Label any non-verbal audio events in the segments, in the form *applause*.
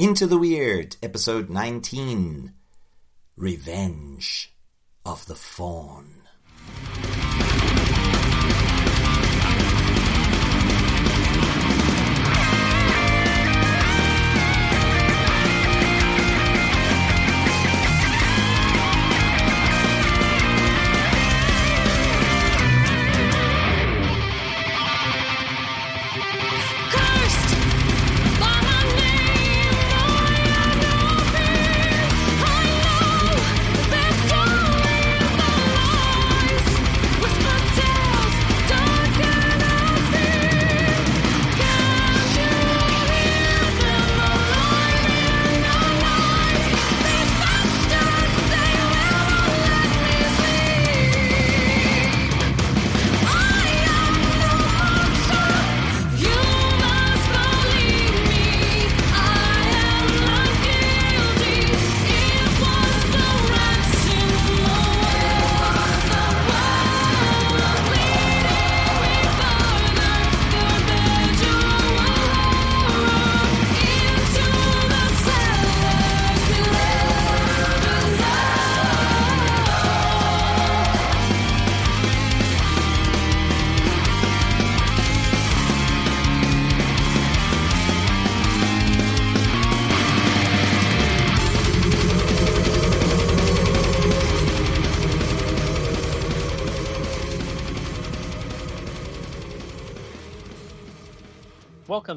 Into the Weird, episode 19 Revenge of the Fawn.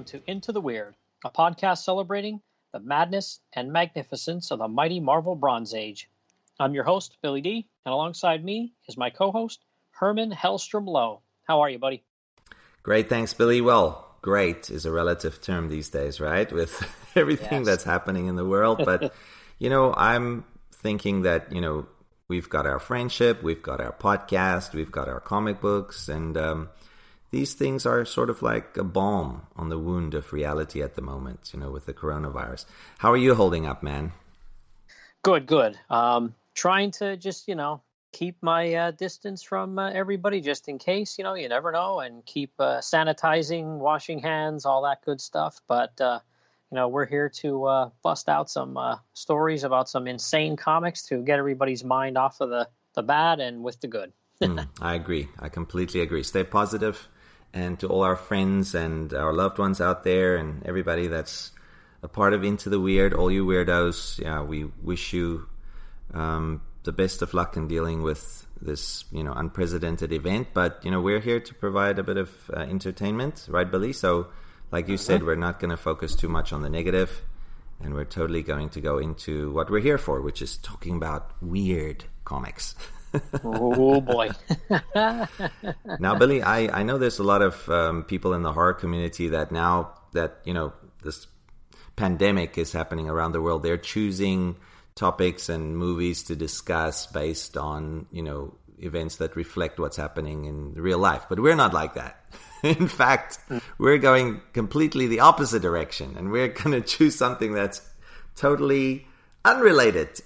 Welcome to Into the Weird, a podcast celebrating the madness and magnificence of the mighty Marvel Bronze Age. I'm your host, Billy D, and alongside me is my co host, Herman Hellstrom Lowe. How are you, buddy? Great, thanks, Billy. Well, great is a relative term these days, right? *laughs* With everything Yes. that's happening in the world. But, *laughs* you know, I'm thinking that, you know, we've got our friendship, we've got our podcast, we've got our comic books, and um, these things are sort of like a balm on the wound of reality at the moment, you know, with the coronavirus. How are you holding up, man? Good, good. Um, trying to just, you know, keep my uh, distance from uh, everybody just in case, you know, you never know, and keep uh, sanitizing, washing hands, all that good stuff. But, uh, you know, we're here to uh, bust out some uh, stories about some insane comics to get everybody's mind off of the, the bad and with the good. *laughs* Mm, I agree. I completely agree. Stay positive, and to all our friends and our loved ones out there, and everybody that's a part of Into the Weird, all you weirdos, yeah, we wish you um, the best of luck in dealing with this, you know, unprecedented event. But you know, we're here to provide a bit of uh, entertainment, right, Billy? So, like you said, we're not going to focus too much on the negative, and we're totally going to go into what we're here for, which is talking about weird comics. *laughs* oh, boy. *laughs* now, Billy, I, I know there's a lot of um, people in the horror community that now that, you know, this pandemic is happening around the world, they're choosing topics and movies to discuss based on, you know, events that reflect what's happening in real life. But we're not like that. *laughs* In fact, we're going completely the opposite direction and we're *laughs* going to choose something that's totally unrelated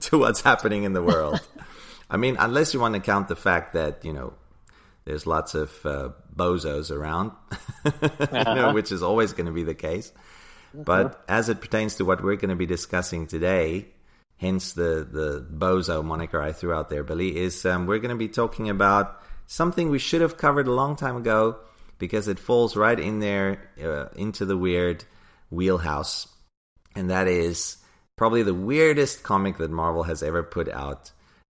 to what's happening in the world. I mean, unless you want to count the fact that, you know, there's lots of uh, bozos around, *laughs* you know, which is always going to be the case. But as it pertains to what we're going to be discussing today, hence the, the bozo moniker I threw out there, Billy, is um, we're going to be talking about something we should have covered a long time ago because it falls right in there uh, into the weird wheelhouse. And that is probably the weirdest comic that Marvel has ever put out,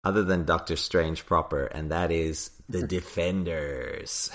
other than Doctor Strange proper, and that is The *laughs* Defenders.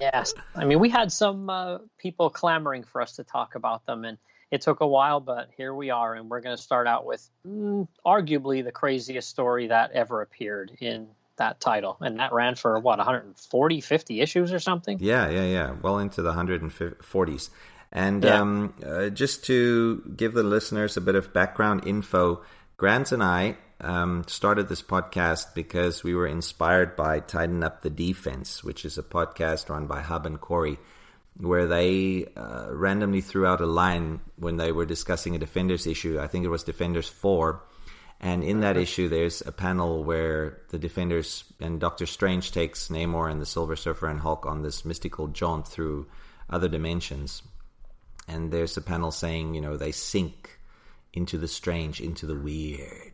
yes. *laughs* I mean, we had some uh, people clamoring for us to talk about them, and it took a while, but here we are, and we're going to start out with mm, arguably the craziest story that ever appeared in that title. And that ran for, what, 140, 50 issues or something? Yeah, yeah, yeah. Well into the 140s. And Yeah. um, uh, just to give the listeners a bit of background info, Grant and I um, started this podcast because we were inspired by Tighten Up the Defense, which is a podcast run by Hub and Corey, where they uh, randomly threw out a line when they were discussing a Defenders issue. I think it was Defenders 4. And in that issue, there's a panel where the Defenders and Doctor Strange takes Namor and the Silver Surfer and Hulk on this mystical jaunt through other dimensions. and there's a panel saying, you know, they sink into the strange, into the weird,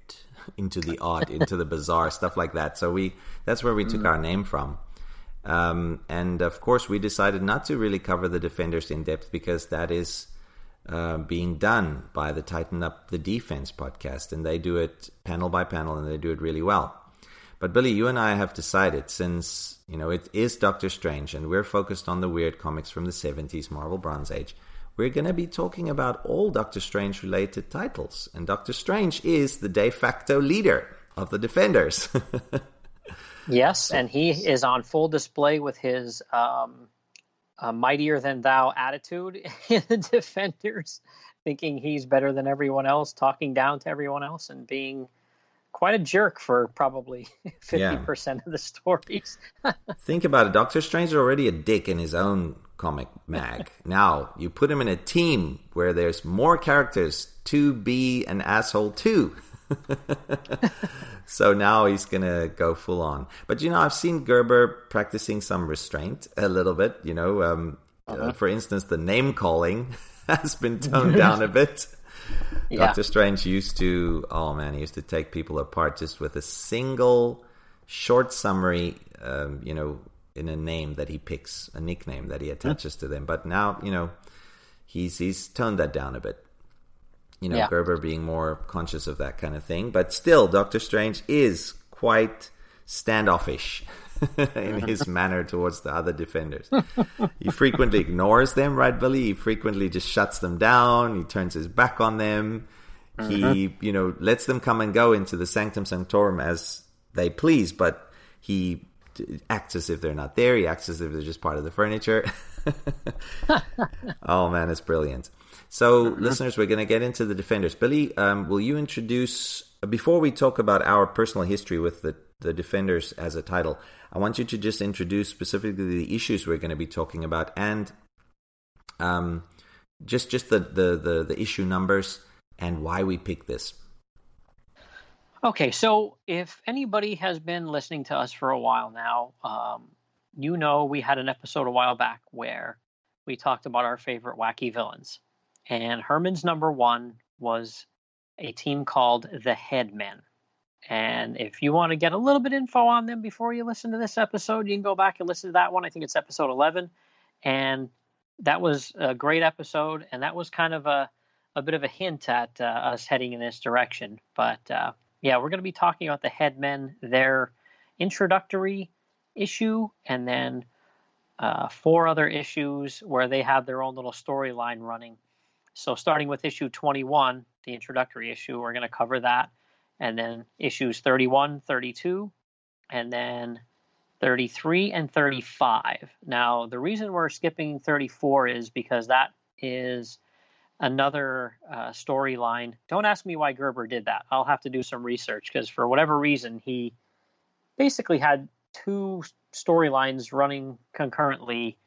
into the odd, into the bizarre, stuff like that. So we that's where we took our name from. Um, and of course, we decided not to really cover the defenders in depth because that is uh, being done by the Tighten Up the Defense podcast, and they do it panel by panel, and they do it really well. But Billy, you and I have decided since you know it is Doctor Strange, and we're focused on the weird comics from the '70s, Marvel Bronze Age. We're going to be talking about all Doctor Strange related titles, and Doctor Strange is the de facto leader of the Defenders. *laughs* Yes, and he is on full display with his um, uh, mightier than thou attitude *laughs* in the defenders, thinking he's better than everyone else, talking down to everyone else, and being quite a jerk for probably *laughs* fifty Yeah. percent of the stories. Think about it. Doctor Strange is already a dick in his own comic mag. now you put him in a team where there's more characters to be an asshole too. *laughs* so now he's gonna go full on. But you know, I've seen Gerber practicing some restraint a little bit. You know, um, uh, for instance, the name calling *laughs* has been toned down a bit. Yeah. Doctor Strange used to, oh man, he used to take people apart just with a single short summary, um, you know, in a name that he picks, a nickname that he attaches to them. But now, you know, he's he's toned that down a bit. You know, Yeah. Gerber being more conscious of that kind of thing. But still, Doctor Strange is quite standoffish *laughs* in his *laughs* manner towards the other defenders. he frequently ignores them, right, Billy? He frequently just shuts them down. He turns his back on them. He, mm-hmm. you know, lets them come and go into the sanctum sanctorum as they please, but he acts as if they're not there. He acts as if they're just part of the furniture. *laughs* oh man, it's brilliant. So, listeners, we're going to get into the defenders. Billy, um, will you introduce before we talk about our personal history with the the defenders as a title? I want you to just introduce specifically the issues we're going to be talking about and um, just just the, the, the, the issue numbers and why we picked this. Okay, so if anybody has been listening to us for a while now, um, you know we had an episode a while back where we talked about our favorite wacky villains. And Herman's number one was a team called the Headmen. And if you want to get a little bit info on them before you listen to this episode, you can go back and listen to that one. I think it's episode 11. And that was a great episode. And that was kind of a, a bit of a hint at uh, us heading in this direction. But uh, yeah, we're going to be talking about the Headmen, their introductory issue, and then uh, four other issues where they have their own little storyline running. So, starting with issue 21, the introductory issue, we're going to cover that. And then issues 31, 32, and then 33 and 35. Now, the reason we're skipping 34 is because that is another uh, storyline. Don't ask me why Gerber did that. I'll have to do some research because for whatever reason, he basically had two storylines running concurrently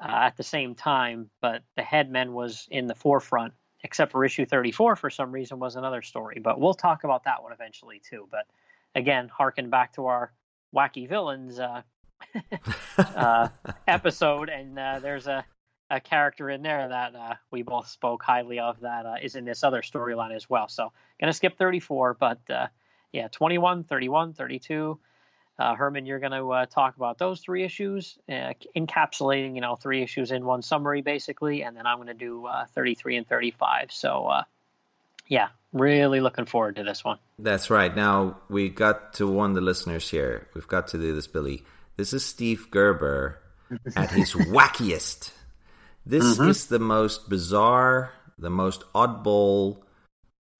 uh, at the same time, but the Headmen was in the forefront, except for issue 34 for some reason was another story. But we'll talk about that one eventually too. But again, harken back to our wacky villains uh, *laughs* uh, *laughs* episode, and uh, there's a, a character in there that uh, we both spoke highly of that uh, is in this other storyline as well. So gonna skip 34, but uh, yeah, 21, 31, 32. Uh, Herman, you're going to uh, talk about those three issues, uh, encapsulating, you know, three issues in one summary, basically, and then I'm going to do uh, 33 and 35. So, uh, yeah, really looking forward to this one. That's right. Now we got to warn the listeners here. We've got to do this, Billy. This is Steve Gerber at his *laughs* wackiest. This is the most bizarre, the most oddball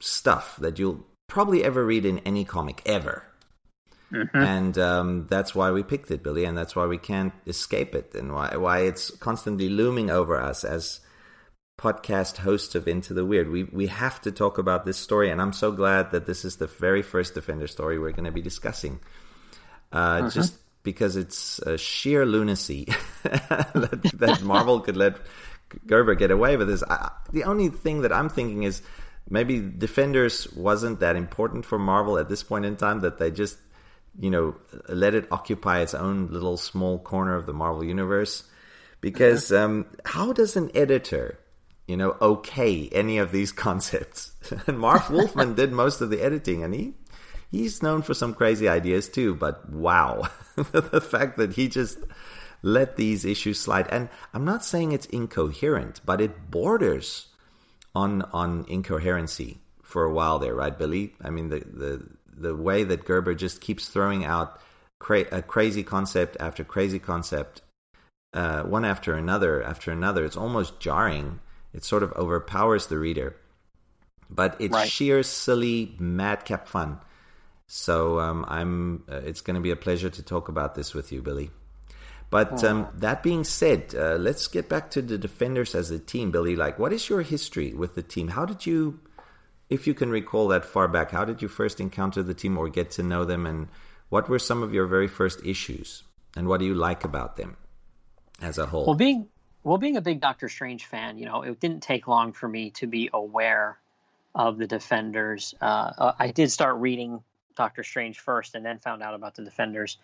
stuff that you'll probably ever read in any comic ever. And um, that's why we picked it, Billy, and that's why we can't escape it, and why why it's constantly looming over us as podcast hosts of Into the Weird. We we have to talk about this story, and I'm so glad that this is the very first Defender story we're going to be discussing. Uh, Just because it's sheer lunacy *laughs* that, that Marvel could let Gerber get away with this. I, the only thing that I'm thinking is maybe Defenders wasn't that important for Marvel at this point in time that they just you know let it occupy its own little small corner of the Marvel universe. Because um, how does an editor you know, okay any of these *laughs* concepts. and *laughs* Marv Wolfman did most of the editing, and he he's known for some crazy ideas too. But wow, *laughs* the fact that he just let these issues slide, and I'm not saying it's incoherent, but it borders on on incoherency for a while there, right, Billy? I mean, the the the way that Gerber just keeps throwing out cra- a crazy concept after crazy concept, uh, one after another after another, it's almost jarring. It sort of overpowers the reader, but it's Right. sheer silly madcap fun. So um, I'm. Uh, it's going to be a pleasure to talk about this with you, Billy. But um, that being said, uh, let's get back to the defenders as a team, Billy. Like, what is your history with the team? How did you, if you can recall that far back, how did you first encounter the team or get to know them? And what were some of your very first issues? And what do you like about them as a whole? Well, being well, being a big Doctor Strange fan, you know, it didn't take long for me to be aware of the Defenders. Uh, uh, I did start reading Doctor Strange first, and then found out about the Defenders,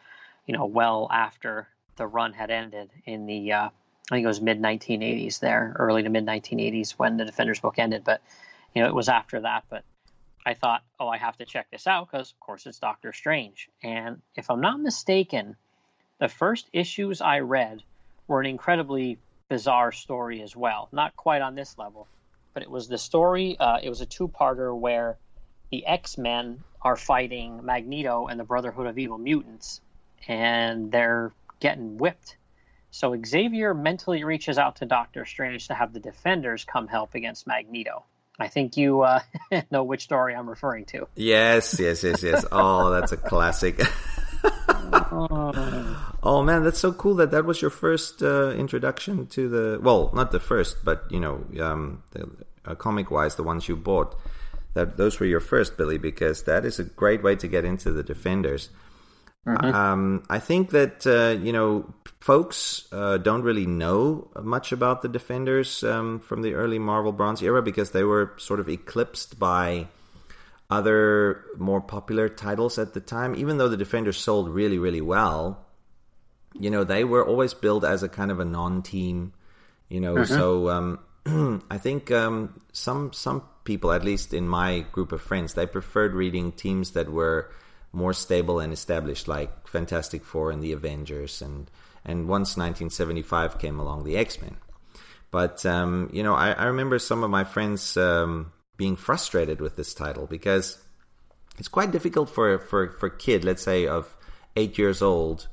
you know, well after the run had ended in the uh, I think it was mid 1980s there, early to mid 1980s when the Defenders book ended. But you know, it was after that. But I thought, oh, I have to check this out because, of course, it's Doctor Strange. And if I'm not mistaken, the first issues I read were an incredibly bizarre story as well. Not quite on this level, but it was the story. Uh, it was a two-parter where the X-Men are fighting Magneto and the Brotherhood of Evil Mutants, and they're getting whipped. So Xavier mentally reaches out to Doctor Strange to have the Defenders come help against Magneto. I think you uh, *laughs* know which story I'm referring to. yes, yes, yes, yes. Oh, that's a classic. *laughs* oh man, that's so cool that that was your first uh, introduction to the. Well, not the first, but you know, um, the, uh, comic-wise, the ones you bought. That those were your first, Billy, because that is a great way to get into the Defenders. Um, I think that uh, you know folks uh, don't really know much about the Defenders um, from the early Marvel Bronze era because they were sort of eclipsed by other more popular titles at the time. Even though the Defenders sold really, really well, you know they were always billed as a kind of a non-team. You know, so um, *clears throat* I think um, some some people, at least in my group of friends, they preferred reading teams that were more stable and established, like Fantastic Four and the Avengers, and and once 1975 came along, the X Men. But um, you know, I, I remember some of my friends um, being frustrated with this title because it's quite difficult for for for a kid, let's say of eight years old,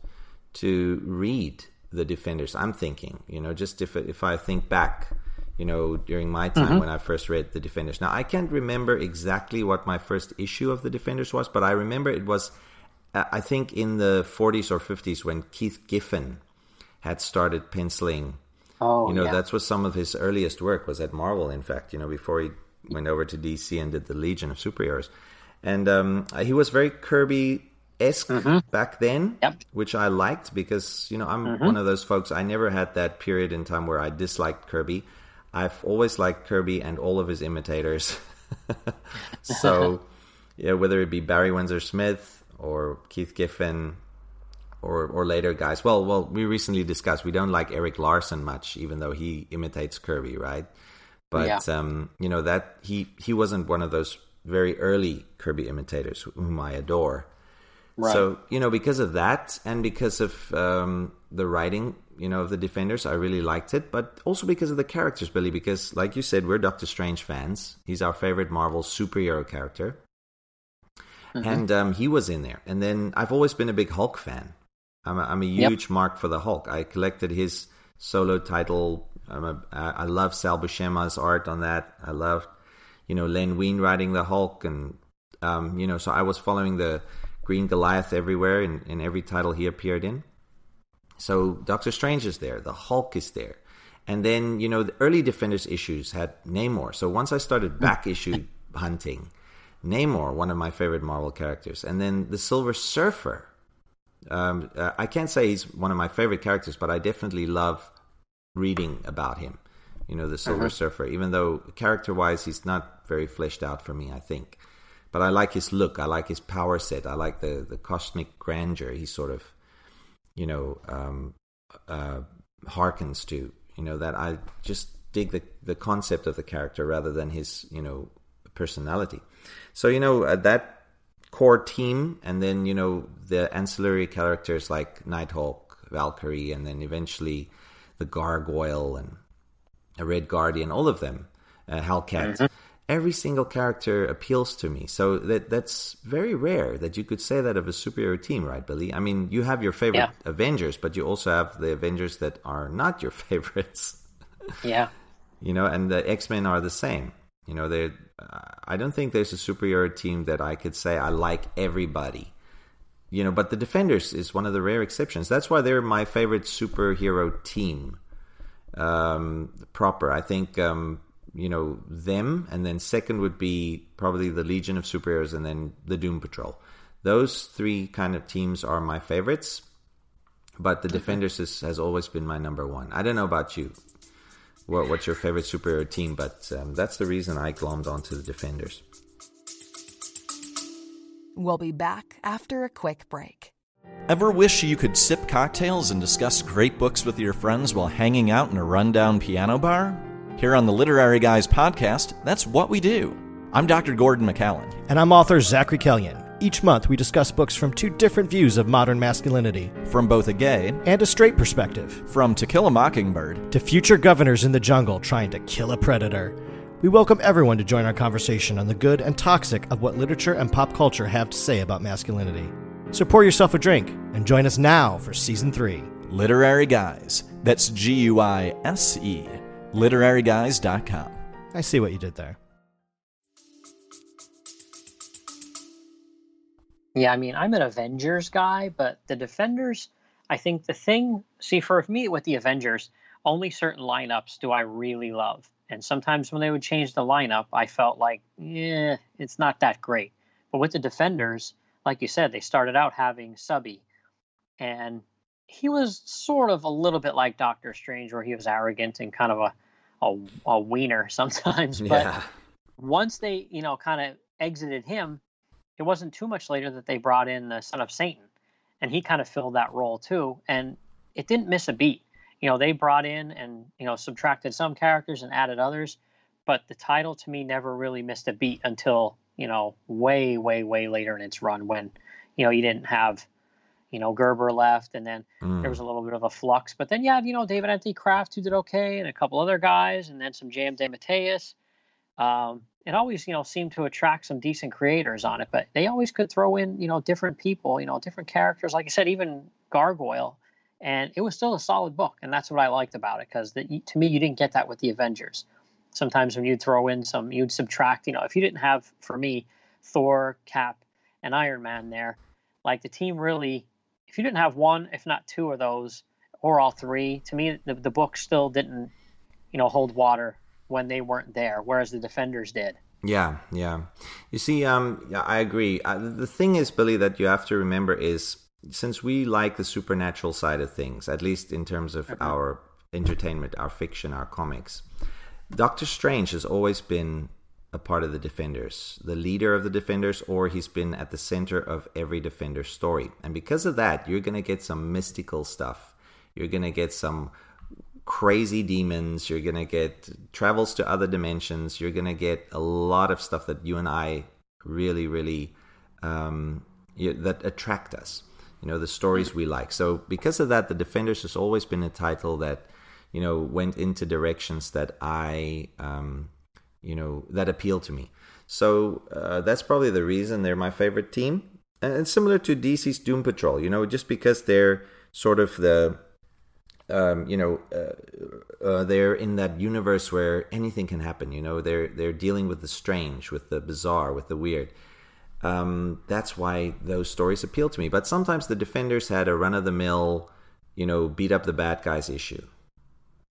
to read the Defenders. I'm thinking, you know, just if if I think back, you know, during my time when I first read the Defenders. Now I can't remember exactly what my first issue of the Defenders was, but I remember it was, uh, I think, in the 40s or 50s when Keith Giffen had started penciling Oh, you know yeah. that's what some of his earliest work was at marvel in fact you know before he went over to dc and did the legion of superheroes and um, he was very kirby esque back then Mm-hmm. Yep. Mm-hmm. which i liked because you know i'm one of those folks i never had that period in time where i disliked kirby i've always liked kirby and all of his imitators *laughs* so *laughs* yeah whether it be barry windsor smith or keith giffen or or later guys. Well, well, we recently discussed we don't like Erik Larsen much, even though he imitates Kirby, right? But Yeah. um, you know that he he wasn't one of those very early Kirby imitators whom I adore. Right. So you know because of that and because of um, the writing, you know, of the Defenders, I really liked it. But also because of the characters, Billy. Because like you said, we're Doctor Strange fans. He's our favorite Marvel superhero character. And um, he was in there. And then I've always been a big Hulk fan. I'm a, I'm a Yep. huge mark for the Hulk. I collected his solo title. I'm a, I I love Sal Buscema's art on that. I love, you know, Len Wein writing the Hulk, and um, you know, so I was following the Green Goliath everywhere in, in every title he appeared in. So Doctor Strange is there, the Hulk is there, and then you know the early Defenders issues had Namor. So once I started back issue hunting, Namor, one of my favorite Marvel characters, and then the Silver Surfer. Um, uh, I can't say he's one of my favorite characters, but I definitely love reading about him. You know, the Silver Surfer, even though character wise he's not very fleshed out for me, I think. But I like his look. I like his power set. I like the, the cosmic grandeur he sort of, you know, um, uh, harkens to. You know, that I just dig the the concept of the character rather than his you know personality. So you know uh, that core team, and then you know the ancillary characters like Nighthawk, Valkyrie, and then eventually the Gargoyle and a Red Guardian, all of them, uh, Hellcat. Every single character appeals to me, so that that's very rare that you could say that of a superhero team, right, Billy? I mean, you have your favorite Yeah. Avengers, but you also have the Avengers that are not your *laughs* favorites. Yeah. you know and the x-men are the same. You know they i don't think there's a superhero team that i could say i like everybody. You know but the defenders is one of the rare exceptions. That's why they're my favorite superhero team. Um proper. I think um you know them and then second would be probably the legion of superheroes and then the doom patrol those three kind of teams are my favorites but the defenders is, has always been my number one i don't know about you what, what's your favorite superhero team, but um, that's the reason I glommed onto the Defenders. We'll be back after a quick break. Ever wish you could sip cocktails and discuss great books with your friends while hanging out in a rundown piano bar? Here on the Literary Guys podcast, that's what we do. I'm Dr. Gordon McCallan. And I'm author Zachary Kellyan. Each month, we discuss books from two different views of modern masculinity From both a gay, and a straight perspective from To Kill a Mockingbird, to future governors in the jungle trying to kill a predator. We welcome everyone to join our conversation on the good and toxic of what literature and pop culture have to say about masculinity. So pour yourself a drink and join us now for season three. Literary Guys. That's G U I S E. LiteraryGuys.com. I see what you did there. Yeah, I mean, I'm an Avengers guy, but the Defenders, I think the thing, see, for me with the Avengers, only certain lineups do I really love. And sometimes when they would change the lineup, I felt like, yeah, it's not that great. But with the Defenders, like you said, they started out having Subby, and he was sort of a little bit like Doctor Strange, where he was arrogant and kind of a a, a wiener *laughs* sometimes. But Yeah. once they, you know, kind of exited him, it wasn't too much later that they brought in the Son of Satan, and he kind of filled that role too. And it didn't miss a beat. You know, they brought in and you know subtracted some characters and added others, but the title to me never really missed a beat until you know way, way, way later in its run when you know you didn't have you know Gerber left, and then Mm. there was a little bit of a flux. But then you have you know David Anthony Kraft who did okay, and a couple other guys, and then some J.M. DeMatteis. Um, it always you know seemed to attract some decent creators on it, but they always could throw in you know different people, you know different characters. Like I said, even Gargoyle, and it was still a solid book, and that's what I liked about it because to me you didn't get that with the Avengers. Sometimes when you'd throw in some, you'd subtract. You know, if you didn't have for me Thor, Cap, and Iron Man there, like the team really, if you didn't have one, if not two of those, or all three, to me the, the book still didn't, you know, hold water when they weren't there, whereas the Defenders did. Yeah, yeah. You see, um, yeah, I agree. Uh, the thing is, Billy, that you have to remember is since we like the supernatural side of things, at least in terms of our entertainment, our fiction, our comics, Doctor Strange has always been a part of the Defenders, the leader of the Defenders, or he's been at the center of every Defender story. And because of that, you're going to get some mystical stuff. You're going to get some crazy demons. You're going to get travels to other dimensions. You're going to get a lot of stuff that you and I really, really um, you, that attract us. You know, the stories we like. So because of that, the Defenders has always been a title that you know went into directions that I um, you know that appeal to me. So uh, that's probably the reason they're my favorite team. And similar to DC's Doom Patrol, you know, just because they're sort of the um, you know, uh, uh, they're in that universe where anything can happen. You know, they're they're dealing with the strange, with the bizarre, with the weird. Um, that's why those stories appeal to me. But sometimes the Defenders had a run of the mill, you know, beat up the bad guys issue.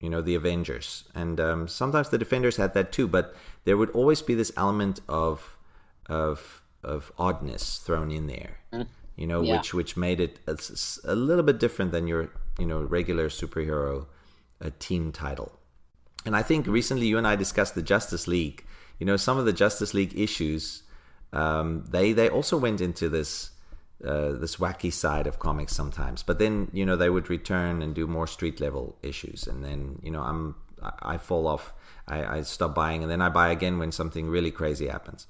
You know, the Avengers, and um, sometimes the Defenders had that too. But there would always be this element of of of oddness thrown in there you know, Yeah. which which made it a little bit different than your you know regular superhero uh, team title. And I think recently you and I discussed the Justice League. You know, some of the Justice League issues, um, they they also went into this uh, this wacky side of comics sometimes. But then you know they would return and do more street level issues. And then you know I'm I, fall off. I, I stop buying, and then I buy again when something really crazy happens.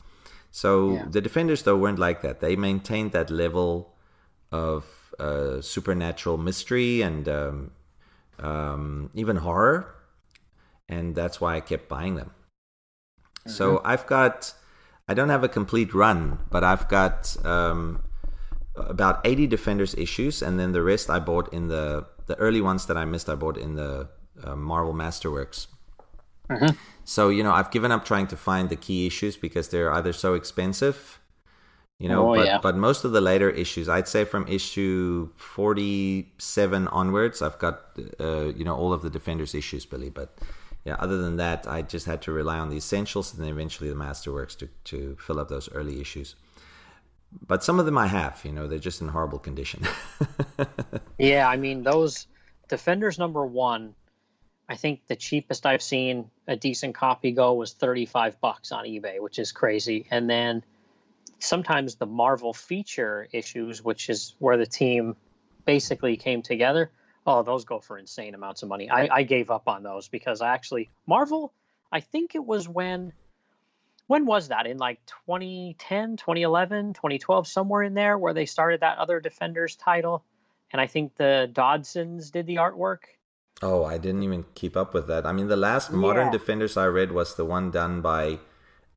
So Yeah. the defenders though weren't like that. They maintained that level of uh, supernatural mystery and um, um, even horror, and that's why I kept buying them. So I've got, I don't have a complete run, but I've got um, about 80 Defenders issues, and then the rest I bought in the the early ones that I missed. I bought in the uh, Marvel Masterworks. So you know, I've given up trying to find the key issues because they're either so expensive, you know. Oh, but yeah. but most of the later issues, I'd say from issue forty-seven onwards, I've got uh, you know all of the Defenders issues, Billy. But yeah, other than that, I just had to rely on the essentials and then eventually the Masterworks to to fill up those early issues. But some of them I have, you know, they're just in horrible condition. *laughs* Yeah, I mean those Defenders number one. I think the cheapest I've seen a decent copy go was thirty-five bucks on eBay, which is crazy. And then sometimes the Marvel feature issues, which is where the team basically came together. Oh, those go for insane amounts of money. I, I gave up on those because I actually Marvel. I think it was when when was that in like 2010 2011 2012 somewhere in there where they started that other defenders title and i think the dodsons did the artwork Oh, I didn't even keep up with that. I mean, the last modern Yeah. Defenders I read was the one done by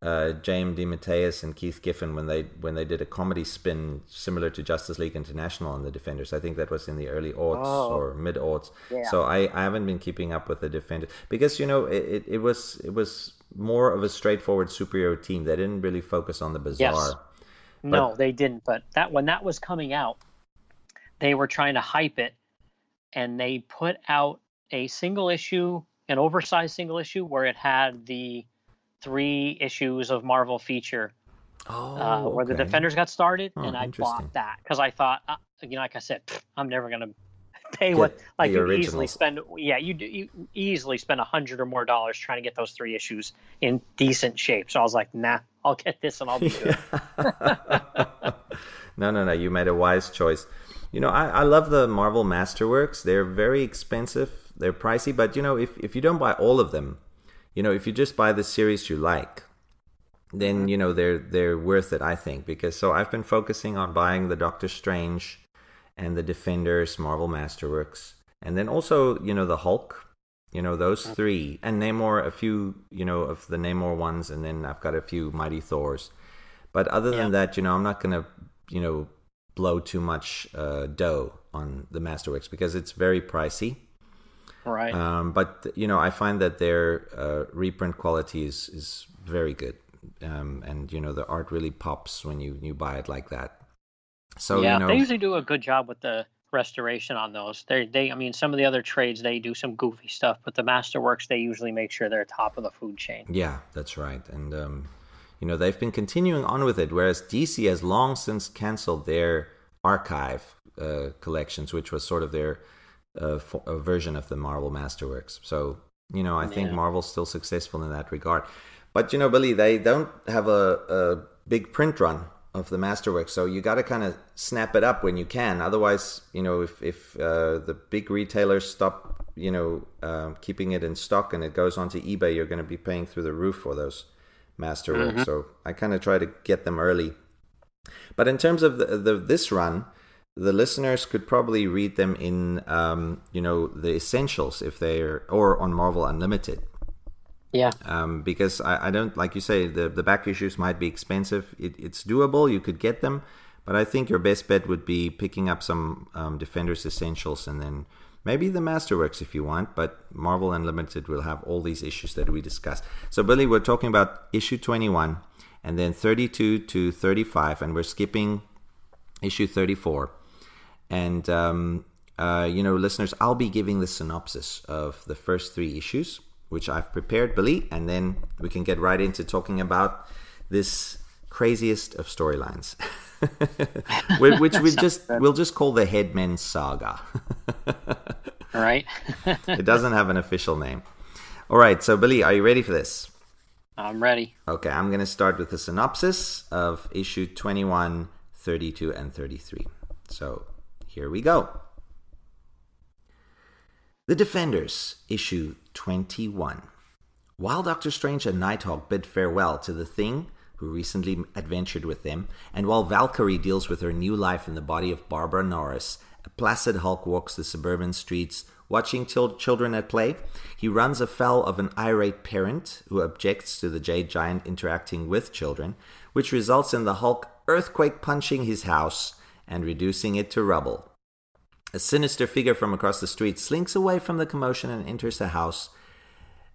uh, James DeMatteis and Keith Giffen when they when they did a comedy spin similar to Justice League International on the Defenders. I think that was in the early aughts Oh. or mid aughts. Yeah. So I, I haven't been keeping up with the Defenders because you know it, it, it was it was more of a straightforward superhero team. They didn't really focus on the bizarre. Yes. no they didn't but that when that was coming out they were trying to hype it and they put out a single issue an oversized single issue where it had the three issues of marvel feature Oh, uh, where the defenders got started, Oh, and I bought that because I thought, uh, you know, like I said, "Pfft, I'm never gonna pay what like you easily spend. Yeah, you you easily spend a hundred or more dollars trying to get those three issues in decent shape. So I was like, nah, I'll get this and I'll be good. *laughs* no, no, no. You made a wise choice. You know, I, I love the Marvel Masterworks. They're very expensive. They're pricey, but you know, if if you don't buy all of them, you know, if you just buy the series you like, then mm-hmm. you know they're they're worth it. I think because so I've been focusing on buying the Doctor Strange and the Defenders Marvel Masterworks, and then also you know the Hulk. You know those three, and Namor. A few, you know, of the Namor ones, and then I've got a few Mighty Thors. But other than that, you know, I'm not gonna, you know, blow too much uh, dough on the Masterworks because it's very pricey. right? Um, but you know, I find that their uh, reprint quality is is very good, um, and you know, the art really pops when you you buy it like that. So yeah, you know, they usually do a good job with the restoration on those. They, they, I mean, some of the other trades they do some goofy stuff, but the Masterworks they usually make sure they're top of the food chain. Yeah, that's right. And, um, you know, they've been continuing on with it, whereas DC has long since canceled their archive uh, collections, which was sort of their uh, fo- uh, version of the Marvel Masterworks. So, you know, I think Marvel's still successful in that regard. But, you know, Billy, they don't have a, a big print run of the Masterworks, so you got to kind of snap it up when you can. Otherwise, you know, if, if uh, the big retailers stop, you know, uh, keeping it in stock and it goes onto eBay, you're going to be paying through the roof for those Masterworks. So I kind of try to get them early. But in terms of the, the this run, the listeners could probably read them in, um, you know, the essentials if they're or on Marvel Unlimited Yeah, um, because I, I don't like you say the the back issues might be expensive. It, it's doable. You could get them, but I think your best bet would be picking up some um, Defenders Essentials and then maybe the Masterworks if you want. But Marvel Unlimited will have all these issues that we discussed. So Billy, we're talking about issue twenty one and then thirty two to thirty five, and we're skipping issue thirty four. And um, uh, you know, listeners, I'll be giving the synopsis of the first three issues, which I've prepared, Billy, and then we can get right into talking about this craziest of storylines, *laughs* which we *laughs* just we'll just call the Headmen Saga. *laughs* right. it doesn't have an official name. All right, so Billy, are you ready for this? I'm ready. Okay, I'm going to start with the synopsis of issue 21, 32, and 33. So here we go. The Defenders, issue 21. While Doctor Strange and Nighthawk bid farewell to the Thing, who recently adventured with them, and while Valkyrie deals with her new life in the body of Barbara Norris, a placid Hulk walks the suburban streets watching chil- children at play. He runs afoul of an irate parent who objects to the Jade Giant interacting with children, which results in the Hulk earthquake punching his house and reducing it to rubble. A sinister figure from across the street slinks away from the commotion and enters the house,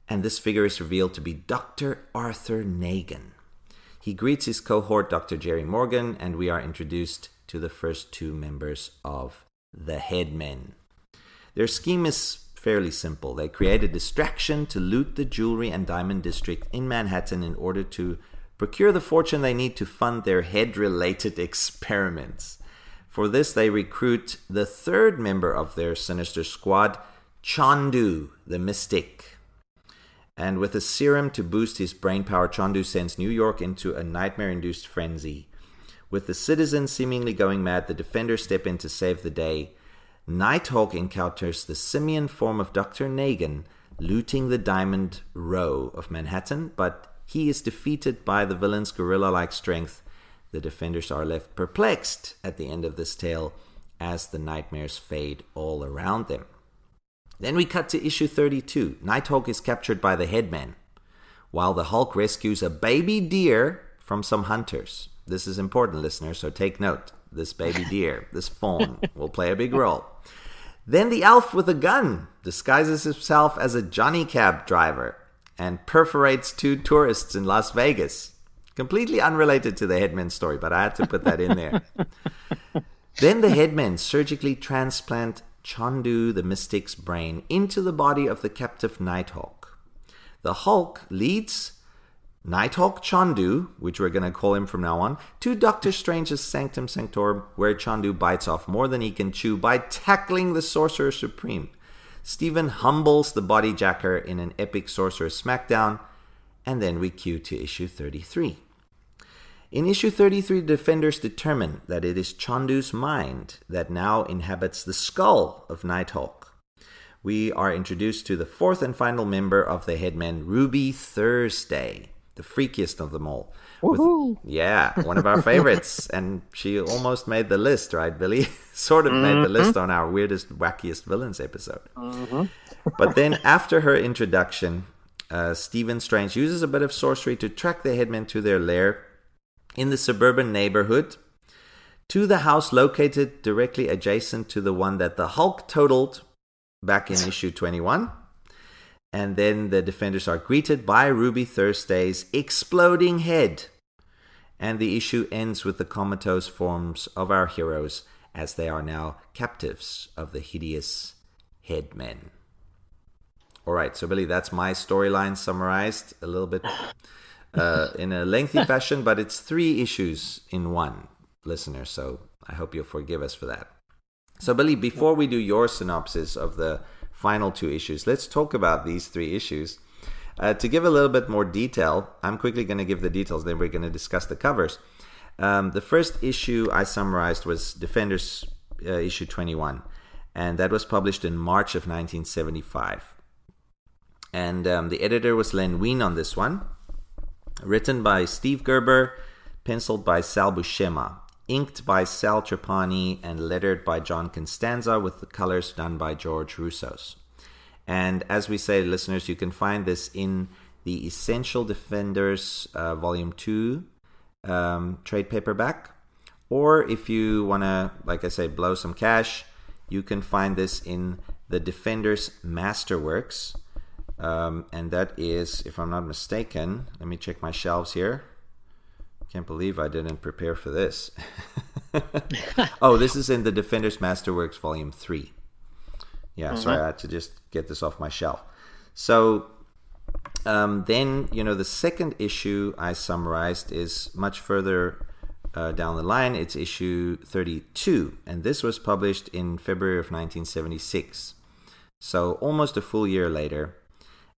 and this figure is revealed to be Dr. Arthur Nagan. He greets his cohort, Dr. Jerry Morgan, and we are introduced to the first two members of the Headmen. Their scheme is fairly simple. They create a distraction to loot the jewelry and diamond district in Manhattan in order to procure the fortune they need to fund their head related *laughs* experiments. For this, they recruit the third member of their sinister squad, Chondu, the Mystic. And with a serum to boost his brain power, Chondu sends New York into a nightmare induced frenzy. With the citizens seemingly going mad, the defenders step in to save the day. Nighthawk encounters the simian form of Dr. Nagan, looting the Diamond Row of Manhattan, but he is defeated by the villain's gorilla like strength. The defenders are left perplexed at the end of this tale as the nightmares fade all around them. Then we cut to issue 32. Nighthawk is captured by the headman, while the Hulk rescues a baby deer from some hunters. This is important, listeners, so take note. This baby *laughs* deer, this fawn, will play a big role. Then the elf with a gun disguises himself as a Johnny Cab driver and perforates two tourists in Las Vegas. Completely unrelated to the headman story, but I had to put that in there. *laughs* then the headmen surgically transplant Chondu the Mystic's brain into the body of the captive Nighthawk. The Hulk leads Nighthawk Chondu, which we're going to call him from now on, to Doctor Strange's Sanctum Sanctorum, where Chondu bites off more than he can chew by tackling the Sorcerer Supreme. Stephen humbles the body jacker in an epic Sorcerer Smackdown, and then we cue to issue 33. In issue 33, the defenders determine that it is Chondu's mind that now inhabits the skull of Nighthawk. We are introduced to the fourth and final member of the Headmen, Ruby Thursday, the freakiest of them all. With- yeah, one of our favorites. *laughs* and she almost made the list, right, Billy? *laughs* sort of made the list on our weirdest, wackiest villains episode. *laughs* But then after her introduction, uh, Stephen Strange uses a bit of sorcery to track the headmen to their lair in the suburban neighborhood to the house located directly adjacent to the one that the Hulk totaled back in issue 21. And then the defenders are greeted by Ruby Thursday's exploding head. And the issue ends with the comatose forms of our heroes as they are now captives of the hideous headmen. All right, so Billy, that's my storyline summarized a little bit uh, in a lengthy fashion, but it's three issues in one, listener. So I hope you'll forgive us for that. So, Billy, before we do your synopsis of the final two issues, let's talk about these three issues. Uh, to give a little bit more detail, I'm quickly going to give the details, then we're going to discuss the covers. Um, the first issue I summarized was Defenders uh, issue 21, and that was published in March of 1975. And um, the editor was Len Wein on this one. Written by Steve Gerber, penciled by Sal Buscema, inked by Sal Trapani, and lettered by John Costanza, with the colors done by George Roussos. And as we say, listeners, you can find this in the Essential Defenders uh, Volume 2 um, trade paperback. Or if you want to, like I say, blow some cash, you can find this in the Defenders Masterworks. Um, and that is, if I'm not mistaken, let me check my shelves here. Can't believe I didn't prepare for this. *laughs* oh, this is in the Defenders Masterworks Volume 3. Yeah, sorry, I had to just get this off my shelf. So um, then, you know, the second issue I summarized is much further uh, down the line. It's issue 32, and this was published in February of 1976. So almost a full year later.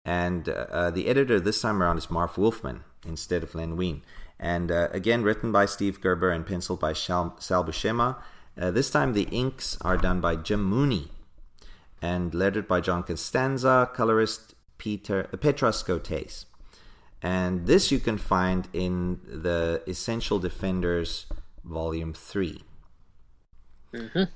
And uh, the editor this time around is Marv Wolfman instead of Len Wein. And uh, again, written by Steve Gerber and penciled by Sal, Sal Buscema. Uh, this time the inks are done by Jim Mooney. and lettered by John Costanza, colorist Peter Petra Scotes. And this you can find in the Essential Defenders Volume 3.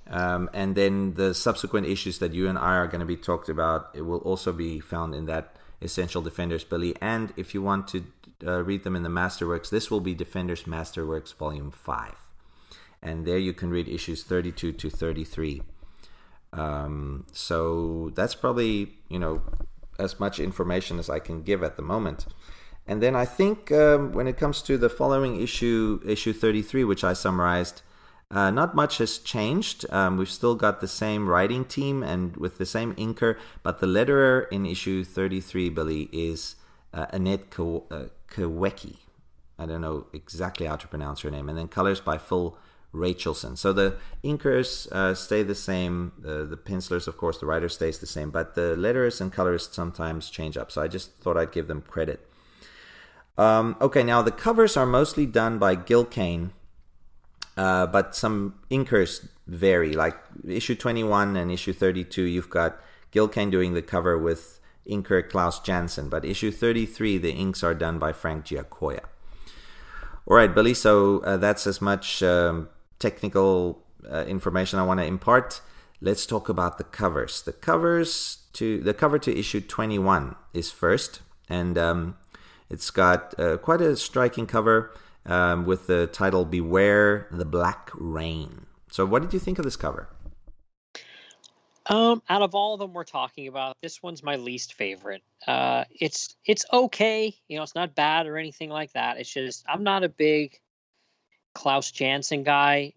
Um, and then the subsequent issues that you and I are going to be talked about, it will also be found in that Essential Defenders, Billy. And if you want to uh, read them in the Masterworks, this will be Defenders Masterworks Volume 5. And there you can read issues 32 to 33. Um, so that's probably, you know, as much information as I can give at the moment. And then I think um, when it comes to the following issue, issue 33, which I summarized, uh, not much has changed. Um, we've still got the same writing team and with the same inker, but the letterer in issue 33, Billy, is uh, Annette Kow- uh, Kawecki. I don't know exactly how to pronounce her name. And then colors by Phil Rachelson. So the inkers uh, stay the same. Uh, the pencilers, of course, the writer stays the same, but the letterers and colorists sometimes change up. So I just thought I'd give them credit. Um, okay, now the covers are mostly done by Gil Kane, uh, but some inkers vary. Like issue 21 and issue 32, you've got Gil Kane doing the cover with inker Klaus Janson, but issue 33, the inks are done by Frank Giacoia. All right, Billy, so uh, that's as much um, technical uh, information I want to impart. Let's talk about the covers. The covers to the cover to issue 21 is first, and um, it's got uh, quite a striking cover um, with the title "Beware the Black Rain." So, what did you think of this cover? Um, out of all of them we're talking about, this one's my least favorite. Uh, it's it's okay, you know, it's not bad or anything like that. It's just I'm not a big Klaus Janson guy,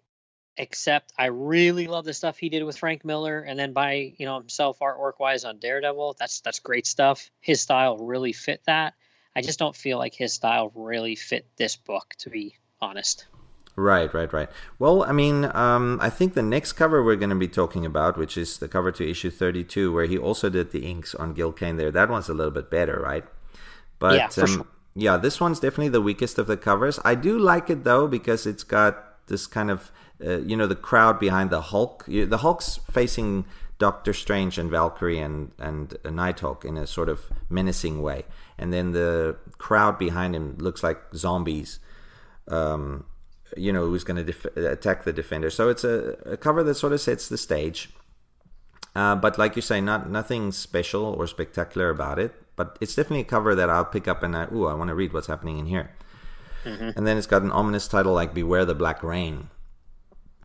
except I really love the stuff he did with Frank Miller, and then by you know himself artwork wise on Daredevil. That's that's great stuff. His style really fit that. I just don't feel like his style really fit this book, to be honest. Right, right, right. Well, I mean, um, I think the next cover we're going to be talking about, which is the cover to issue 32, where he also did the inks on Gil Kane there, that one's a little bit better, right? But Yeah, for um, sure. yeah, this one's definitely the weakest of the covers. I do like it though because it's got this kind of, uh, you know, the crowd behind the Hulk. The Hulk's facing Doctor Strange and Valkyrie and and uh, Nighthawk in a sort of menacing way, and then the crowd behind him looks like zombies. Um, you know who's going to def- attack the defender. So it's a, a cover that sort of sets the stage. Uh, but like you say, not nothing special or spectacular about it. But it's definitely a cover that I'll pick up and I, ooh, I want to read what's happening in here. And then it's got an ominous title like "Beware the Black Rain,"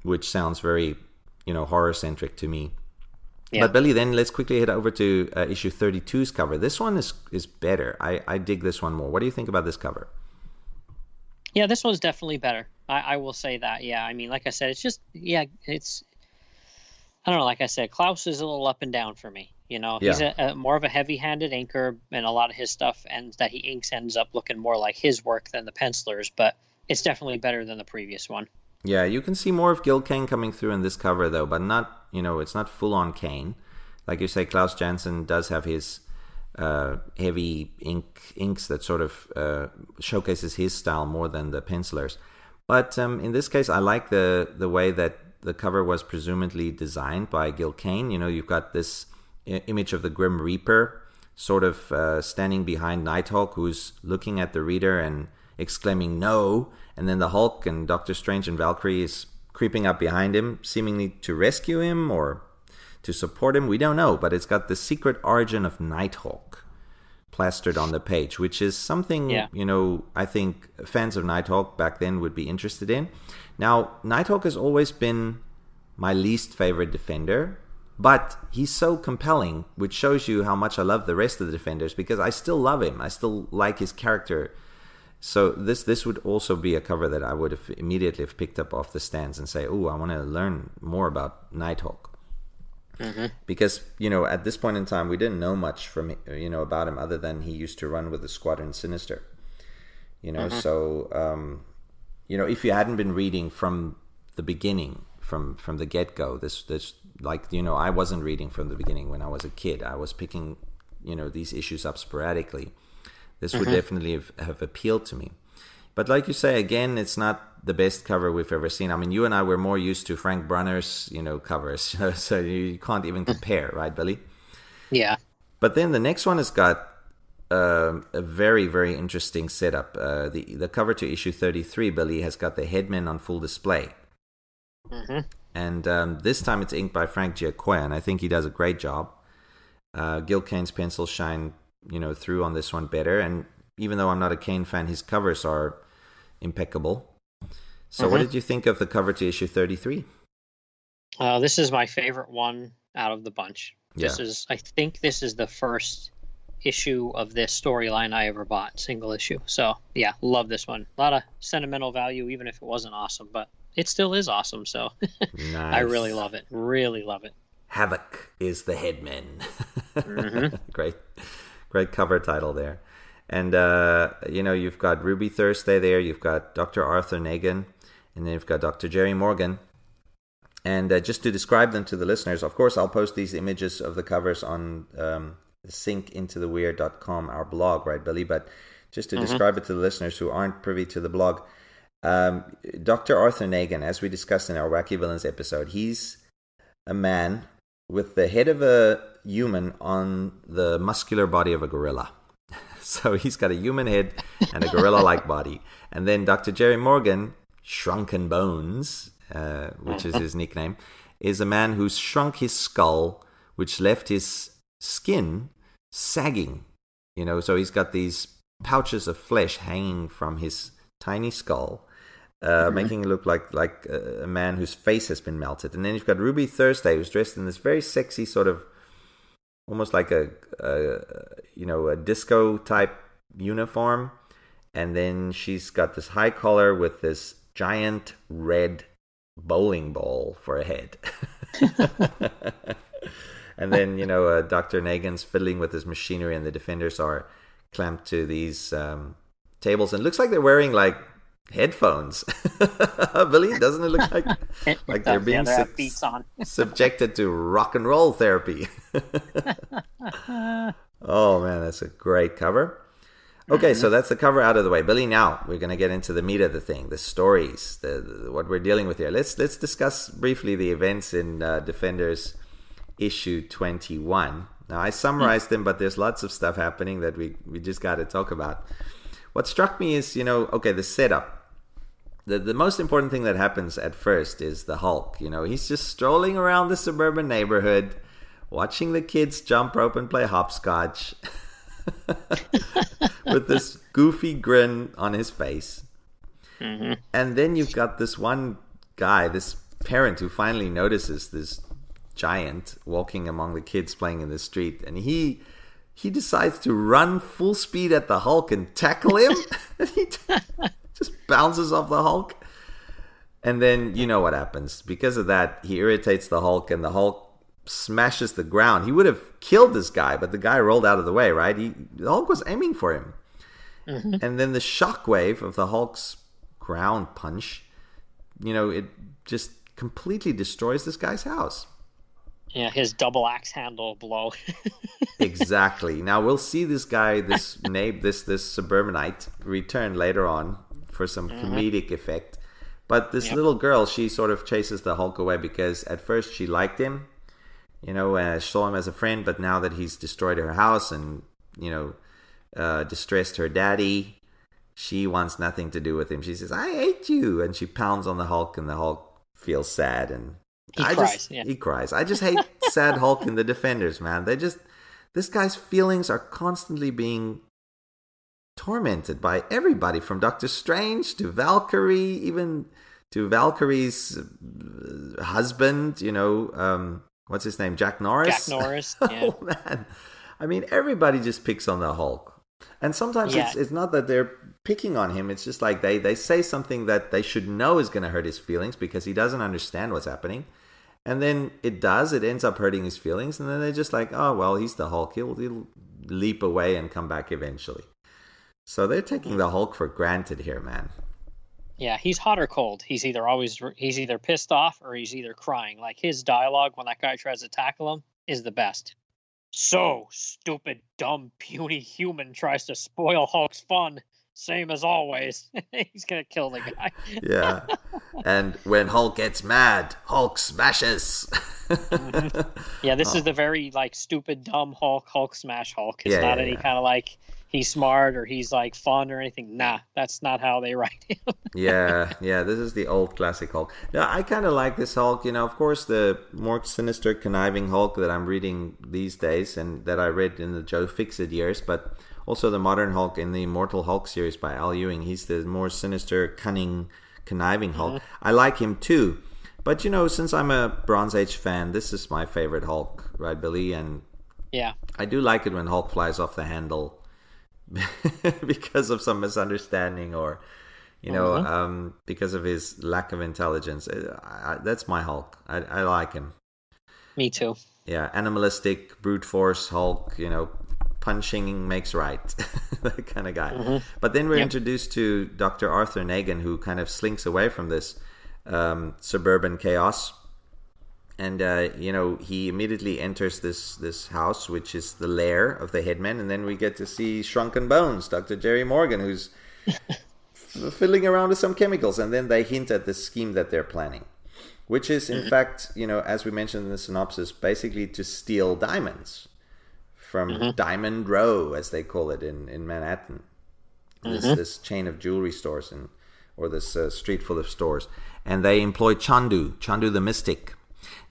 which sounds very, you know, horror centric to me. Yeah. But Billy, then let's quickly head over to uh, issue 32's cover. This one is is better. I, I dig this one more. What do you think about this cover? Yeah, this one's definitely better. I, I will say that. Yeah, I mean, like I said, it's just yeah, it's I don't know. Like I said, Klaus is a little up and down for me. You know, he's a, a more of a heavy-handed inker, and a lot of his stuff and that he inks ends up looking more like his work than the pencilers. But it's definitely better than the previous one. Yeah, you can see more of Gil Kane coming through in this cover though, but not you know it's not full on Kane. Like you say, Klaus Janson does have his uh, heavy ink inks that sort of uh, showcases his style more than the pencilers. But um, in this case, I like the the way that the cover was presumably designed by Gil Kane. You know, you've got this image of the Grim Reaper sort of uh, standing behind Nighthawk, who's looking at the reader and exclaiming "No!" And then the Hulk and Doctor Strange and Valkyrie is creeping up behind him, seemingly to rescue him or to support him. We don't know, but it's got the secret origin of Nighthawk plastered on the page, which is something Yeah. you know I think fans of Nighthawk back then would be interested in. Now, Nighthawk has always been my least favorite defender, but he's so compelling, which shows you how much I love the rest of the defenders because I still love him. I still like his character. So this this would also be a cover that I would have immediately have picked up off the stands and say, "Oh, I want to learn more about Nighthawk." Because you know, at this point in time, we didn't know much from you know about him other than he used to run with the Squadron Sinister. You know, so um, you know, if you hadn't been reading from the beginning, from from the get go, this this like you know, I wasn't reading from the beginning when I was a kid. I was picking you know these issues up sporadically. This would definitely have, have appealed to me. But like you say, again, it's not the best cover we've ever seen. I mean, you and I were more used to Frank Brunner's, you know, covers, *laughs* so you can't even compare, right, Billy? Yeah. But then the next one has got um a very, very interesting setup. Uh, the the cover to issue thirty three, Billy, has got the headman on full display, hmm and um, this time it's inked by Frank Giacoia, and I think he does a great job. Uh, Gil Kane's pencils shine, you know, through on this one better, and even though I'm not a Kane fan, his covers are impeccable. So, what Mhm. did you think of the cover to issue thirty three? Uh, this is my favorite one out of the bunch. This is, I think, this is the first issue of this storyline I ever bought, single issue. So yeah, love this one. A lot of sentimental value, even if it wasn't awesome, but it still is awesome. So *laughs* I really love it. Really love it. Havoc is the headman. Mhm. *laughs* great, great cover title there. And uh, you know, you've got Ruby Thursday there. You've got Dr. Arthur Nagan, and then you've got Dr. Jerry Morgan. And uh, just to describe them to the listeners, of course, I'll post these images of the covers on um, sinkintotheweird.com, our blog, right, Billy? But just to describe it to the listeners who aren't privy to the blog, um, Dr. Arthur Nagan, as we discussed in our Wacky Villains episode, he's a man with the head of a human on the muscular body of a gorilla. *laughs* So he's got a human head and a gorilla like body. And then Dr. Jerry Morgan, Shrunken Bones, uh, which is his nickname, is a man who's shrunk his skull, which left his skin sagging. You know, so he's got these pouches of flesh hanging from his tiny skull, uh, making it look like like a man whose face has been melted. And then you've got Ruby Thursday, who's dressed in this very sexy sort of, almost like a, a you know a disco type uniform, and then she's got this high collar with this giant red bowling ball for a head. *laughs* and then you know uh, Dr. Nagan's fiddling with his machinery, and the defenders are clamped to these um, tables, and looks like they're wearing like headphones. *laughs* Billy, doesn't it look like *laughs* like they're Yeah, being they have sub- on. *laughs* subjected to rock and roll therapy? oh man, that's a great cover. Okay, so that's the cover out of the way, Billy. Now we're going to get into the meat of the thing, the stories, the, the what we're dealing with here. Let's let's discuss briefly the events in uh, Defenders issue twenty one. Now I summarized them, but there's lots of stuff happening that we we just got to talk about. What struck me is, you know, okay, the setup. The, the most important thing that happens at first is the Hulk. You know, he's just strolling around the suburban neighborhood, watching the kids jump rope and play hopscotch *laughs* with this goofy grin on his face. Mm-hmm. And then you've got this one guy, this parent who finally notices this giant walking among the kids playing in the street, and he he decides to run full speed at the Hulk and tackle him. and *laughs* *laughs* he t- just bounces off the Hulk. And then you know what happens. Because of that, he irritates the Hulk, and the Hulk smashes the ground. He would have killed this guy, but the guy rolled out of the way, right? He, the Hulk was aiming for him. Mm-hmm. And then the shockwave of the Hulk's ground punch, you know, it just completely destroys this guy's house. Yeah, his double axe handle blow. *laughs* exactly. Now we'll see this guy, this *laughs* Nabe, this this suburbanite, return later on for some comedic effect. But this Yep. little girl, she sort of chases the Hulk away because at first she liked him, you know, uh, saw him as a friend. But now that he's destroyed her house and you know uh, distressed her daddy, she wants nothing to do with him. She says, "I hate you," and she pounds on the Hulk, and the Hulk feels sad and He I cries, Just, yeah. He cries. I just hate *laughs* sad Hulk and the Defenders, man. They just this guy's feelings are constantly being tormented by everybody from Doctor Strange to Valkyrie, even to Valkyrie's uh, husband. You know, um, what's his name? Jack Norris. Jack Norris. *laughs* Yeah. oh man, I mean, everybody just picks on the Hulk, and sometimes Yeah. it's it's not that they're picking on him. It's just like they they say something that they should know is going to hurt his feelings because he doesn't understand what's happening. And then it does. It ends up hurting his feelings, and then they're just like, "Oh well, he's the Hulk. He'll, he'll leap away and come back eventually." So they're taking the Hulk for granted here, man. Yeah, he's hot or cold. He's either always he's either pissed off or he's either crying. Like his dialogue when that guy tries to tackle him is the best. So stupid, dumb, puny human tries to spoil Hulk's fun. Same as always. *laughs* He's gonna kill the guy. yeah. *laughs* And when Hulk gets mad, Hulk smashes. Mm-hmm. Yeah, this Oh. *laughs* is the very like stupid, dumb Hulk, Hulk smash Hulk. It's Yeah, not yeah, any yeah. kind of like he's smart or he's like fun or anything. Nah, that's not how they write him. yeah, yeah, this is the old classic Hulk. Yeah, I kind of like this Hulk. You know, of course, the more sinister, conniving Hulk that I'm reading these days and that I read in the Joe Fixit years, but also the modern Hulk in the Immortal Hulk series by Al Ewing. He's the more sinister, cunning, conniving Hulk. I like him too. But, you know, since I'm a Bronze Age fan, this is my favorite Hulk, right, Billy? And yeah, I do like it when Hulk flies off the handle *laughs* because of some misunderstanding or, you know, um, because of his lack of intelligence. Uh, I, I, that's my Hulk. I, I like him. me too. Yeah, animalistic, brute force Hulk, you know, punching makes right. *laughs* that kind of guy. But then we're Yep. introduced to Dr. Arthur Nagan, who kind of slinks away from this um, suburban chaos. And uh, you know he immediately enters this this house, which is the lair of the headman, and then we get to see Shrunken Bones, Doctor Jerry Morgan, who's f- *laughs* fiddling around with some chemicals, and then they hint at the scheme that they're planning, which is in fact, you know, as we mentioned in the synopsis, basically to steal diamonds from Diamond Row, as they call it in in Manhattan. This, this chain of jewelry stores and or this uh, street full of stores and they employ chondu chondu the mystic.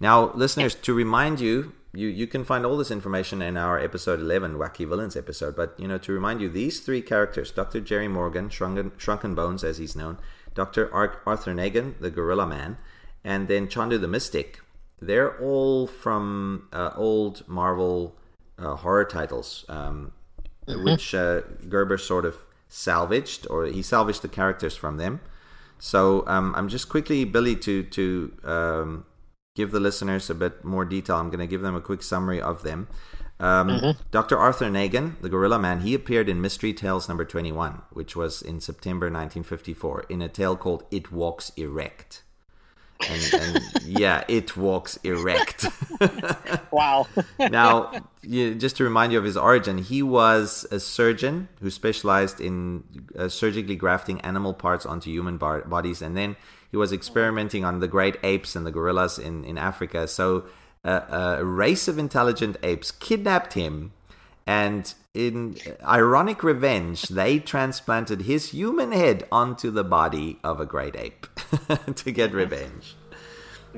Now listeners to remind you you you can find all this information in our episode 11 wacky villains episode but you know to remind you these three characters dr jerry morgan shrunken, shrunken bones as he's known dr Ar- arthur nagan the gorilla man and then chondu the mystic they're all from uh, old marvel uh, horror titles um, which uh, Gerber sort of salvaged, or he salvaged the characters from them. So um, I'm just quickly, Billy, to to um, give the listeners a bit more detail. I'm going to give them a quick summary of them. Um, Dr. Arthur Nagan, the Gorilla Man, he appeared in Mystery Tales number 21, which was in September 1954, in a tale called It Walks Erect. And, and yeah, it walks erect. *laughs* Wow. now, you, just to remind you of his origin, he was a surgeon who specialized in uh, surgically grafting animal parts onto human bar- bodies, and then he was experimenting on the great apes and the gorillas in, in Africa. So, uh, a race of intelligent apes kidnapped him, and in ironic revenge, they transplanted his human head onto the body of a great ape *laughs* to get revenge.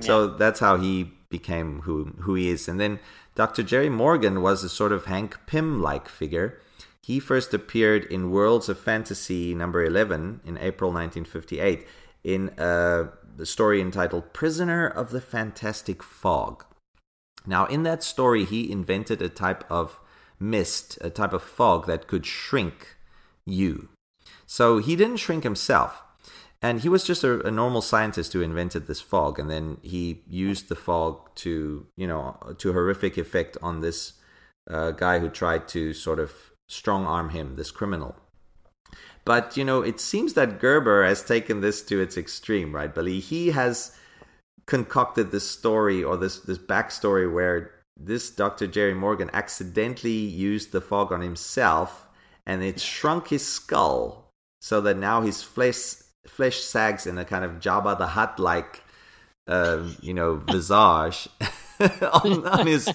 So that's how he became who who he is. And then Dr. Jerry Morgan was a sort of Hank Pym like figure. He first appeared in Worlds of Fantasy number 11 in April 1958 in a the story entitled Prisoner of the Fantastic Fog. Now, in that story, he invented a type of mist, a type of fog that could shrink you. So he didn't shrink himself. And he was just a, a normal scientist who invented this fog, and then he used the fog to, you know, to horrific effect on this uh, guy who tried to sort of strong arm him, this criminal. But you know, it seems that Gerber has taken this to its extreme, right, Billy? He has concocted this story or this this backstory where this Dr. Jerry Morgan accidentally used the fog on himself, and it shrunk his skull so that now his flesh flesh sags in a kind of Jabba the Hutt like, um, you know, visage *laughs* on, on his.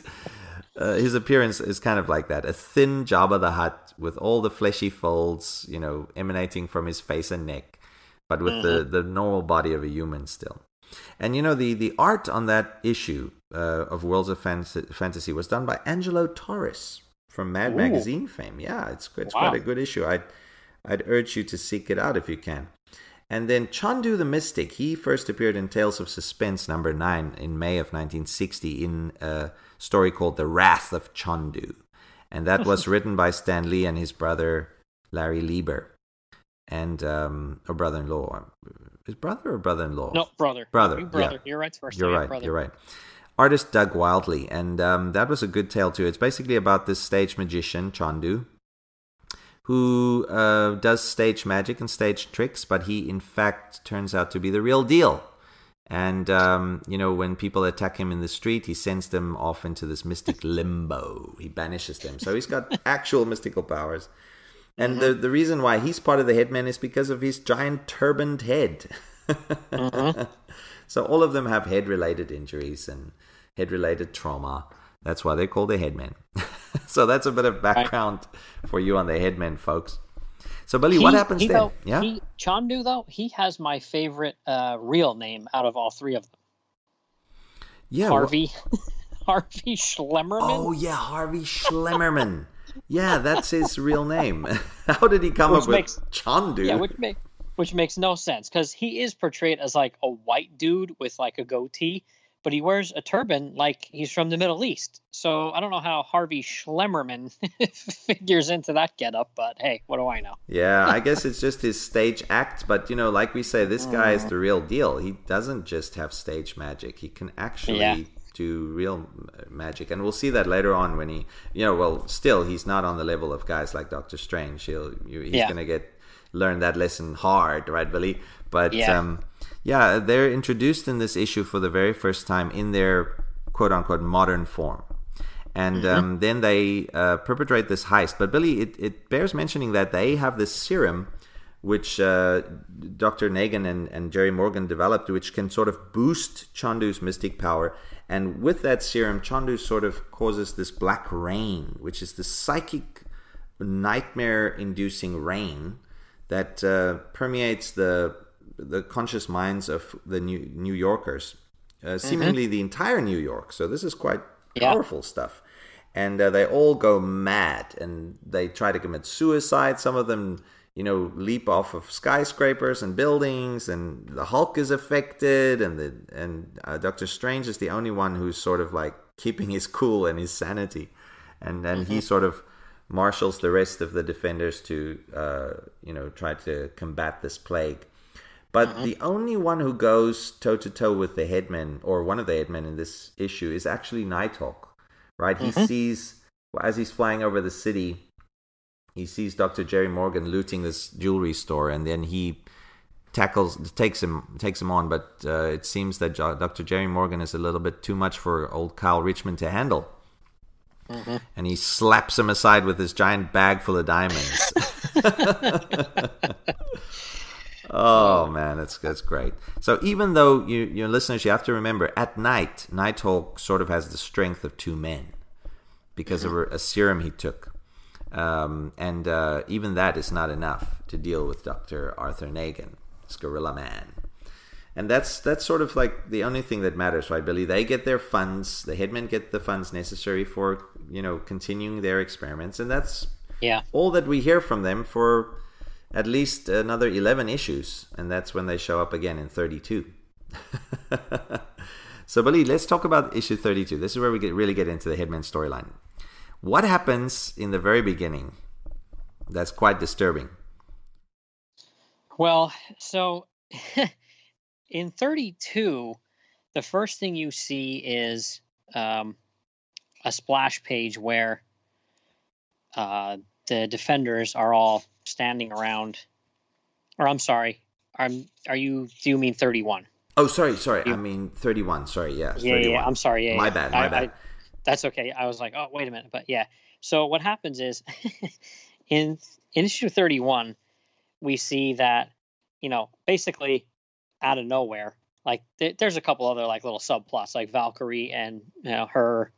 Uh, his appearance is kind of like that a thin Jabba the Hutt with all the fleshy folds, you know, emanating from his face and neck, but with the, the normal body of a human still. And you know, the, the art on that issue uh, of Worlds of Fantasy was done by Angelo Torres from Mad Ooh. Magazine fame. Yeah, it's, it's Wow. quite a good issue. I'd, I'd urge you to seek it out if you can. And then Chondu the Mystic, he first appeared in Tales of Suspense number 9 in May of 1960 in a story called The Wrath of Chondu. And that was *laughs* written by Stan Lee and his brother Larry Lieber. And, um, or brother in law. His brother or brother in law? No, brother. Brother, brother. yeah. You're right first. You're right. Brother. You're right. Artist Doug Wildey, and um, that was a good tale too. It's basically about this stage magician Chondu, who uh, does stage magic and stage tricks, but he in fact turns out to be the real deal. And um, you know, when people attack him in the street, he sends them off into this mystic *laughs* limbo. He banishes them. So he's got *laughs* actual mystical powers. And the, the reason why he's part of the Headmen is because of his giant turbaned head. *laughs* So all of them have head related injuries and head related trauma. That's why they're called the Headmen. *laughs* so that's a bit of background for you on the Headmen, folks. So, Billy, what happens he, then? though, yeah? He, Chondu, though, he has my favorite uh, real name out of all three of them. yeah. Harvey. *laughs* Harvey Schlemmerman. Oh, yeah, Harvey Schlemmerman. yeah, that's his real name. *laughs* How did he come Which up with makes- Chondu? Yeah, which make which makes no sense because he is portrayed as like a white dude with like a goatee, but he wears a turban like he's from the Middle East. So I don't know how Harvey Schlemmerman *laughs* figures into that getup, but hey, what do I know? Yeah, I guess *laughs* it's just his stage act, but you know, like we say, this guy is the real deal. He doesn't just have stage magic; he can actually Yeah. do real uh, magic, and we'll see that later on when he, you know, well, still he's not on the level of guys like Doctor Strange. He'll, he's Yeah. gonna get learn that lesson hard, right, Billy? But Yeah. um, yeah, they're introduced in this issue for the very first time in their quote unquote modern form. And um, then they uh, perpetrate this heist. But Billy, it, it bears mentioning that they have this serum, which uh, Dr. Nagan and, and Jerry Morgan developed, which can sort of boost Chondu's mystic power. And with that serum, Chondu sort of causes this black rain, which is the psychic nightmare inducing rain that uh, permeates the the conscious minds of the New, New Yorkers, uh, seemingly the entire New York. So this is quite Yeah. powerful stuff. And uh, they all go mad and they try to commit suicide. Some of them, you know, leap off of skyscrapers and buildings. And the Hulk is affected, and the and uh, Doctor Strange is the only one who's sort of like keeping his cool and his sanity. And then he sort of marshals the rest of the defenders to, uh, you know, try to combat this plague. But uh-huh. the only one who goes toe to toe with the headman, or one of the headmen in this issue, is actually Nighthawk. Right? He mm-hmm. sees, as he's flying over the city, he sees Dr. Jerry Morgan looting this jewelry store, and then he tackles, takes him, takes him on. But uh, it seems that Dr. Jerry Morgan is a little bit too much for old Kyle Richmond to handle. Mm-hmm. And he slaps him aside with his giant bag full of diamonds. *laughs* *laughs* Oh man, that's that's great. So even though you your listeners, you have to remember at night, Nighthawk sort of has the strength of two men because of a, a serum he took, um, and uh, even that is not enough to deal with Doctor Arthur Nagan, this Gorilla Man. And that's that's sort of like the only thing that matters, right, Billy? They get their funds. The headmen get the funds necessary for you know continuing their experiments, and that's Yeah. all that we hear from them for at least another 11 issues and that's when they show up again in 32 *laughs* so Billy, let's talk about issue 32 this is where we get really get into the headman storyline. What happens in the very beginning that's quite disturbing? Well, so *laughs* in 32, the first thing you see is um, a splash page where uh, the defenders are all standing around. Or I'm sorry, I'm. Are you? Do you mean 31? oh sorry sorry i mean 31 sorry yes Yeah, 31. yeah. I'm sorry. Yeah, my yeah. bad my I- bad I- that's okay. I was like, oh, wait a minute, but yeah. So what happens is, *laughs* in in issue thirty one, we see that you know basically out of nowhere, like th- there's a couple other like little subplots, like Valkyrie and you know her,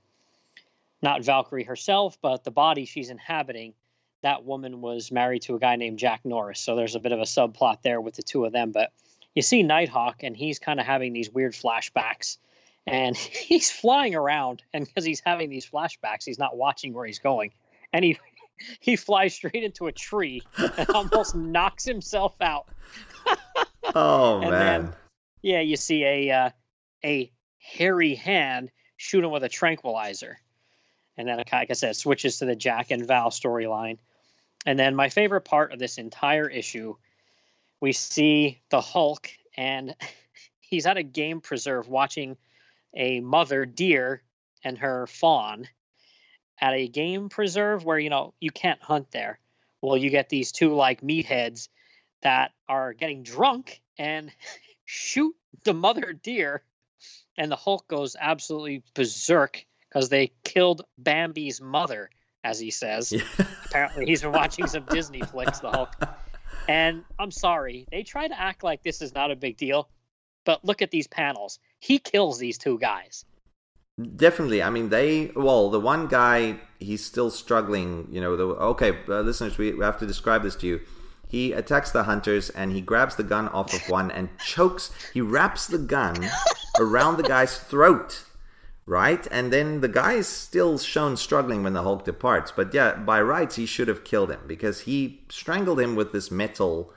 not Valkyrie herself, but the body she's inhabiting. That woman was married to a guy named Jack Norris, so there's a bit of a subplot there with the two of them. But you see Nighthawk, and he's kind of having these weird flashbacks. And *laughs* he's flying around and because he's having these flashbacks he's not watching where he's going. And he *laughs* he flies straight into a tree and *laughs* almost knocks himself out. Oh And man. then- yeah you see a uh, a hairy hand shoot him with a tranquilizer. And then like i said it switches to the jack and val storyline and then my favorite part of this entire issue we see the hulk and *laughs* he's at a game preserve watching a mother deer and her fawn at a game preserve where you know you can't hunt there. Well you get these two like meatheads that are getting drunk and *laughs* shoot the mother deer. And the hulk goes absolutely berserk because they killed bambi's mother as he says. Apparently, he's been watching some Disney flicks, the Hulk. And I'm sorry, they try to act like this is not a big deal, but look at these panels. He kills these two guys. Definitely. I mean, they. Well, the one guy, he's still struggling. You know. The okay, uh, listeners, we, we have to describe this to you. He attacks the hunters and he grabs the gun off of one and chokes. He wraps the gun *laughs* around the guy's throat, right? And then the guy is still shown struggling when the Hulk departs. But yeah, by rights, he should have killed him because he strangled him with this metal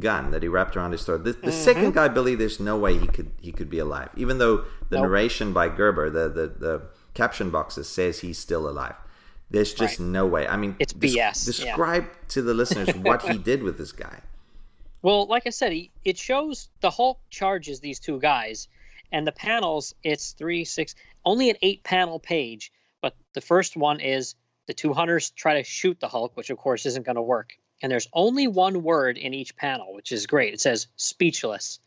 gun that he wrapped around his throat. The, the mm-hmm. second guy, Billy, there's no way he could he could be alive, even though the Nope. narration by Gerber, the, the the caption boxes says he's still alive. There's just Right. no way. I mean, It's des- BS, yeah. Describe to the listeners *laughs* what he did with this guy. Well, like I said, he, it shows the Hulk charges these two guys, and the panels, it's three, six, only an eight panel page. But the first one is the two hunters try to shoot the Hulk, which of course isn't going to work. And there's only one word in each panel, which is great. It says speechless.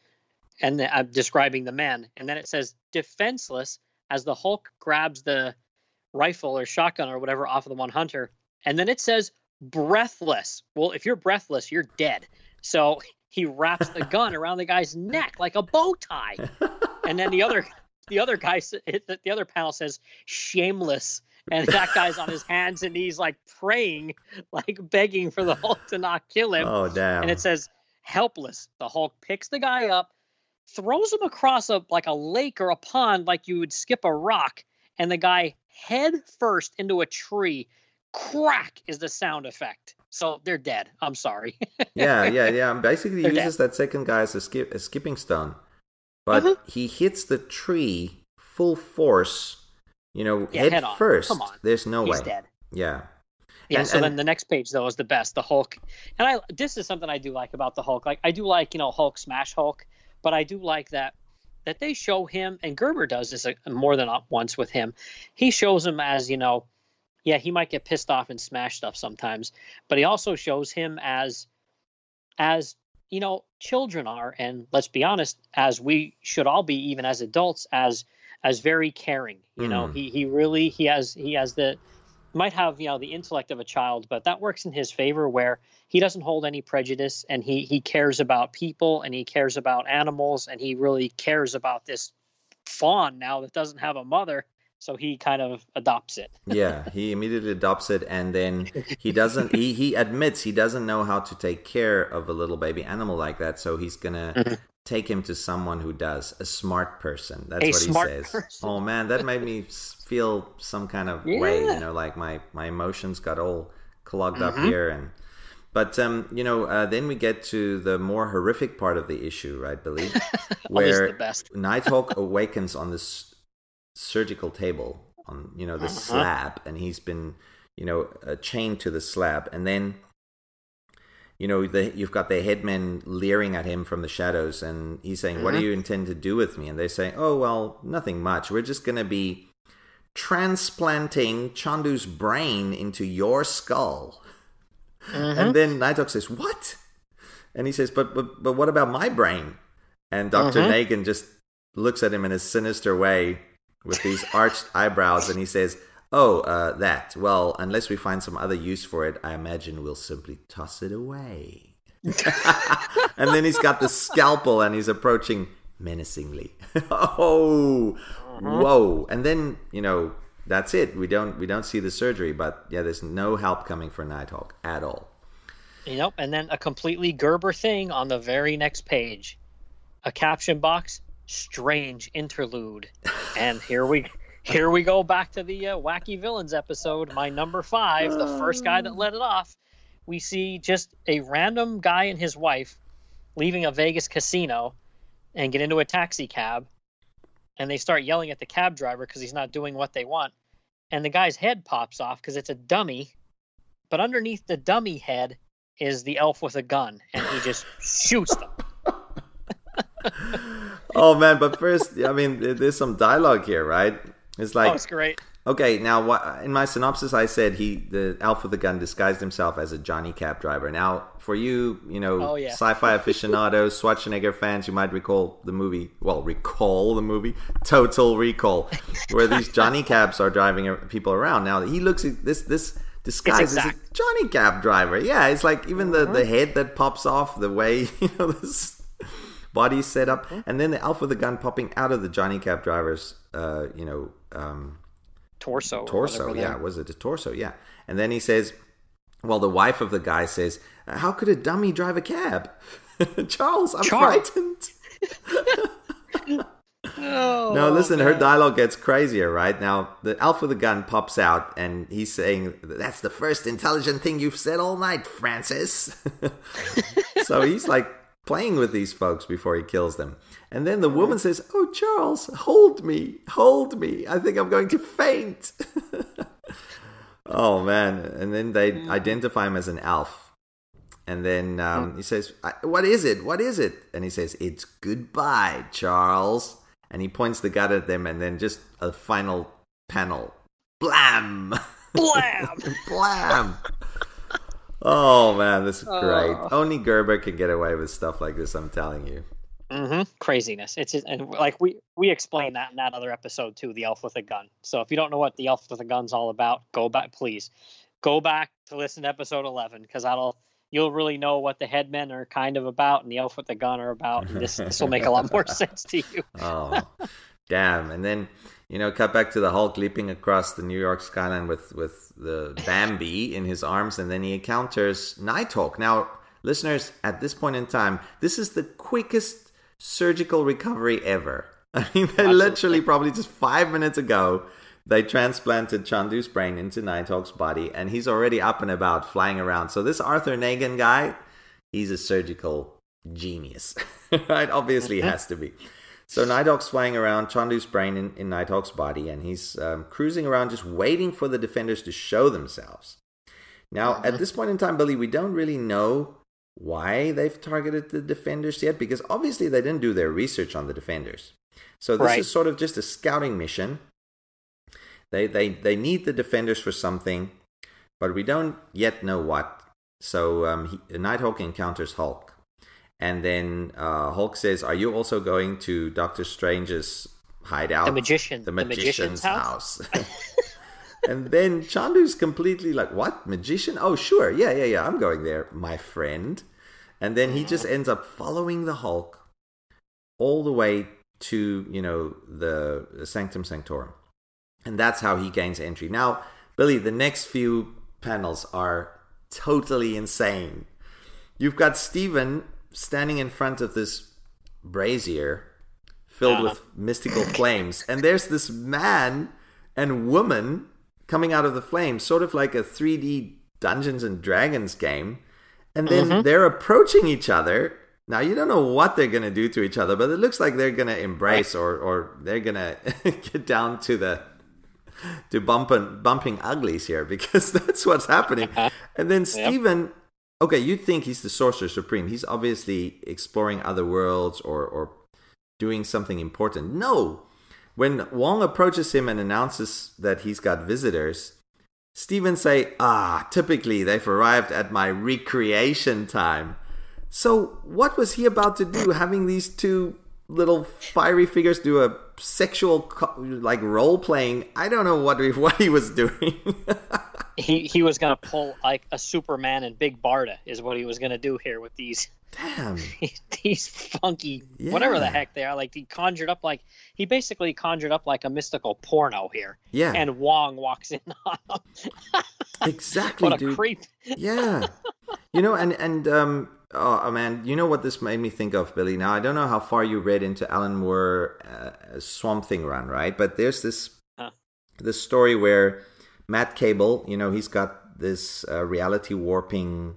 And then I'm describing the men. And then it says defenseless as the Hulk grabs the rifle or shotgun or whatever off of the one hunter. And then it says breathless. Well, if you're breathless, you're dead. So *laughs* he wraps the *laughs* gun around the guy's neck like a bow tie. *laughs* And then the other the other guy the the other panel says shameless and that guy's on his hands and knees like praying like begging for the Hulk to not kill him Oh damn! and it says helpless. The Hulk picks the guy up, throws him across a like a lake or a pond like you would skip a rock, and the guy head first into a tree. Crack is the sound effect. So they're dead. I'm sorry. *laughs* yeah, yeah, yeah. Basically, They're uses that second guy as a, skip, a skipping stone, but Mhm. he hits the tree full force. You know, Yeah, head, head first. Come on. There's no He's way. dead. Yeah, Yeah. And- so then the next page though is the best. The Hulk, and I this is something I do like about the Hulk. Like I do like you know Hulk smash Hulk, but I do like that that they show him and Gerber does this uh, more than once with him. He shows him as you know, yeah, he might get pissed off and smash stuff sometimes, but he also shows him as as you know children are, and let's be honest, as we should all be, even as adults, as as very caring. You know, Mm. he he really he has he has the might have you know the intellect of a child but that works in his favor where he doesn't hold any prejudice and he he cares about people and he cares about animals and he really cares about this fawn now that doesn't have a mother so he kind of adopts it *laughs* yeah. He immediately adopts it, and then he doesn't. He he admits he doesn't know how to take care of a little baby animal like that, so he's gonna. Mm-hmm. Take him to someone who does a smart person. That's A what he says. person. Oh man, that made me feel some kind of way. You know, like my my emotions got all clogged up Mm-hmm. here, and but um, you know, uh, then we get to the more horrific part of the issue, right, *laughs* Billy? Where the best. Nighthawk awakens on this surgical table on you know the Uh-huh. slab, and he's been you know uh, chained to the slab, and then you know the, you've got the headmen leering at him from the shadows, and he's saying, "What do Mm-hmm. you intend to do with me?" And they say, "Oh well, nothing much. We're just gonna be." Transplanting Chondu's brain into your skull. Mm-hmm. And then Nighthawk says, What? And he says, But but but what about my brain? And doctor Mhm. Nagan just looks at him in a sinister way with these arched eyebrows and he says, Oh, uh, that. Well, unless we find some other use for it, I imagine we'll simply toss it away. *laughs* and then he's got the scalpel and he's approaching menacingly. *laughs* oh, whoa! And then you know that's it. We don't we don't see the surgery, but yeah, there's no help coming for Nighthawk at all. You know, and then a completely Gerber thing on the very next page. A caption box, strange interlude. And here we here we go back to the uh, wacky villains episode, my number 5, the first guy that let it off. We see just a random guy and his wife leaving a Vegas casino and get into a taxi cab and they start yelling at the cab driver cuz he's not doing what they want. And the guy's head pops off cuz it's a dummy. But underneath the dummy head is the elf with a gun, and he just shoots them. Oh man! But first, I mean, there's some dialogue here, right? It's like oh, it's great. Okay, now what, in my synopsis, I said he, the Alpha the gun, disguised himself as a Johnny cab driver. Now, for you, you know, Oh, yeah. sci-fi *laughs* aficionados, Schwarzenegger fans, you might recall the movie. Well, recall the movie Total Recall, where these *laughs* Johnny cabs are driving people around. Now, he looks this this disguised as a. Johnny Cab driver. Yeah, it's like even the, the mm-hmm. head that pops off, the way *laughs* you know this body's set up, and then the elf with the gun popping out of the Johnny Cab driver's, uh, you know, um, torso. torso. Yeah, was it a torso? Yeah, and then he says, "Well, the wife of the guy says, how could a dummy drive a cab?" *laughs* Charles, I'm Charles. frightened. *laughs* Oh, No, listen, her dialogue gets crazier, right? Now, the elf with the gun pops out and he's saying, That's the first intelligent thing you've said all night, Francis. *laughs* so he's like playing with these folks before he kills them. And then the woman says, Oh, Charles, hold me, hold me. I think I'm going to faint. *laughs* oh, man. And then they identify him as an elf. And then um, he says, What is it? What is it? And he says, It's goodbye, Charles. And he points the gun at them, and then just a final panel. Blam! Blam! *laughs* Blam! Oh man, this is great. Oh. Only Gerber can get away with stuff like this, I'm telling you. hmm Craziness. It's just, and like we we explained that in that other episode too, the elf with a gun. So if you don't know what the elf with a gun's all about, go back, please, go back to listen to episode eleven because that'll you'll really know what the headmen are kind of about and the elf with the gun are about. And this this will make a lot more *laughs* sense to you. Oh, damn! And then you know, cut back to the Hulk leaping across the New York skyline with with the Bambi in his arms, and then he encounters Nighthawk. Now, listeners, at this point in time, this is the quickest surgical recovery ever. *laughs* I mean, they literally probably just five minutes ago. They transplanted Chondu's brain into Nighthawk's body, and he's already up and about, flying around. So this Arthur Nagan guy, he's a surgical genius, *laughs* right? Obviously, he has to be. So Nighthawk's flying around, Chondu's brain in, in Nighthawk's body, and he's um, cruising around just waiting for the defenders to show themselves. Now, at this point in time, Billy, we don't really know why they've targeted the defenders yet, because obviously they didn't do their research on the defenders. So this Right. is sort of just a scouting mission. They, they, they need the defenders for something, but we don't yet know what. So um, he, Nighthawk encounters Hulk. And then uh, Hulk says, Are you also going to Doctor Strange's hideout? The magician- The the magician's, magician's house. *laughs* and then Chondu's completely like, What? Magician? Oh, sure. Yeah, yeah, yeah. I'm going there, my friend. And then he just ends up following the Hulk all the way to, you know, the Sanctum Sanctorum. And that's how he gains entry. Now, Billy, the next few panels are totally insane. You've got Stephen standing in front of this brazier filled Yeah. with mystical flames, and there's this man and woman coming out of the flames, sort of like a 3D Dungeons and Dragons game. And then mm-hmm. they're approaching each other. Now you don't know what they're gonna do to each other, but it looks like they're gonna embrace or or they're gonna *laughs* get down to the to bumping bumping uglies here because *laughs* that's what's happening. Uh-huh. And then Stephen, okay, you'd think he's the sorcerer supreme? He's obviously exploring other worlds or or doing something important. No, when Wong approaches him and announces that he's got visitors, Stephen say, "Ah, typically they've arrived at my recreation time." So what was he about to do? Having these two little fiery figures do a sexual like role playing? I don't know what *laughs* what he was doing. *laughs* He he was gonna pull like a Superman and Big Barda is what he was gonna do here with these Damn. *laughs* these funky whatever the heck they are. Like he conjured up like he basically conjured up like a mystical porno here. Yeah. And Wong walks in *laughs* on him. Exactly, what a dude. creep. yeah you know and and um oh man you know what this made me think of billy now i don't know how far you read into alan moore uh, swamp thing run right but there's this Huh. Matt Cable, you know, he's got this uh, reality warping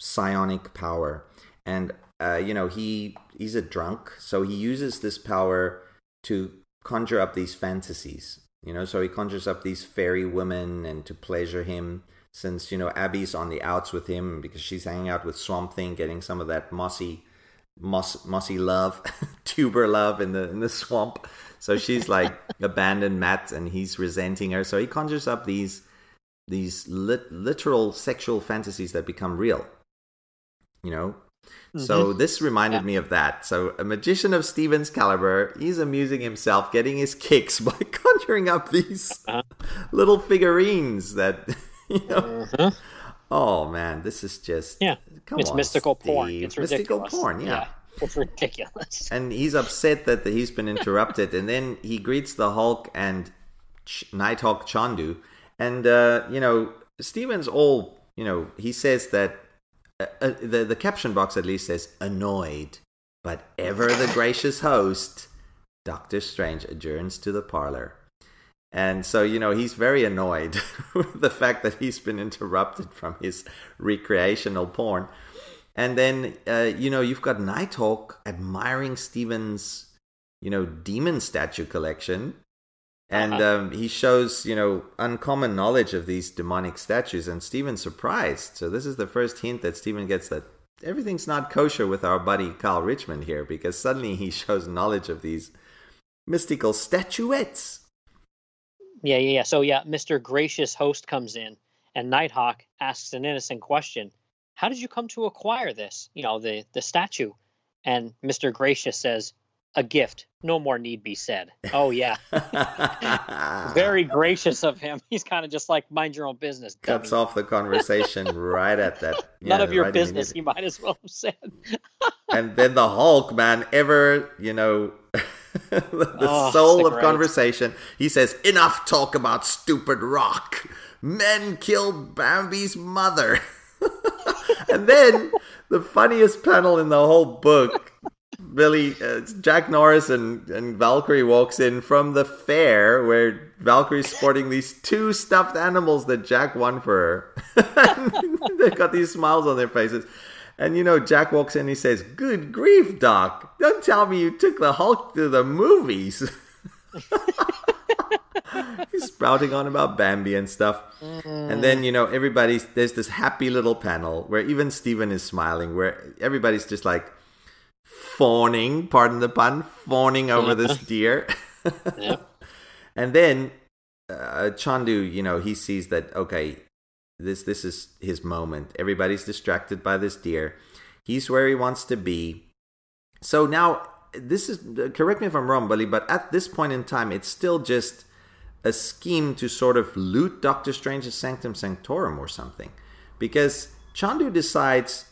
psionic power, and uh, you know he he's a drunk, so he uses this power to conjure up these fantasies. You know, so he conjures up these fairy women and to pleasure him. Since you know Abby's on the outs with him because she's hanging out with Swamp Thing, getting some of that mossy, moss, mossy love, *laughs* tuber love in the in the swamp. So she's like abandoned Matt and he's resenting her. So he conjures up these these lit- literal sexual fantasies that become real. You know? Mm-hmm. So this reminded yeah. me of that. So a magician of Steven's caliber, he's amusing himself getting his kicks *laughs* by conjuring up these uh-huh. little figurines that *laughs* you know uh-huh. Oh man, this is just yeah. Come it's on, mystical Steve. porn. It's ridiculous. mystical porn. Yeah. It's *laughs* ridiculous. and he's upset that he's been interrupted. And then he greets the hulk and Ch- nighthawk chondu and uh, you know steven's all you know he says that uh, uh, the, the caption box at least says annoyed but ever the gracious host doctor strange adjourns to the parlor. And so you know he's very annoyed *laughs* with the fact that he's been interrupted from his recreational porn and then, uh, you know, you've got Nighthawk admiring Steven's, you know, demon statue collection. And um, he shows, you know, uncommon knowledge of these demonic statues. And Steven's surprised. So this is the first hint that Steven gets that everything's not kosher with our buddy Carl Richmond here because suddenly he *laughs* shows knowledge of these mystical statuettes. Yeah, yeah, yeah. So yeah, Mr. Gracious Host comes in, and Nighthawk asks an innocent question: "How did you come to acquire this? You know, the the statue?" And Mr. Gracious says, "A gift. No more need be said." Oh yeah, *laughs* very gracious of him. He's kind of just like, "Mind your own business." Cuts off the conversation right at that. *laughs* None of your right business. You might as well have said. *laughs* and then the Hulk, man, ever, you know, the Oh, soul of great. conversation. He says, Enough talk about stupid rock. Men killed Bambi's mother. And then the funniest panel in the whole book. Billy, uh, Jack Norris and, and Valkyrie walks in from the fair where Valkyrie's sporting these two stuffed animals that Jack won for her. *laughs* They've got these smiles on their faces. And you know, Jack walks in and he says, Good grief, Doc. Don't tell me you took the Hulk to the movies. *laughs* *laughs* He's sprouting on about Bambi and stuff. And then, you know, everybody's there's this happy little panel where even Steven is smiling, where everybody's just like fawning, pardon the pun, fawning over this *laughs* deer. Yeah. *laughs* And then uh, Chondu, you know, he sees that okay, this this is his moment. Everybody's distracted by this deer. He's where he wants to be. So now this is correct me if I'm wrong, Bully, but at this point in time, it's still just a scheme to sort of loot Doctor Strange's Sanctum Sanctorum or something, because Chondu decides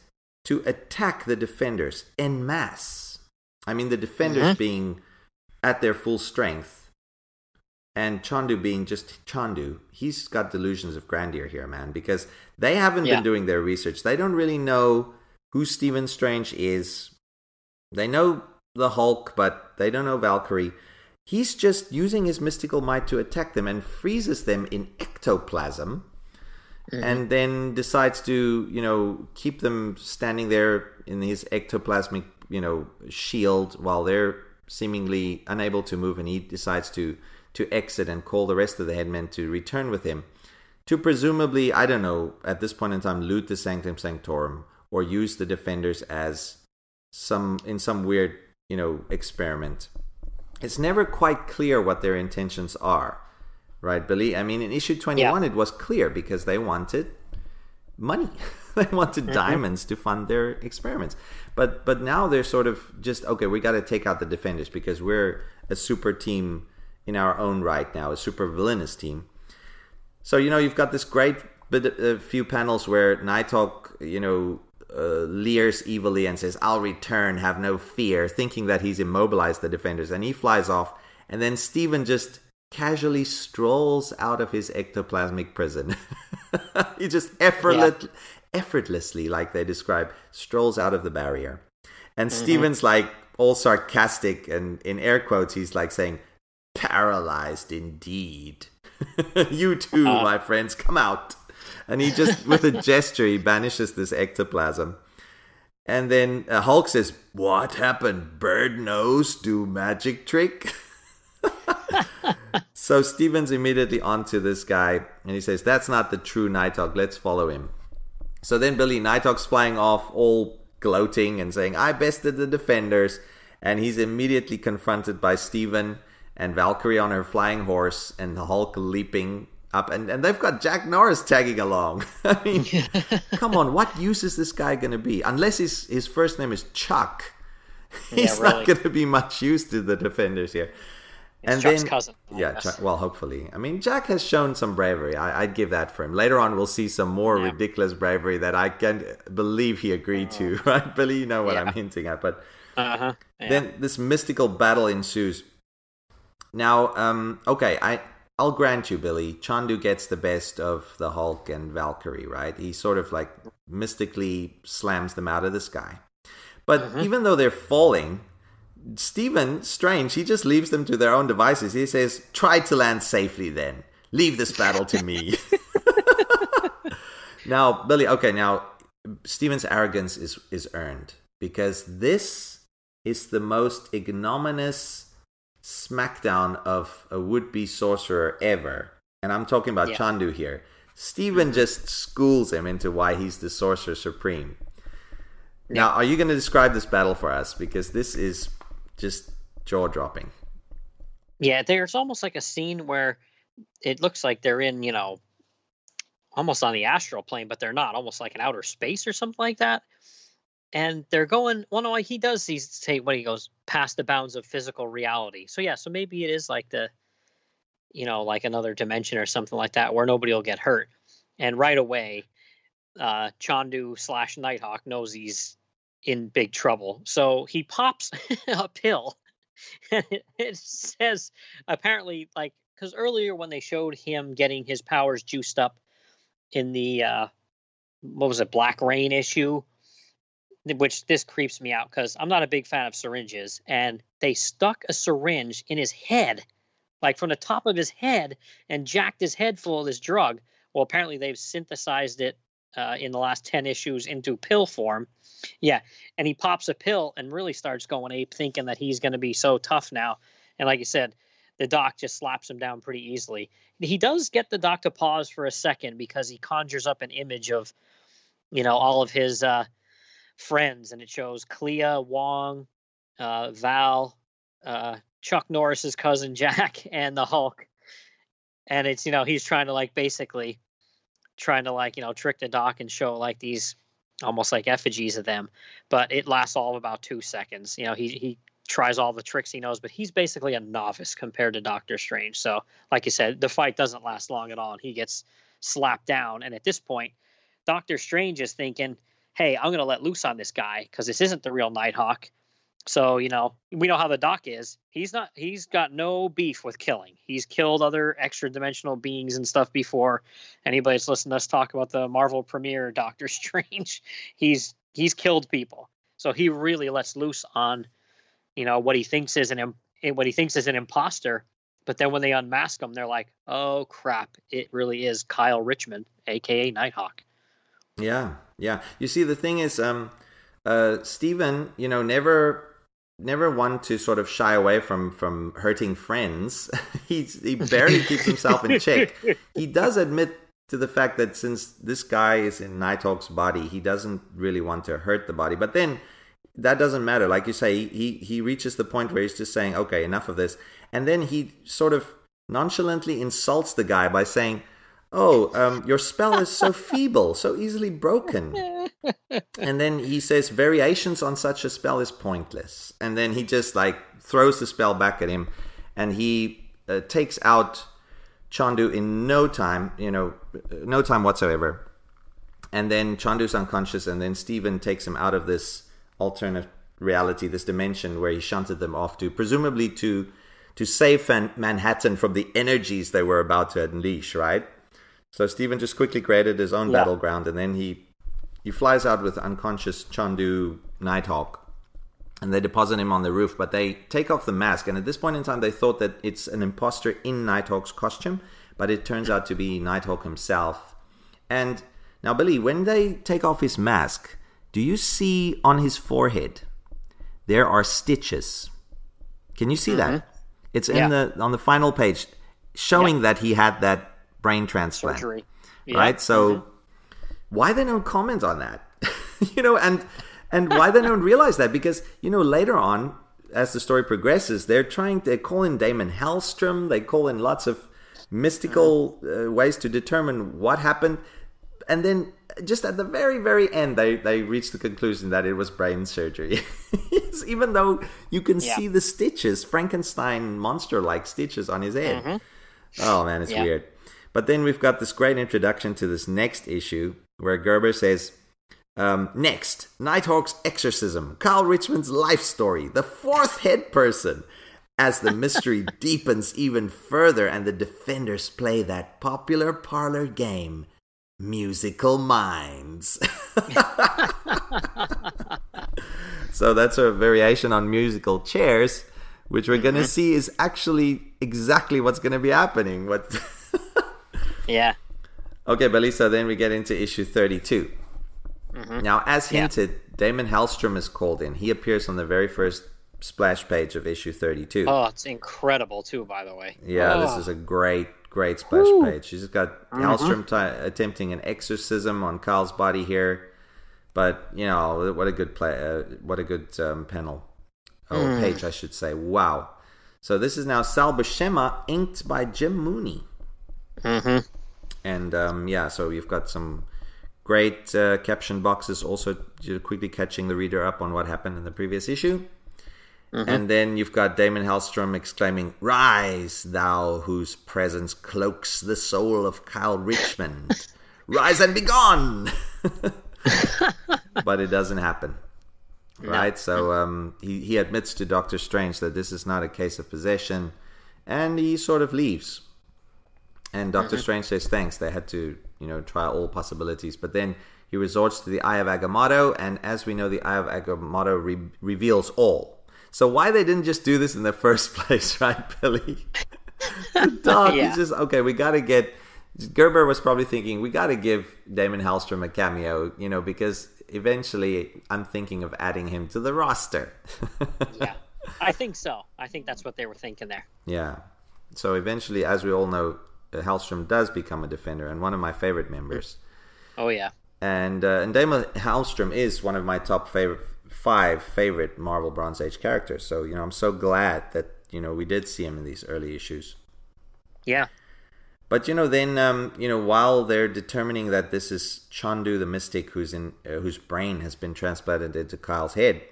to attack the defenders en masse. I mean, the defenders mm-hmm. being at their full strength, and Chondu being just Chondu. He's got delusions of grandeur here, man, because they haven't Yeah. been doing their research. They don't really know who Stephen Strange is. They know the Hulk, but they don't know Valkyrie. He's just using his mystical might to attack them and freezes them in ectoplasm mm-hmm. and then decides to, you know, keep them standing there in his ectoplasmic, you know, shield while they're seemingly unable to move and he decides to to exit and call the rest of the headmen to return with him to presumably, I don't know, at this point in time, loot the Sanctum Sanctorum or use the defenders as some in some weird, you know, experiment. It's never quite clear what their intentions are, right, Billy? I mean, in issue twenty-one, it was clear because they wanted money. *laughs* they wanted mm-hmm. diamonds to fund their experiments. But but now they're sort of just okay. We got to take out the defenders because we're a super team in our own right now, a super villainous team. So you know you've got this great bit, a few panels where Nighthawk, you know, uh, leers evilly and says, "I'll return, have no fear," thinking that he's immobilized the defenders, and he flies off. And then Steven just casually strolls out of his ectoplasmic prison. *laughs* he just effortless, effortlessly, like they describe, strolls out of the barrier. And Steven's like all sarcastic and in air quotes, he's like saying, "Paralyzed indeed." *laughs* you too, my friends, come out. And he just, with a gesture, he banishes this ectoplasm. And then uh, Hulk says, What happened? Bird nose do magic trick? *laughs* so Steven's immediately onto this guy and he says, That's not the true Nighthawk. Let's follow him. So then Billy Nighthawk's flying off, all gloating and saying, I bested the defenders. And he's immediately confronted by Steven and Valkyrie on her flying horse and Hulk leaping up. And, and they've got Jack Norris tagging along. *laughs* I mean, *laughs* come on, what use is this guy going to be? Unless his, his first name is Chuck. *laughs* He's Yeah, not going to be much use to the defenders here. It's and Chuck's then cousin. Yeah. Chuck, well, hopefully. I mean, Jack has shown some bravery. I, I'd give that for him. Later on, we'll see some more Yeah. ridiculous bravery that I can't believe he agreed to. I believe you know what I'm hinting at, but. Uh-huh. Yeah. Then this mystical battle ensues. Now, um, okay, I I'll grant you, Billy. Chondu gets the best of the Hulk and Valkyrie, right? He sort of like mystically slams them out of the sky. But Mm-hmm. even though they're falling, Stephen Strange he just leaves them to their own devices. He says, "Try to land safely, then. Leave this battle to me." *laughs* *laughs* now, Billy. Okay, now Stephen's arrogance is is earned because this is the most ignominious smackdown of a would-be sorcerer ever, and I'm talking about Yeah. Chondu here. Stephen mm-hmm. just schools him into why he's the sorcerer supreme. Now, are you going to describe this battle for us? Because this is just jaw-dropping. Yeah, there's almost like a scene where it looks like they're in, you know, almost on the astral plane, but they're not, almost like an outer space or something like that. And they're going, well, no, he does these say when he goes past the bounds of physical reality. So yeah, so maybe it is like the, you know, like another dimension or something like that where nobody will get hurt. And right away, uh, Chondu slash Nighthawk knows he's in big trouble. So he pops *laughs* a pill and *laughs* it, it says apparently like because earlier when they showed him getting his powers juiced up in the uh what was it black rain issue which this creeps me out because i'm not a big fan of syringes and they stuck a syringe in his head like from the top of his head and jacked his head full of this drug. Well apparently they've synthesized it uh, in the last 10 issues into pill form. Yeah and he pops a pill and really starts going ape thinking that he's going to be so tough now. And like you said the doc just slaps him down pretty easily. He does get the doc to pause for a second because he conjures up an image of you know all of his uh friends and it shows clea wong uh val uh chuck norris's cousin *laughs* jack and the hulk. And it's you know he's trying to like basically trying to like you know trick the doc and show like these almost like effigies of them. But it lasts all about two seconds. You know he he tries all the tricks he knows but he's basically a novice compared to doctor strange. So like you said the fight doesn't last long at all and he gets slapped down. And at this point doctor strange is thinking hey i'm going to let loose on this guy because this isn't the real nighthawk. So you know we know how the doc is. He's not he's got no beef with killing. He's killed other extra dimensional beings and stuff before. Anybody that's listened to us talk about the marvel premiere *laughs* doctor strange he's he's killed people. So he really lets loose on you know what he thinks is an eh, what he thinks is an imposter. But then when they unmask him they're like oh crap it really is kyle richmond aka nighthawk Yeah, yeah. You see, the thing is, um, uh, Stephen, you know, never, never one to sort of shy away from from hurting friends. *laughs* He's he barely keeps himself in check. He does admit to the fact that since this guy is in Nighthawk's body, he doesn't really want to hurt the body. But then that doesn't matter. Like you say, he he reaches the point where he's just saying, "Okay, enough of this," and then he sort of nonchalantly insults the guy by saying. Oh, um, your spell is so feeble, so easily broken. *laughs* And then he says, variations on such a spell is pointless. And then he just like throws the spell back at him and he uh, takes out Chondu in no time, you know, no time whatsoever. And then Chondu's unconscious, and then Stephen takes him out of this alternate reality, this dimension where he shunted them off to, presumably to to save Manhattan from the energies they were about to unleash, right? So Stephen just quickly created his own Yeah. battleground, and then he he flies out with unconscious Chondu Nighthawk, and they deposit him on the roof. But they take off the mask, and at this point in time, they thought that it's an imposter in Nighthawk's costume, but it turns out to be Nighthawk himself. And now, Billy, when they take off his mask, do you see on his forehead there are stitches? Can you see that? Mm-hmm. It's in Yeah. the on the final page, showing that he had that brain transplant surgery Yeah. right? So why they don't comment on that, *laughs* you know, and and why they don't realize that because you know later on as the story progresses, they're trying to call in Damon Hellstrom, they call in lots of mystical uh, ways to determine what happened, and then just at the very, very end, they they reached the conclusion that it was brain surgery. *laughs* Even though you can Yeah. see the stitches, Frankenstein monster-like stitches on his head. Oh man, it's Mm-hmm. Yeah. weird. But then we've got this great introduction to this next issue where Gerber says, um, next, Nighthawk's exorcism, Carl Richmond's life story, the fourth head person. As the mystery *laughs* deepens even further and the defenders play that popular parlor game, Musical Minds. *laughs* so that's a variation on musical chairs, which we're going to see is actually exactly what's going to be happening. What? Yeah. Okay, Belisa, then we get into issue 32. Now, as Yeah. hinted, Damon Hellstrom is called in. He appears on the very first splash page of issue 32. Oh, it's incredible too. By the way. yeah, oh. this is a great, great splash page. She's got Hellstrom ti attempting an exorcism on Carl's body here. But, you know, what a good play, uh, what a good um, panel. Oh, page, I should say. Wow. So this is now Sal Buscema, inked by Jim Mooney. Mm-hmm. And um, yeah, so you've got some great uh, caption boxes, also quickly catching the reader up on what happened in the previous issue. And then you've got Damon Hellstrom exclaiming, Rise, thou whose presence cloaks the soul of Kyle Richmond. *laughs* Rise and be gone! *laughs* but it doesn't happen. Right? So um, he, he admits to Doctor Strange that this is not a case of possession, and he sort of leaves. And Doctor mm-hmm. Strange says thanks. They had to, you know, try all possibilities. But then he resorts to the Eye of Agamotto, and as we know, the Eye of Agamotto re- reveals all. So why they didn't just do this in the *laughs* first place, *laughs* right, Billy? *laughs* the dog Yeah. is just okay. We got to get. Gerber was probably thinking we got to give Damon Hellstrom a cameo, you know, because eventually I'm thinking of adding him to the roster. Yeah. I think so. I think that's what they were thinking there. Yeah. So eventually, as we all know, Hellstrom does become a defender and one of my favorite members. Oh yeah. And uh, and Damon Hellstrom is one of my top favorite five favorite Marvel Bronze Age characters. So you know, I'm so glad that you know we did see him in these early issues. Yeah. But you know, then um, you know, while they're determining that this is Chondu the Mystic, who's in uh, whose brain has been transplanted into Kyle's head,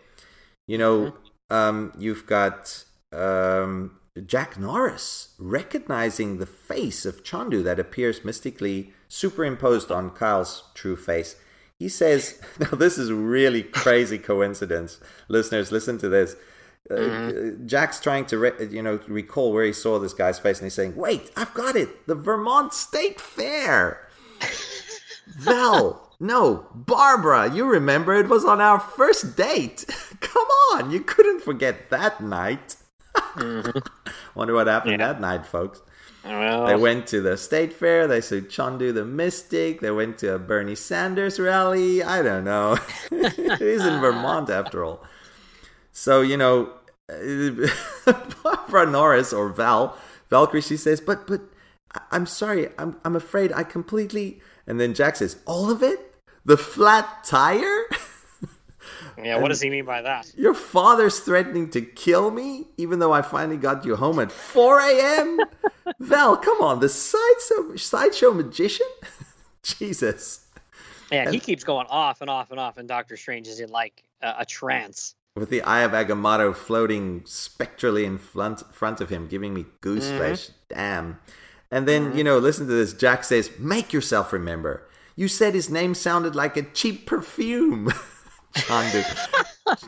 you know, um, you've got um, Jack Norris recognizing the face of Chondu that appears mystically superimposed on Kyle's true face. He says, *laughs* "Now this is really crazy coincidence, listeners. Listen to this." Uh, Jack's trying to, re- you know, recall where he saw this guy's face, and he's saying, "Wait, I've got it! The Vermont State Fair." *laughs* Val, no, Barbara, you remember it was on our first date. *laughs* Come on, you couldn't forget that night. *laughs* Wonder what happened Yeah. that night, folks. Well, They went to the state fair. They saw Chondu the Mystic. They went to a Bernie Sanders rally. I don't know. *laughs* it is in Vermont after all. So you know, *laughs* Barbara Norris or Val Valkyrie, she says, "But but I'm sorry. I'm I'm afraid I completely." And then Jack says, "All of it? The flat tire?" Yeah. What does he mean by that? Your father's threatening to kill me, even though I finally got you home at 4 a.m. *laughs* Val, come on, the sideshow, sideshow magician? *laughs* Jesus. Yeah, he keeps going off and off and off, and Doctor Strange is in like a, a trance. With the Eye of Agamotto floating spectrally in front, front of him, giving me goose flesh. Mm-hmm. Damn. And then, mm-hmm. you know, listen to this. Jack says, Make yourself remember. You said his name sounded like a cheap perfume. *laughs* Chondu.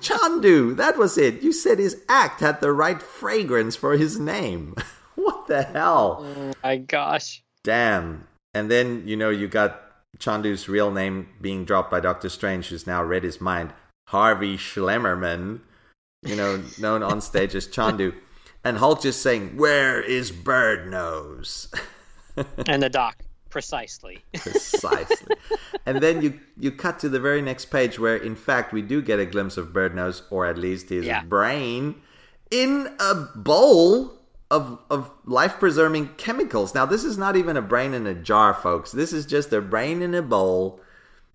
Chondu, that was it. You said his act had the right fragrance for his name. *laughs* what the hell? Oh my gosh. Damn. And then, you know, you got Chondu's real name being dropped by Doctor Strange, who's now read his mind. Harvey Schlemmerman, you know, known on stage as Chondu. And Hulk just saying, Where is Bird Nose? *laughs* And the doc, precisely. *laughs* Precisely. and then you you cut to the very next page where in fact we do get a glimpse of Bird Nose, or at least his Yeah. brain, in a bowl of of life preserving chemicals. Now this is not even a brain in a jar, folks. This is just a brain in a bowl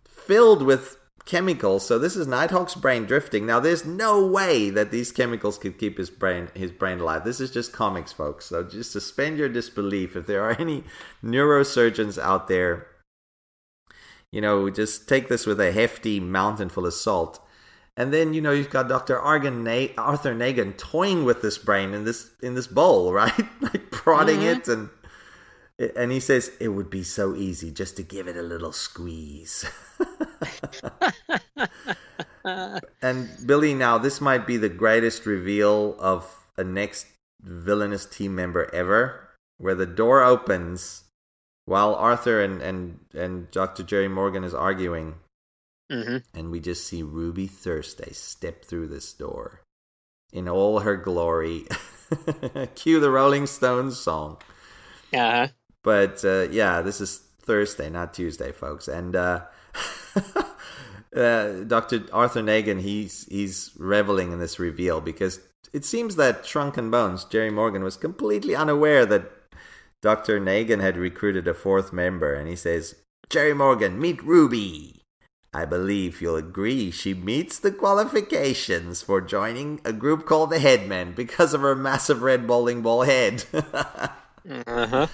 filled with chemicals. So this is Nighthawk's brain drifting. Now there's no way that these chemicals could keep his brain his brain alive. This is just comics, folks. So just suspend your disbelief. If there are any neurosurgeons out there, you know, just take this with a hefty mountain full of salt. And then you know you've got Doctor Argan Na- Arthur Nagan toying with this brain in this in this bowl, *laughs* right? like prodding mm-hmm. it, and and he says it would be so easy just to give it a little squeeze. *laughs* and Billy, now this might be the greatest reveal of a next villainous team member ever, where the door opens while Arthur and and and Dr. Jerry Morgan is arguing, hmm and we just see Ruby Thursday step through this door in all her glory. *laughs* Cue the Rolling Stones song. Uh-huh. But uh, yeah, this is Thursday, not Tuesday, folks. And uh, *laughs* uh, Dr. Arthur Nagan, he's he's reveling in this reveal because it seems that Shrunken Bones, Jerry Morgan, was completely unaware that Dr. Nagan had recruited a fourth member, and he says, "Jerry Morgan, meet Ruby." I believe you'll agree she meets the qualifications for joining a group called the Headmen because of her massive red bowling ball head. *laughs* Uh-huh.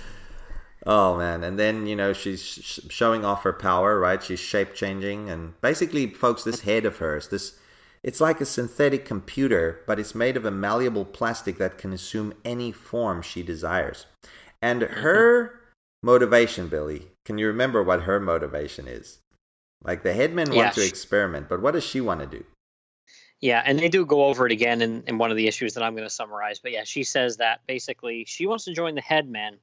Oh man, and then you know she's sh- showing off her power, right? She's shape changing, and basically, folks, this head of hers, this it's like a synthetic computer, but it's made of a malleable plastic that can assume any form she desires. And her motivation, Billy, can you remember what her motivation is? Like the headmen Yeah, want to she- experiment, but what does she want to do? Yeah, and they do go over it again in, in one of the issues that I'm going to summarize. But yeah, she says that basically she wants to join the headmen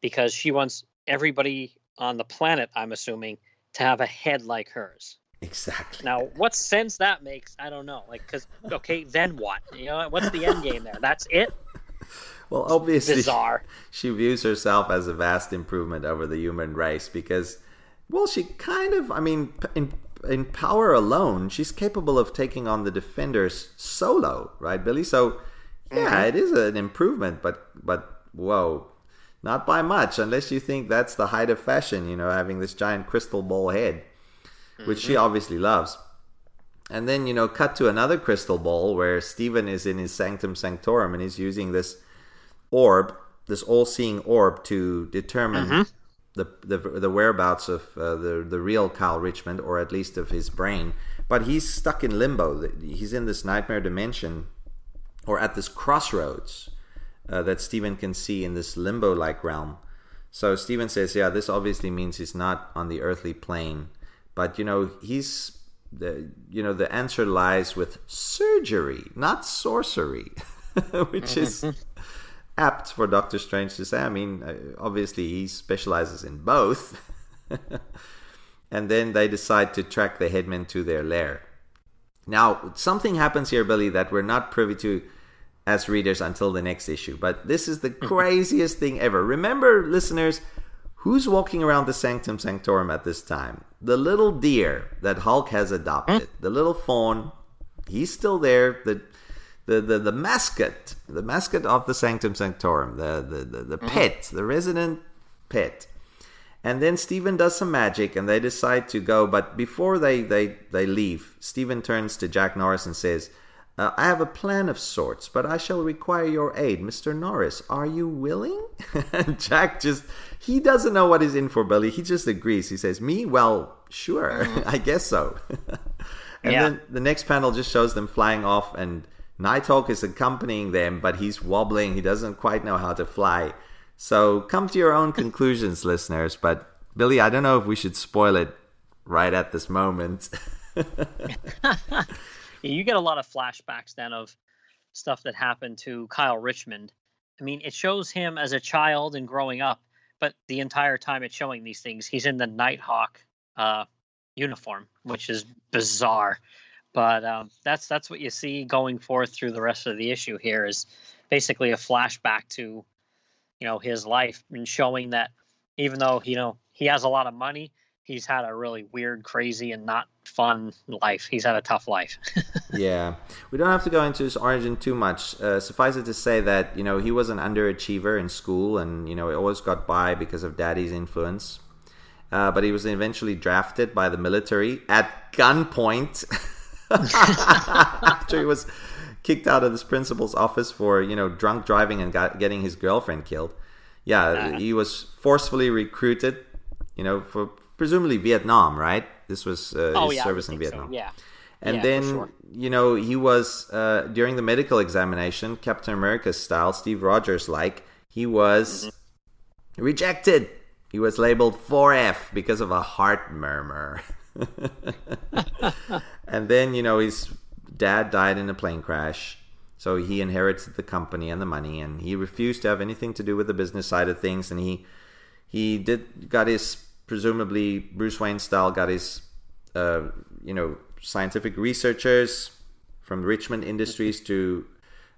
because she wants everybody on the planet, I'm assuming, to have a head like hers. Exactly. Now, what sense that makes, I don't know. Like, because okay, then what? You know, what's the end game there? That's it. Well, obviously, Bizarre. she views herself as a vast improvement over the human race because, well, she kind of, I mean, in in power alone, she's capable of taking on the defenders solo, right, Billy? So, yeah, mm-hmm. it is an improvement, but but whoa, not by much, unless you think that's the height of fashion, you know, having this giant crystal ball head, which she obviously loves. And then, you know, cut to another crystal ball where Stephen is in his sanctum sanctorum and he's using this orb, this all-seeing orb, to determine the, the the whereabouts of uh, the the real Kyle Richmond, or at least of his brain. But he's stuck in limbo. He's in this nightmare dimension, or at this crossroads uh, that Stephen can see in this limbo-like realm. So Stephen says, "Yeah, this obviously means he's not on the earthly plane, but you know he's." The, you know the answer lies with surgery, not sorcery, *laughs* which is *laughs* apt for Doctor Strange to say. I mean, uh, obviously he specializes in both. *laughs* and then they decide to track the headmen to their lair. Now, something happens here, Billy, that we're not privy to as readers until the next issue. But this is the *laughs* hmm. craziest thing ever. Remember, listeners, who's walking around the Sanctum Sanctorum at this time? The little deer that Hulk has adopted, hmm? the little fawn. He's still there. The the, the, the mascot, the mascot of the Sanctum Sanctorum, the, the, the, the hmm. pet, the resident pet. And then Stephen does some magic and they decide to go. But before they, they, they leave, Stephen turns to Jack Norris and says, uh, I have a plan of sorts, but I shall require your aid. Mr. Norris, are you willing? and *laughs* Jack just, he doesn't know what he's in for, Billy. He just agrees. He says, Me? Well, sure. *laughs* I guess so. *laughs* and Yeah. then the next panel just shows them flying off and Nighthawk is accompanying them, but he's wobbling. He doesn't quite know how to fly. So come to your own conclusions, listeners. But Billy, I don't know if we should spoil it right at this moment. You get a lot of flashbacks then of stuff that happened to Kyle Richmond. I mean, it shows him as a child and growing up, but the entire time it's showing these things, he's in the Nighthawk uh, uniform, which is bizarre. But um, that's that's what you see going forth through the rest of the issue. Here is basically a flashback to, you know, his life and showing that even though you know he has a lot of money, he's had a really weird, crazy, and not fun life. He's had a tough life. *laughs* yeah, we don't have to go into his origin too much. Uh, suffice it to say that you know he was an underachiever in school, and you know he always got by because of daddy's influence. Uh, but he was eventually drafted by the military at gunpoint *laughs* after he was kicked out of his principal's office for you know drunk driving and got, getting his girlfriend killed. Yeah, he was forcefully recruited, you know, for presumably Vietnam, right? This was uh, oh his yeah, service in think so, Vietnam. Yeah. And Yeah, then, sure. you know, he was, uh, during the medical examination, Captain America style, Steve Rogers like, he was Mm-hmm. rejected. He was labeled 4F because of a heart murmur. *laughs* and then, you know, his dad died in a plane crash. So he inherited the company and the money, and he refused to have anything to do with the business side of things. And he he did got his presumably Bruce Wayne style got his uh, you know scientific researchers from Richmond Industries to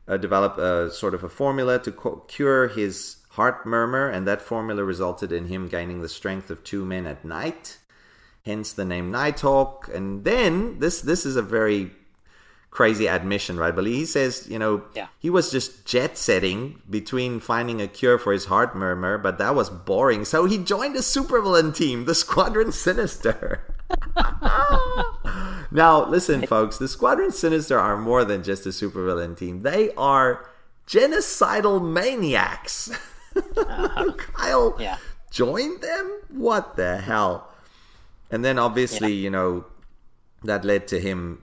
uh, develop a sort of a formula to co- cure his heart murmur, and that formula resulted in him gaining the strength of two men at night. Hence the name Night Nighthawk. And then this this is a very crazy admission, right? But he says, you know, Yeah. he was just jet setting between finding a cure for his heart murmur, but that was boring. So he joined a supervillain team, the Squadron *laughs* Sinister. *laughs* now, listen, folks, the Squadron Sinister are more than just a supervillain team. They are genocidal maniacs. *laughs* Uh-huh. Kyle Yeah. joined them? What the hell? And then obviously, you know, that led to him,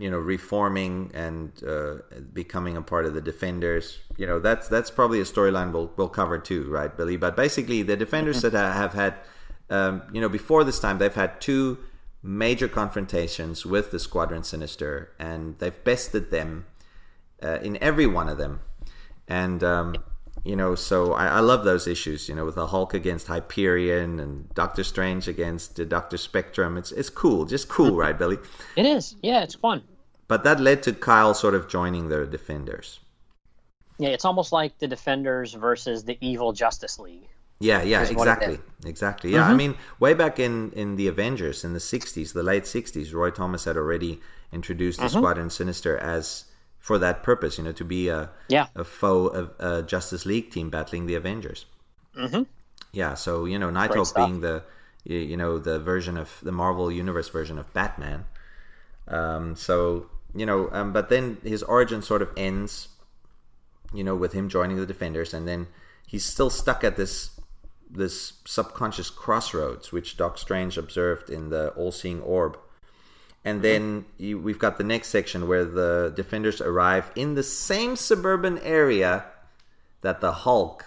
you know, reforming and uh, becoming a part of the Defenders. You know, that's that's probably a storyline we'll we'll cover too, right, Billy? But basically, the Defenders that have had, um, you know, before this time, they've had two major confrontations with the Squadron Sinister, and they've bested them uh, in every one of them. And um, you know, so I, I love those issues. You know, with the Hulk against Hyperion and Doctor Strange against the Doctor Spectrum. It's it's cool, just cool, right, Billy? It is. Yeah, it's fun. But that led to Kyle sort of joining the Defenders. Yeah, it's almost like the Defenders versus the evil Justice League. Yeah, yeah, Is what it exactly, exactly. Yeah, I mean, way back in in the Avengers in the '60s, the late '60s, Roy Thomas had already introduced the Squadron Sinister as for that purpose. You know, to be a Yeah. a foe of a Justice League team battling the Avengers. Mm-hmm. Yeah, so you know, Nighthawk being the you know the version of the Marvel Universe version of Batman. Um, so you know, um, but then his origin sort of ends, you know, with him joining the Defenders, and then he's still stuck at this this subconscious crossroads, which Doc Strange observed in the All-Seeing Orb. And then you, we've got the next section where the Defenders arrive in the same suburban area that the Hulk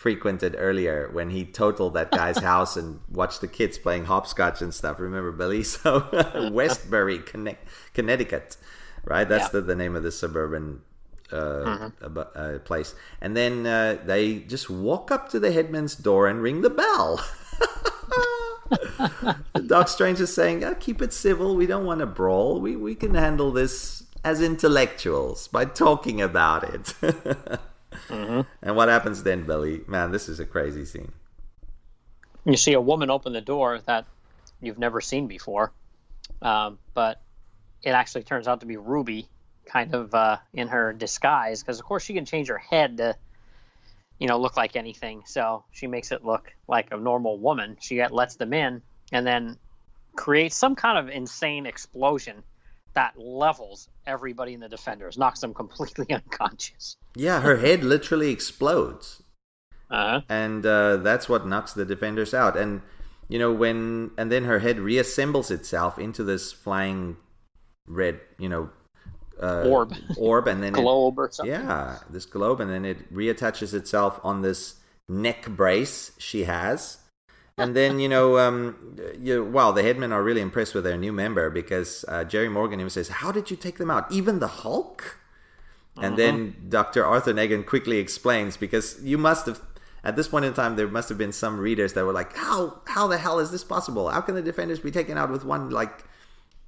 frequented earlier when he totaled that guy's *laughs* house and watched the kids playing hopscotch and stuff. Remember, Billy? *laughs* So, *laughs* Westbury, Conne- Connecticut, right? That's Yeah. the, the name of the suburban uh, abo- uh, place. And then uh, they just walk up to the headman's door and ring the bell. Doc Strange is saying, "Ah, keep it civil. We don't want to brawl. We, we can handle this as intellectuals by talking about it. And what happens then, Billy? Man, this is a crazy scene. You see a woman open the door that you've never seen before, um, but it actually turns out to be Ruby, kind of uh, in her disguise, because of course she can change her head to, you know, look like anything. So she makes it look like a normal woman. She lets them in, and then creates some kind of insane explosion that levels everybody in the defenders, knocks them completely *laughs* unconscious. Yeah, her head literally explodes. Uh-huh. and uh, that's what knocks the defenders out. And you know when, and then her head reassembles itself into this flying red, you know, uh, Orb. orb, and then *laughs* it- Globe or something. yeah, this globe, and then it reattaches itself on this neck brace she has. And then you know, um, you wow, the headmen are really impressed with their new member because uh, Jerry Morgan even says, "How did you take them out? Even the Hulk?" And then Dr. Arthur Nagan quickly explains because you must have at this point in time there must have been some readers that were like, "How how the hell is this possible? How can the defenders be taken out with one like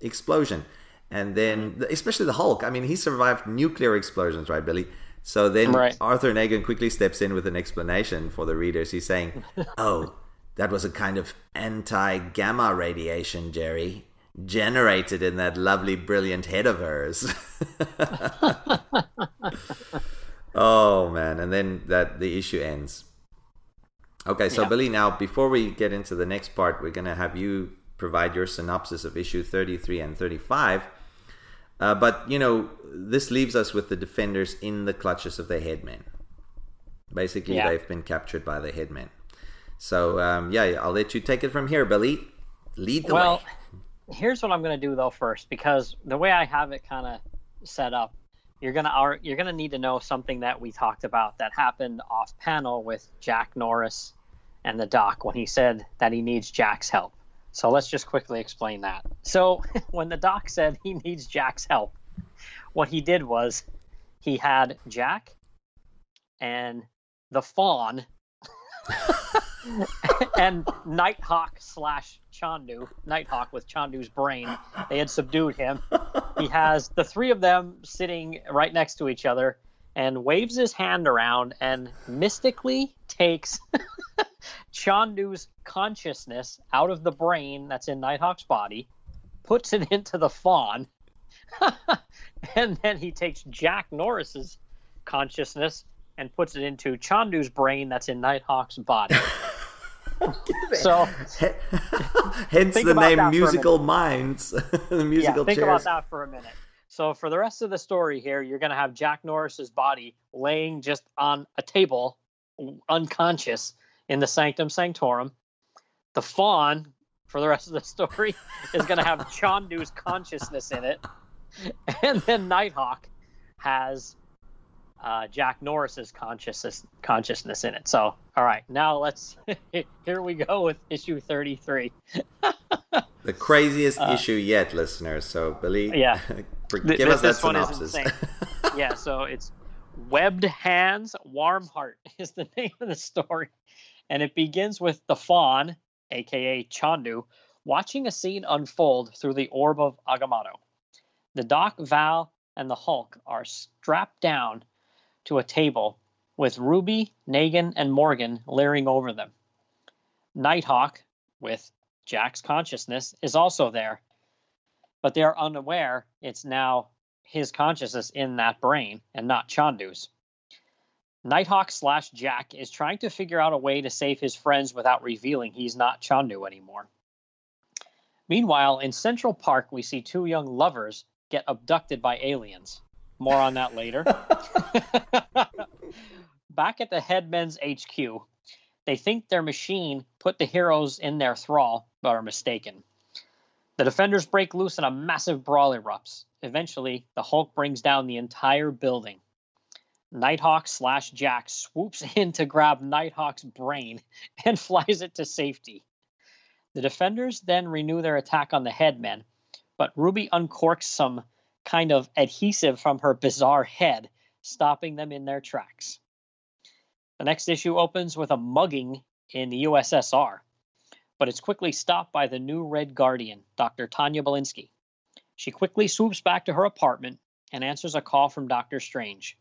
explosion?" And then especially the Hulk. I mean, he survived nuclear explosions, right, Billy? So then Right. Arthur Nagan quickly steps in with an explanation for the readers. He's saying, *laughs* "Oh, that was a kind of anti-gamma radiation, Jerry." Generated in that lovely, brilliant head of hers. *laughs* Oh man, and then that the issue ends. Okay, so Yeah. Billy, now before we get into the next part, we're gonna have you provide your synopsis of issue thirty-three and thirty-five. Uh, but you know, this leaves us with the defenders in the clutches of the headmen. Basically, Yeah. they've been captured by the headmen. So um, yeah, I'll let you take it from here, Billy. lead the well, way. here's what I'm going to do though first, because the way I have it kind of set up, you're gonna are you're gonna need to know something that we talked about that happened off panel with Jack Norris and the doc when he said that he needs Jack's help. So let's just quickly explain that. So *laughs* when the doc said he needs Jack's help, what he did was he had Jack and the fawn *laughs* *laughs* *laughs* and Nighthawk slash Chondu, Nighthawk with Chondu's brain. They had subdued him. He has the three of them sitting right next to each other and waves his hand around and mystically takes *laughs* Chondu's consciousness out of the brain that's in Nighthawk's body, puts it into the fawn, *laughs* and then he takes Jack Norris's consciousness and puts it into Chondu's brain that's in Nighthawk's body. So *laughs* Hence the name that for a Musical Minds, *laughs* the musical yeah, think chairs. about that for a minute. So for the rest of the story here, you're going to have Jack Norris's body laying just on a table, unconscious, in the Sanctum Sanctorum. The fawn, for the rest of the story, *laughs* is going to have Chondu's consciousness in it, and then Nighthawk has uh, Jack Norris's consciousness consciousness in it. So, all right, now let's *laughs* here we go with issue 33. *laughs* The craziest issue yet, listeners. So, Billy, Uh, Yeah. *laughs* Give th- us that synopsis. yeah, so it's Webbed Hands, Warm Heart is the name of the story. And it begins with the Fawn, aka Chondu, watching a scene unfold through the orb of Agamotto. The Doc, Val, and the Hulk are strapped down to a table with Ruby, Nagan, and Morgan leering over them. Nighthawk, with Jack's consciousness, is also there, but they are unaware it's now his consciousness in that brain and not Chondu's. Nighthawk slash Jack is trying to figure out a way to save his friends without revealing he's not Chondu anymore. Meanwhile, in Central Park, we see two young lovers get abducted by aliens. More on that later. *laughs* *laughs* Back at the Headmen's HQ, they think their machine put the heroes in their thrall, but are mistaken. The defenders break loose and a massive brawl erupts. Eventually, the Hulk brings down the entire building. Nighthawk slash Jack swoops *laughs* in to grab Nighthawk's brain and flies it to safety. The defenders then renew their attack on the headmen, but Ruby uncorks some kind of adhesive from her bizarre head, stopping them in their tracks. The next issue opens with a mugging in the USSR but it's quickly stopped by the new Red Guardian, Dr. Tanya Belinsky. She quickly swoops back to her apartment and answers a call from Doctor Strange.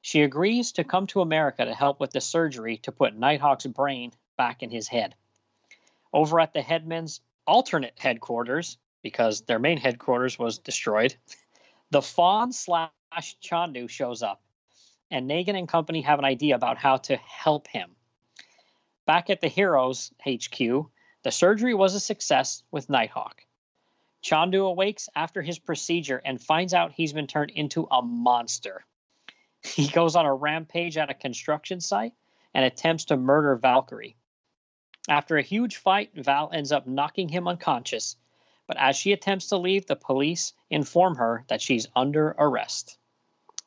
She agrees to come to America to help with the surgery to put Nighthawk's brain back in his head. Over at the Headmen's alternate headquarters, because their main headquarters was destroyed, the Fawn slash Chondu shows up, and Nagan and company have an idea about how to help him. Back at the Heroes HQ, the surgery was a success with Nighthawk. Chondu awakes after his procedure and finds out he's been turned into a monster. He goes on a rampage at a construction site and attempts to murder Valkyrie. After a huge fight, Val ends up knocking him unconscious, but as she attempts to leave, the police inform her that she's under arrest.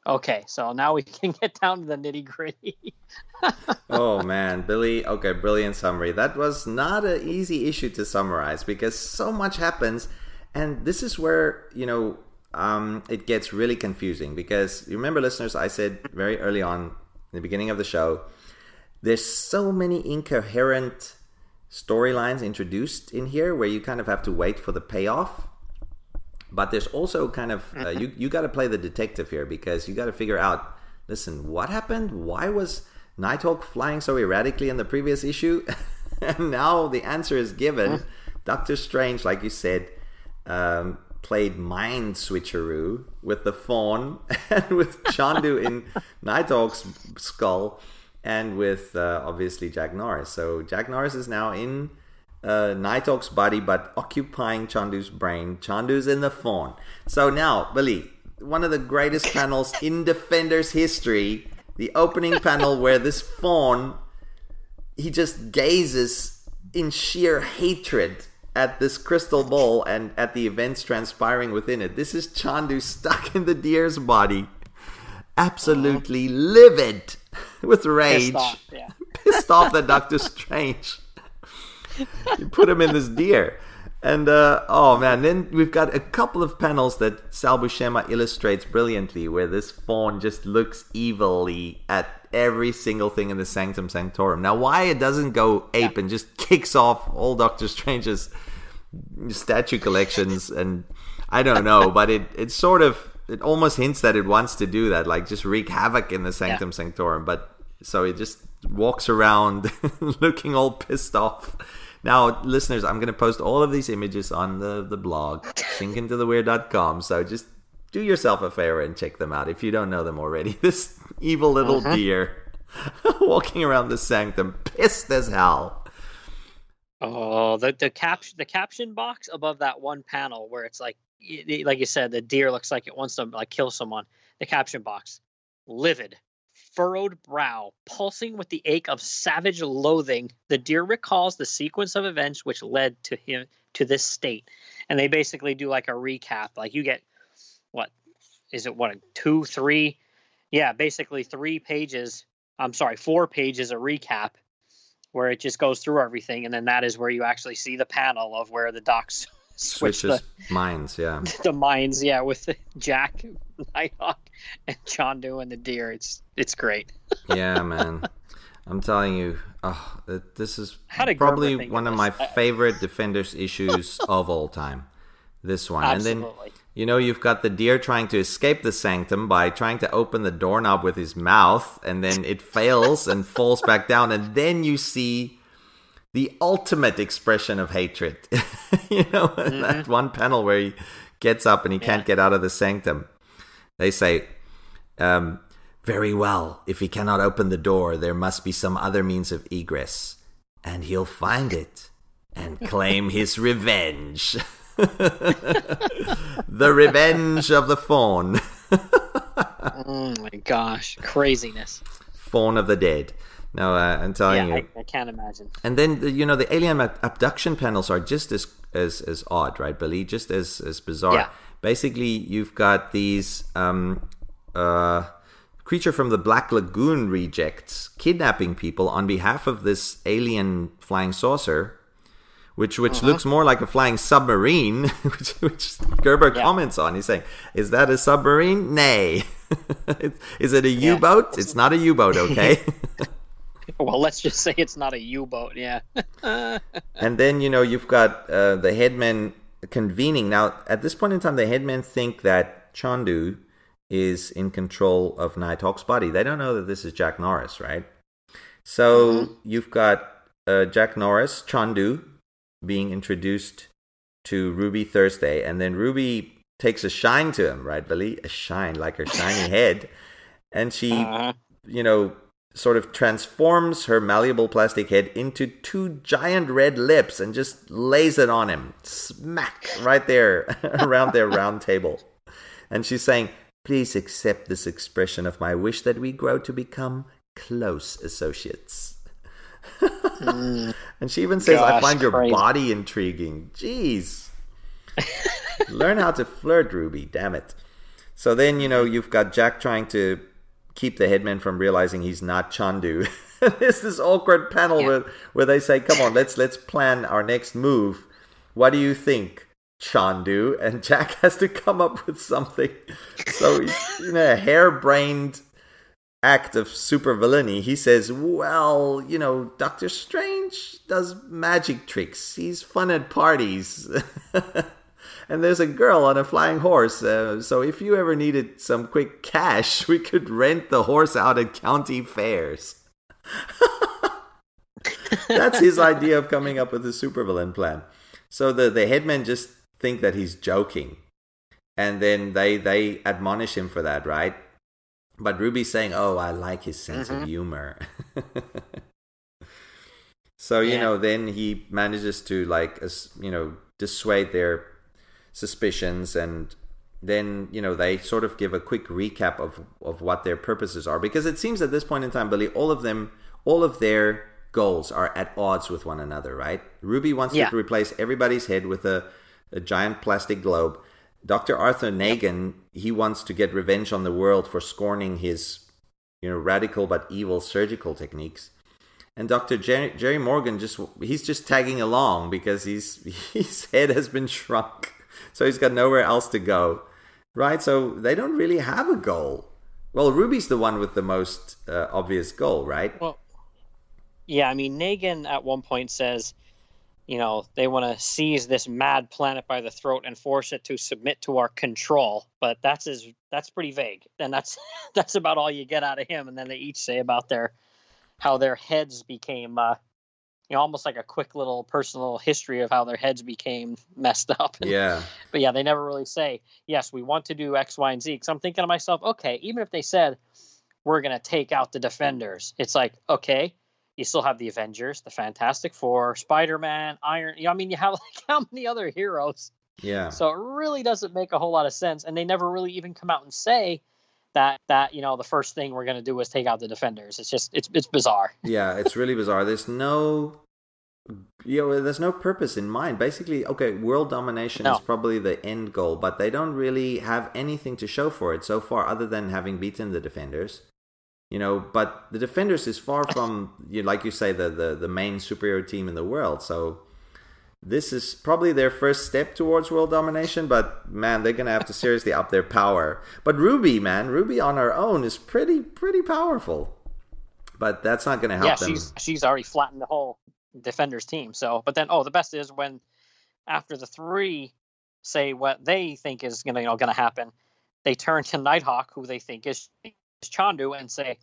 Okay, so now we *laughs* can get down to the nitty gritty. *laughs* oh man, Billy. Okay, brilliant summary. That was not an easy issue to summarize because so much happens, and this is where you know um, it gets really confusing. Because you remember, listeners, I said very early on in the beginning of the show, there's so many incoherent storylines introduced in here where you kind of have to wait for the payoff. But there's also kind of uh, you you got to play the detective here because you got to figure out. Listen, what happened? Why was Nighthawk flying so erratically in the previous issue? *laughs* and now the answer is given. Doctor Strange, like you said, um, played mind switcheroo with the fawn *laughs* and with Chondu in *laughs* Nighthawk's skull and with uh, obviously Jack Norris. So Jack Norris is now in uh, body but occupying Chondu's brain. Chondu's in the fawn. So now, Billy, one of the greatest panels in Defenders history, the opening panel where this fawn he just gazes in sheer hatred at this crystal ball and at the events transpiring within it. This is Chondu stuck in the deer's body, absolutely livid *laughs* with rage, Pissed off, yeah. *laughs* pissed off that Doctor Strange. *laughs* you put him in this deer. And uh, oh man, then we've got a couple of panels that Sal Buscema illustrates brilliantly, where this fawn just looks evilly at every single thing in the Sanctum Sanctorum. Now, why it doesn't go ape and just kicks off all Doctor Strange's statue collections, and I don't know, but it it sort of it almost hints that it wants to do that, like just wreak havoc in the Sanctum Sanctorum. But so it just walks around *laughs* looking all pissed off. Now, listeners, I'm going to post all of these images on the, the blog, *laughs* sinkintotheweird.com. So just do yourself a favor and check them out if you don't know them already. *laughs* This evil little uh-huh. deer walking around the sanctum, pissed as hell. Oh, the the cap the caption box above that one panel where it's like like you said, the deer looks like it wants to like kill someone. The caption box, livid, furrowed brow, pulsing with the ache of savage loathing. The deer recalls the sequence of events which led to him to this state, and they basically do like a recap. Like you get what is it? What two, three? Yeah, basically three pages. I'm sorry, four pages a recap where it just goes through everything, and then that is where you actually see the panel of where the docs switch Switches the, minds, yeah. *laughs* the minds. Yeah, with Jack, Nighthawk, and Chondu and the deer. It's it's great. *laughs* yeah, man. I'm telling you, oh, this is probably one of of my favorite *laughs* Defenders issues of all time. This one, and then you know you've got the deer trying to escape the sanctum by trying to open the doorknob with his mouth, and then it fails and falls back down, and then you see the ultimate expression of hatred. *laughs* you know, in *laughs* that one panel where he gets up and he can't get out of the sanctum. They say, um, very well, if he cannot open the door, there must be some other means of egress, and he'll find it and *laughs* claim his revenge. the revenge of the fawn. Oh my gosh, craziness. fawn of the dead. No, uh, I'm telling yeah, you. I, I can't imagine. And then the, you know the alien abduction panels are just as as as odd, right, Billy? Just as as bizarre. Yeah. Basically, you've got these um, uh, creature from the Black Lagoon rejects kidnapping people on behalf of this alien flying saucer, which which Uh-huh. looks more like a flying submarine, *laughs* which, which Gerber Yeah. comments on. He's saying, "Is that a submarine? Nay. *laughs* Is it a U-boat? It's not a U-boat, okay." *laughs* *laughs* Well, let's just say it's not a U-boat. Yeah. *laughs* And then you know you've got uh, the headmen convening. Now at this point in time, the headmen think that Chondu is in control of Nighthawk's body. They don't know that this is Jack Norris, right? So you've got uh, Jack Norris, Chondu, being introduced to Ruby Thursday, and then Ruby takes a shine to him, right, Billy? A shine, like her shiny *laughs* head, and she Uh-huh. you know, sort of transforms her malleable plastic head into two giant red lips and just lays it on him. Smack right there *laughs* around their round table. And she's saying, Please accept this expression of my wish that we grow to become close associates. *laughs* and she even says, I find your crazy. body intriguing. Jeez. *laughs* Learn how to flirt, Ruby. Damn it. So then, you know, you've got Jack trying to keep the headman from realizing he's not Chondu. *laughs* There's this awkward panel where, where they say, "Come on, let's let's plan our next move. What do you think, Chondu?" And Jack *laughs* has to come up with something. So he's in a harebrained act of super villainy. He says, "Well, you know, Doctor Strange does magic tricks. He's fun at parties." *laughs* and there's a girl on a flying horse. Uh, so if you ever needed some quick cash, *laughs* we could rent the horse out at county fairs. *laughs* That's his idea of coming up with a supervillain plan. So the the headmen just think that he's joking, and then they they admonish him for that, right? But Ruby's saying, "Oh, I like his sense of humor." *laughs* so you Yeah. know, then he manages to like you know dissuade their suspicions and then you know they sort of give a quick recap of of what their purposes are because it seems at this point in time billy all of them all of their goals are at odds with one another, right? Ruby wants Yeah. to replace everybody's head with a, a giant plastic globe. Dr. Arthur Nagan, he wants to get revenge on the world for scorning his, you know, radical but evil surgical techniques. And Dr. Jerry, Jerry Morgan just he's just tagging along because he's *laughs* his head has been shrunk, so he's got nowhere else to go, right? So they don't really have a goal. Well, Ruby's the one with the most uh, obvious goal, right? Well, yeah, I mean, Nagan at one point says, you know, they want to seize this mad planet by the throat and force it to submit to our control. But that's his, that's pretty vague, and that's *laughs* that's about all you get out of him. And then they each say about their how their heads became, uh, you know, almost like a quick little personal history of how their heads became messed up. And- *laughs* Yeah, but yeah, they never really say, yes, we want to do X, Y, and Z. Because I'm thinking to myself, okay, even if they said we're going to take out the Defenders, it's like, okay, you still have the Avengers, the Fantastic Four, Spider Man, Iron. You know, I mean, you have *laughs* like how many other heroes? yeah, So it really doesn't make a whole lot of sense. And they never really even come out and say that that you know the first thing we're going to do is take out the Defenders. It's just it's it's bizarre. yeah. It's really bizarre. There's no, you know, there's no purpose in mind. Basically, okay, world domination No. is probably the end goal, but they don't really have anything to show for it so far, other than having beaten the defenders. You know, but the defenders is far from, you like you say, the the the main superhero team in the world. So this is probably their first step towards world domination, but man, they're gonna have to seriously up their power. But Ruby, man, Ruby on her own is pretty pretty powerful. But that's not gonna help yeah, them. she's she's already flattened the whole defenders team. So, but then oh, the best is when after the three say what they think is gonna you know gonna happen, they turn to Nighthawk, who they think is, is Chondu, and say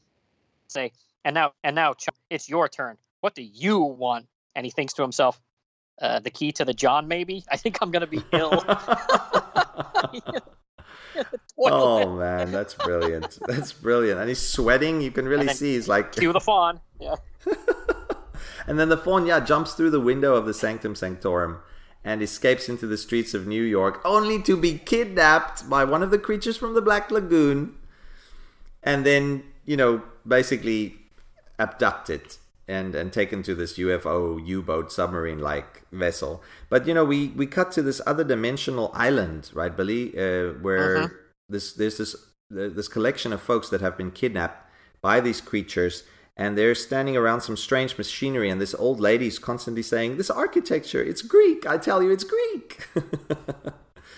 say and now and now it's your turn. What do you want? And he thinks to himself, uh, the key to the John, maybe. *laughs* I think I'm gonna be ill. *laughs* *laughs* oh man, that's brilliant. That's brilliant. And he's sweating. You can really see he's like Cue the fawn. Yeah. And then the fawn, yeah, jumps through the window of the Sanctum Sanctorum and escapes into the streets of New York, only to be kidnapped by one of the creatures from the Black Lagoon. And then, you know, basically abducted and, and taken to this UFO U boat submarine like vessel. But, you know, we, we cut to this other dimensional island, right, Billy? Uh, where Uh-huh. this there's this this collection of folks that have been kidnapped by these creatures and they're standing around some strange machinery and this old lady's constantly saying this architecture it's greek i tell you it's greek *laughs*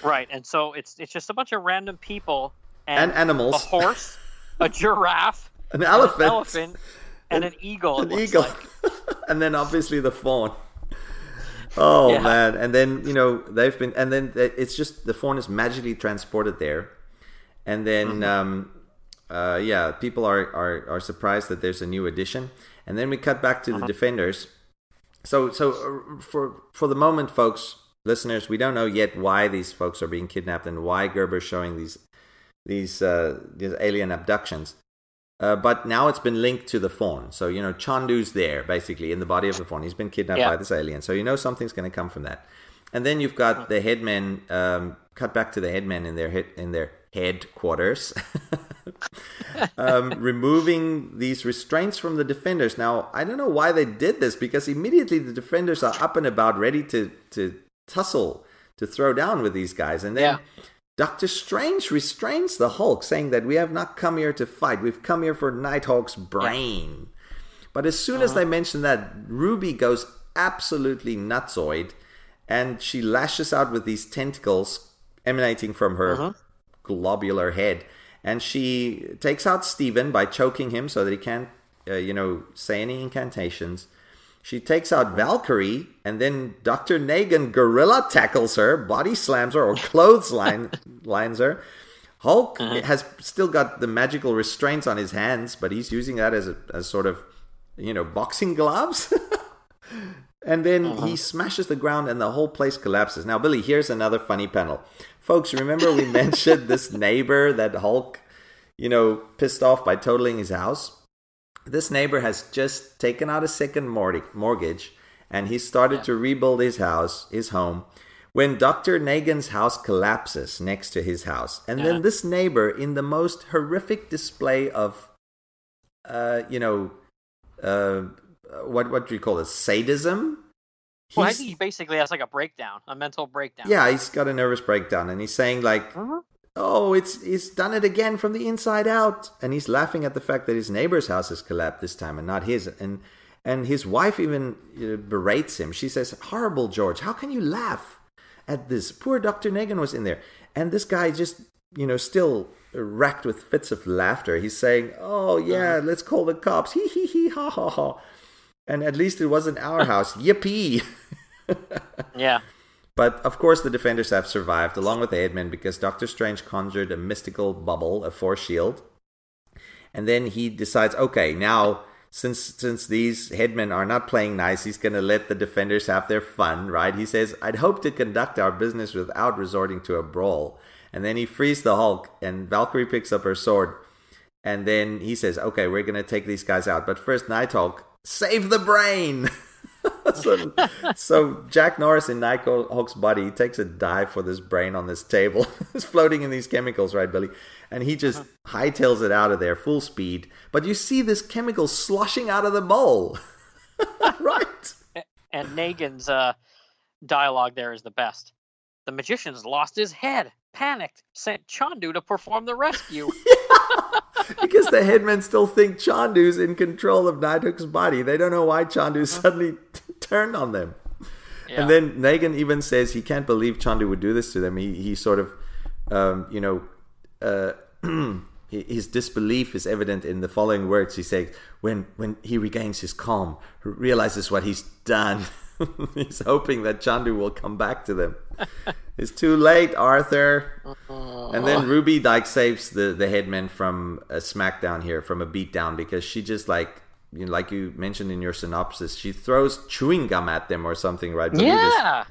Right, and so it's it's just a bunch of random people And animals. a horse, a *laughs* giraffe, an elephant, an elephant, and an eagle. an eagle like. *laughs* and then obviously the fawn oh Yeah. man and then you know they've been and then it's just the fawn is magically transported there and then Mm-hmm. um uh yeah people are, are are surprised that there's a new addition and then we cut back Uh-huh. to the defenders so so uh, for for the moment folks listeners we don't know yet why these folks are being kidnapped and why gerber's showing these these uh these alien abductions uh, but now it's been linked to the fawn. So, you know, Chondu's there, basically, in the body of the fawn. He's been kidnapped Yeah. by this alien. So, you know, something's going to come from that. And then you've got the headmen, um, cut back to the headmen in their, head, in their headquarters, *laughs* um, removing these restraints from the defenders. Now, I don't know why they did this because immediately the defenders are up and about, ready to, to tussle, to throw down with these guys. And then. Yeah. Doctor Strange restrains the Hulk, saying that we have not come here to fight. We've come here for Nighthawk's brain. But as soon as they mention that, Ruby goes absolutely nutsoid, and she lashes out with these tentacles emanating from her globular head. And she takes out Stephen by choking him so that he can't, uh, you know, say any incantations. She takes out Valkyrie, and then Dr. Nagan gorilla tackles her, body slams her, or clothesline *laughs* lines her. Hulk has still got the magical restraints on his hands, but he's using that as a as sort of, you know, boxing gloves. *laughs* and then he smashes the ground, and the whole place collapses. Now, Billy, here's another funny panel, folks. Remember we *laughs* mentioned this neighbor that Hulk, you know, pissed off by totaling his house this neighbor has just taken out a second mortgage, mortgage and he started to rebuild his house, his home, when Dr. Nagan's house collapses next to his house. And then this neighbor, in the most horrific display of, uh, you know, uh, what what do you call it? Sadism. Well, I think he basically has like a breakdown, a mental breakdown. yeah, he's got a nervous breakdown, and he's saying like, Mhm. "Oh, it's he's done it again from the inside out," and he's laughing at the fact that his neighbor's house has collapsed this time and not his, and and his wife even berates him. She says, "Horrible, George! How can you laugh at this? Poor Doctor Nagan was in there, and this guy just you know still." Racked with fits of laughter, he's saying, "Oh yeah, let's call the cops." Hee hee hee ha ha ha. And at least it wasn't our house. Yippee! *laughs* Yeah. But of course, the defenders have survived along with the headmen because Doctor Strange conjured a mystical bubble, a force shield, and then he decides, okay, now since since these headmen are not playing nice, he's going to let the defenders have their fun, right? He says, "I'd hope to conduct our business without resorting to a brawl." And then he frees the Hulk, and Valkyrie picks up her sword, and then he says, "Okay, we're going to take these guys out, but first, Nighthawk, save the brain." *laughs* so, so Jack Norris in Nighthawk's body he takes a dive for this brain on this table. *laughs* it's floating in these chemicals, right, Billy? And he just hightails it out of there full speed. But you see this chemical sloshing out of the bowl, *laughs* right? And Nagan's uh, dialogue there is the best. The magician's lost his head, panicked, sent Chondu to perform the rescue. Because the headmen still think Chondu's in control of Nighthawk's body. They don't know why Chondu suddenly t- turned on them. Yeah. And then Nagan even says he can't believe Chondu would do this to them. He he sort of, um, you know, uh, *clears throat* his disbelief is evident in the following words. He says, "When when he regains his calm, realizes what he's done, *laughs* *laughs* he's hoping that Chondu will come back to them. it's too late, Arthur." Oh. And then Ruby Dyke saves the the headman from a smackdown here, from a beatdown, because she just like. You know, like you mentioned in your synopsis, she throws chewing gum at them or something, right? This- yeah.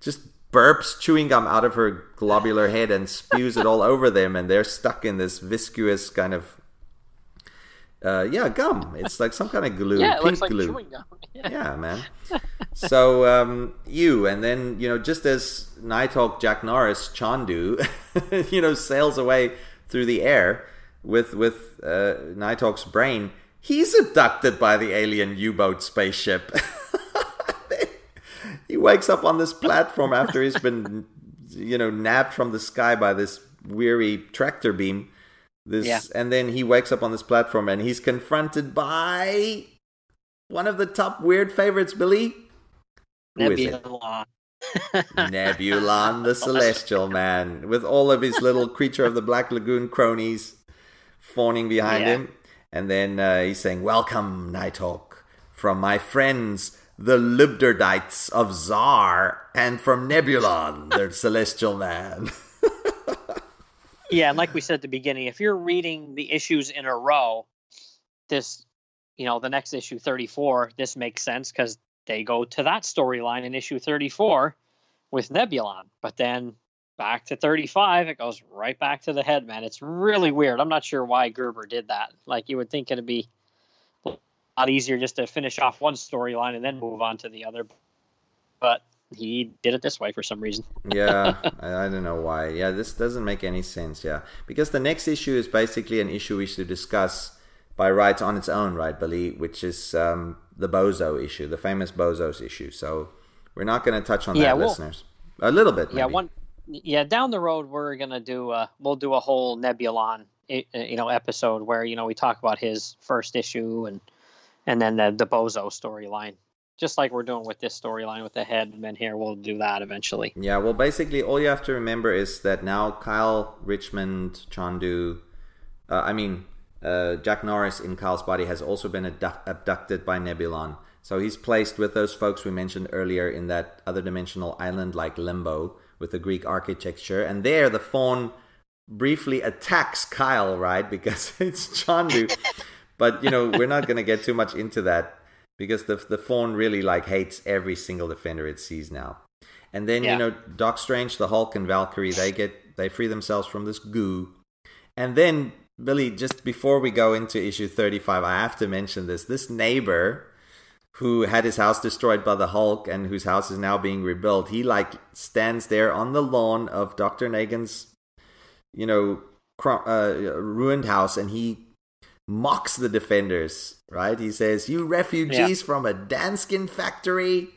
just burps chewing gum out of her globular head and spews it all over them, and they're stuck in this viscous kind of. Uh, yeah, gum. It's like some kind of glue, Yeah, pink looks like glue. chewing gum. *laughs* Yeah. Yeah, man. so um, you, and then you know, just as Nighthawk Jack Norris Chondu, *laughs* you know, sails away through the air with with uh, Nighthawk's brain, he's abducted by the alien U-boat spaceship. *laughs* he wakes up on this platform after he's been, you know, nabbed from the sky by this weary tractor beam. This, Yeah. and then he wakes up on this platform and he's confronted by one of the top weird favorites, Billy. Who it? Nebulon, *laughs* *laughs* the Celestial Man, with all of his little creature of the Black Lagoon cronies fawning behind Yeah. him. And then uh, he's saying, Welcome, Nighthawk, from my friends, the Libderdites of Zar, and from Nebulon, the Celestial Man. *laughs* Yeah, and like we said at the beginning, if you're reading the issues in a row, this, you know, the next issue 34, this makes sense because they go to that storyline in issue 34 with Nebulon. But then back to 35, it goes right back to the headman. It's really weird. I'm not sure why Gerber did that. Like, you would think it'd be a lot easier just to finish off one storyline and then move on to the other. But he did it this way for some reason. *laughs* yeah, I, I don't know why. Yeah, this doesn't make any sense. Yeah, because the next issue is basically an issue we should discuss by rights on its own, right, Billy? Which is um, the Bozo issue, the famous Bozos issue. So we're not going to touch on Yeah, that, well- listeners. A little bit, yeah one yeah down the road we're gonna do uh we'll do a whole nebulon you know episode where you know we talk about his first issue and and then the, the bozo storyline just like we're doing with this storyline with the headman here we'll do that eventually Yeah, well, basically, all you have to remember is that now Kyle Richmond, Chondu, uh, I mean, uh, Jack Norris in Kyle's body has also been abduct- abducted by Nebulon. So he's placed with those folks we mentioned earlier in that other dimensional island like limbo with the Greek architecture. And there, the fawn briefly attacks Kyle, right? *laughs* Because it's Chondu. *laughs* but, you know, we're not going to get too much into that because the, the fawn really like hates every single defender it sees now. And then Yeah. you know Doc Strange, the Hulk, and Valkyrie they get they free themselves from this goo. And then Billy, just before we go into issue thirty five, I have to mention this. This neighbor who had his house destroyed by the Hulk and whose house is now being rebuilt, he like stands there on the lawn of Doctor Nagan's, you know, cr- uh, ruined house, and he mocks the defenders, right? He says, "You refugees from a Danskin factory."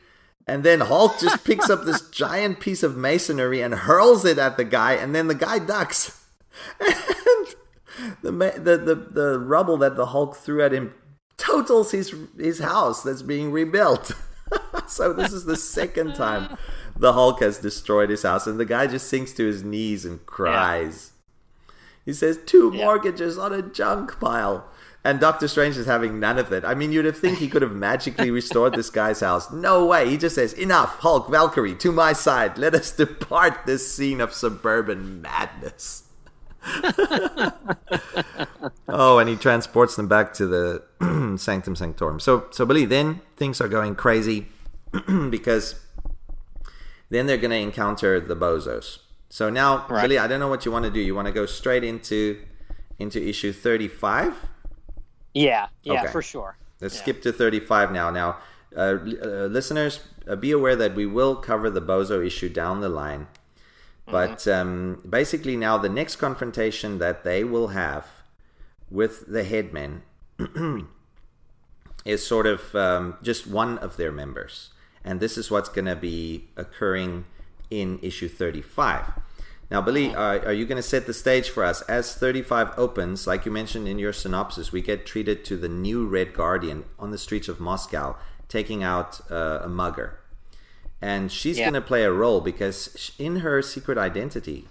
And then Hulk just picks up this *laughs* giant piece of masonry and hurls it at the guy, and then the guy ducks. *laughs* And the, the the the rubble that the Hulk threw at him totals his his house that's being rebuilt. *laughs* so this is the second time the Hulk has destroyed his house, and the guy just sinks to his knees and cries. He says, two Yeah. mortgages on a junk pile. And Doctor Strange is having none of it. I mean, you'd have think he could have magically *laughs* restored this guy's house. No way. He just says, enough, Hulk, Valkyrie, to my side. Let us depart this scene of suburban madness. *laughs* oh, and he transports them back to the *clears throat* Sanctum Sanctorum. So, so Billy, then things are going crazy *clears throat* because then they're going to encounter the bozos. So now, Right. Billy, I don't know what you want to do. You want to go straight into into issue thirty-five? Yeah, yeah, Okay. for sure. Let's Yeah. skip to 35 now. Now, uh, uh, listeners, uh, be aware that we will cover the Bozo issue down the line. But um, basically, now the next confrontation that they will have with the headmen *clears throat* is sort of um, just one of their members. And this is what's going to be occurring in issue 35. Now, Billy, uh, are you going to set the stage for us? As 35 opens, like you mentioned in your synopsis, we get treated to the new Red Guardian on the streets of Moscow taking out uh, a mugger. And she's Yeah. going to play a role because in her secret identity,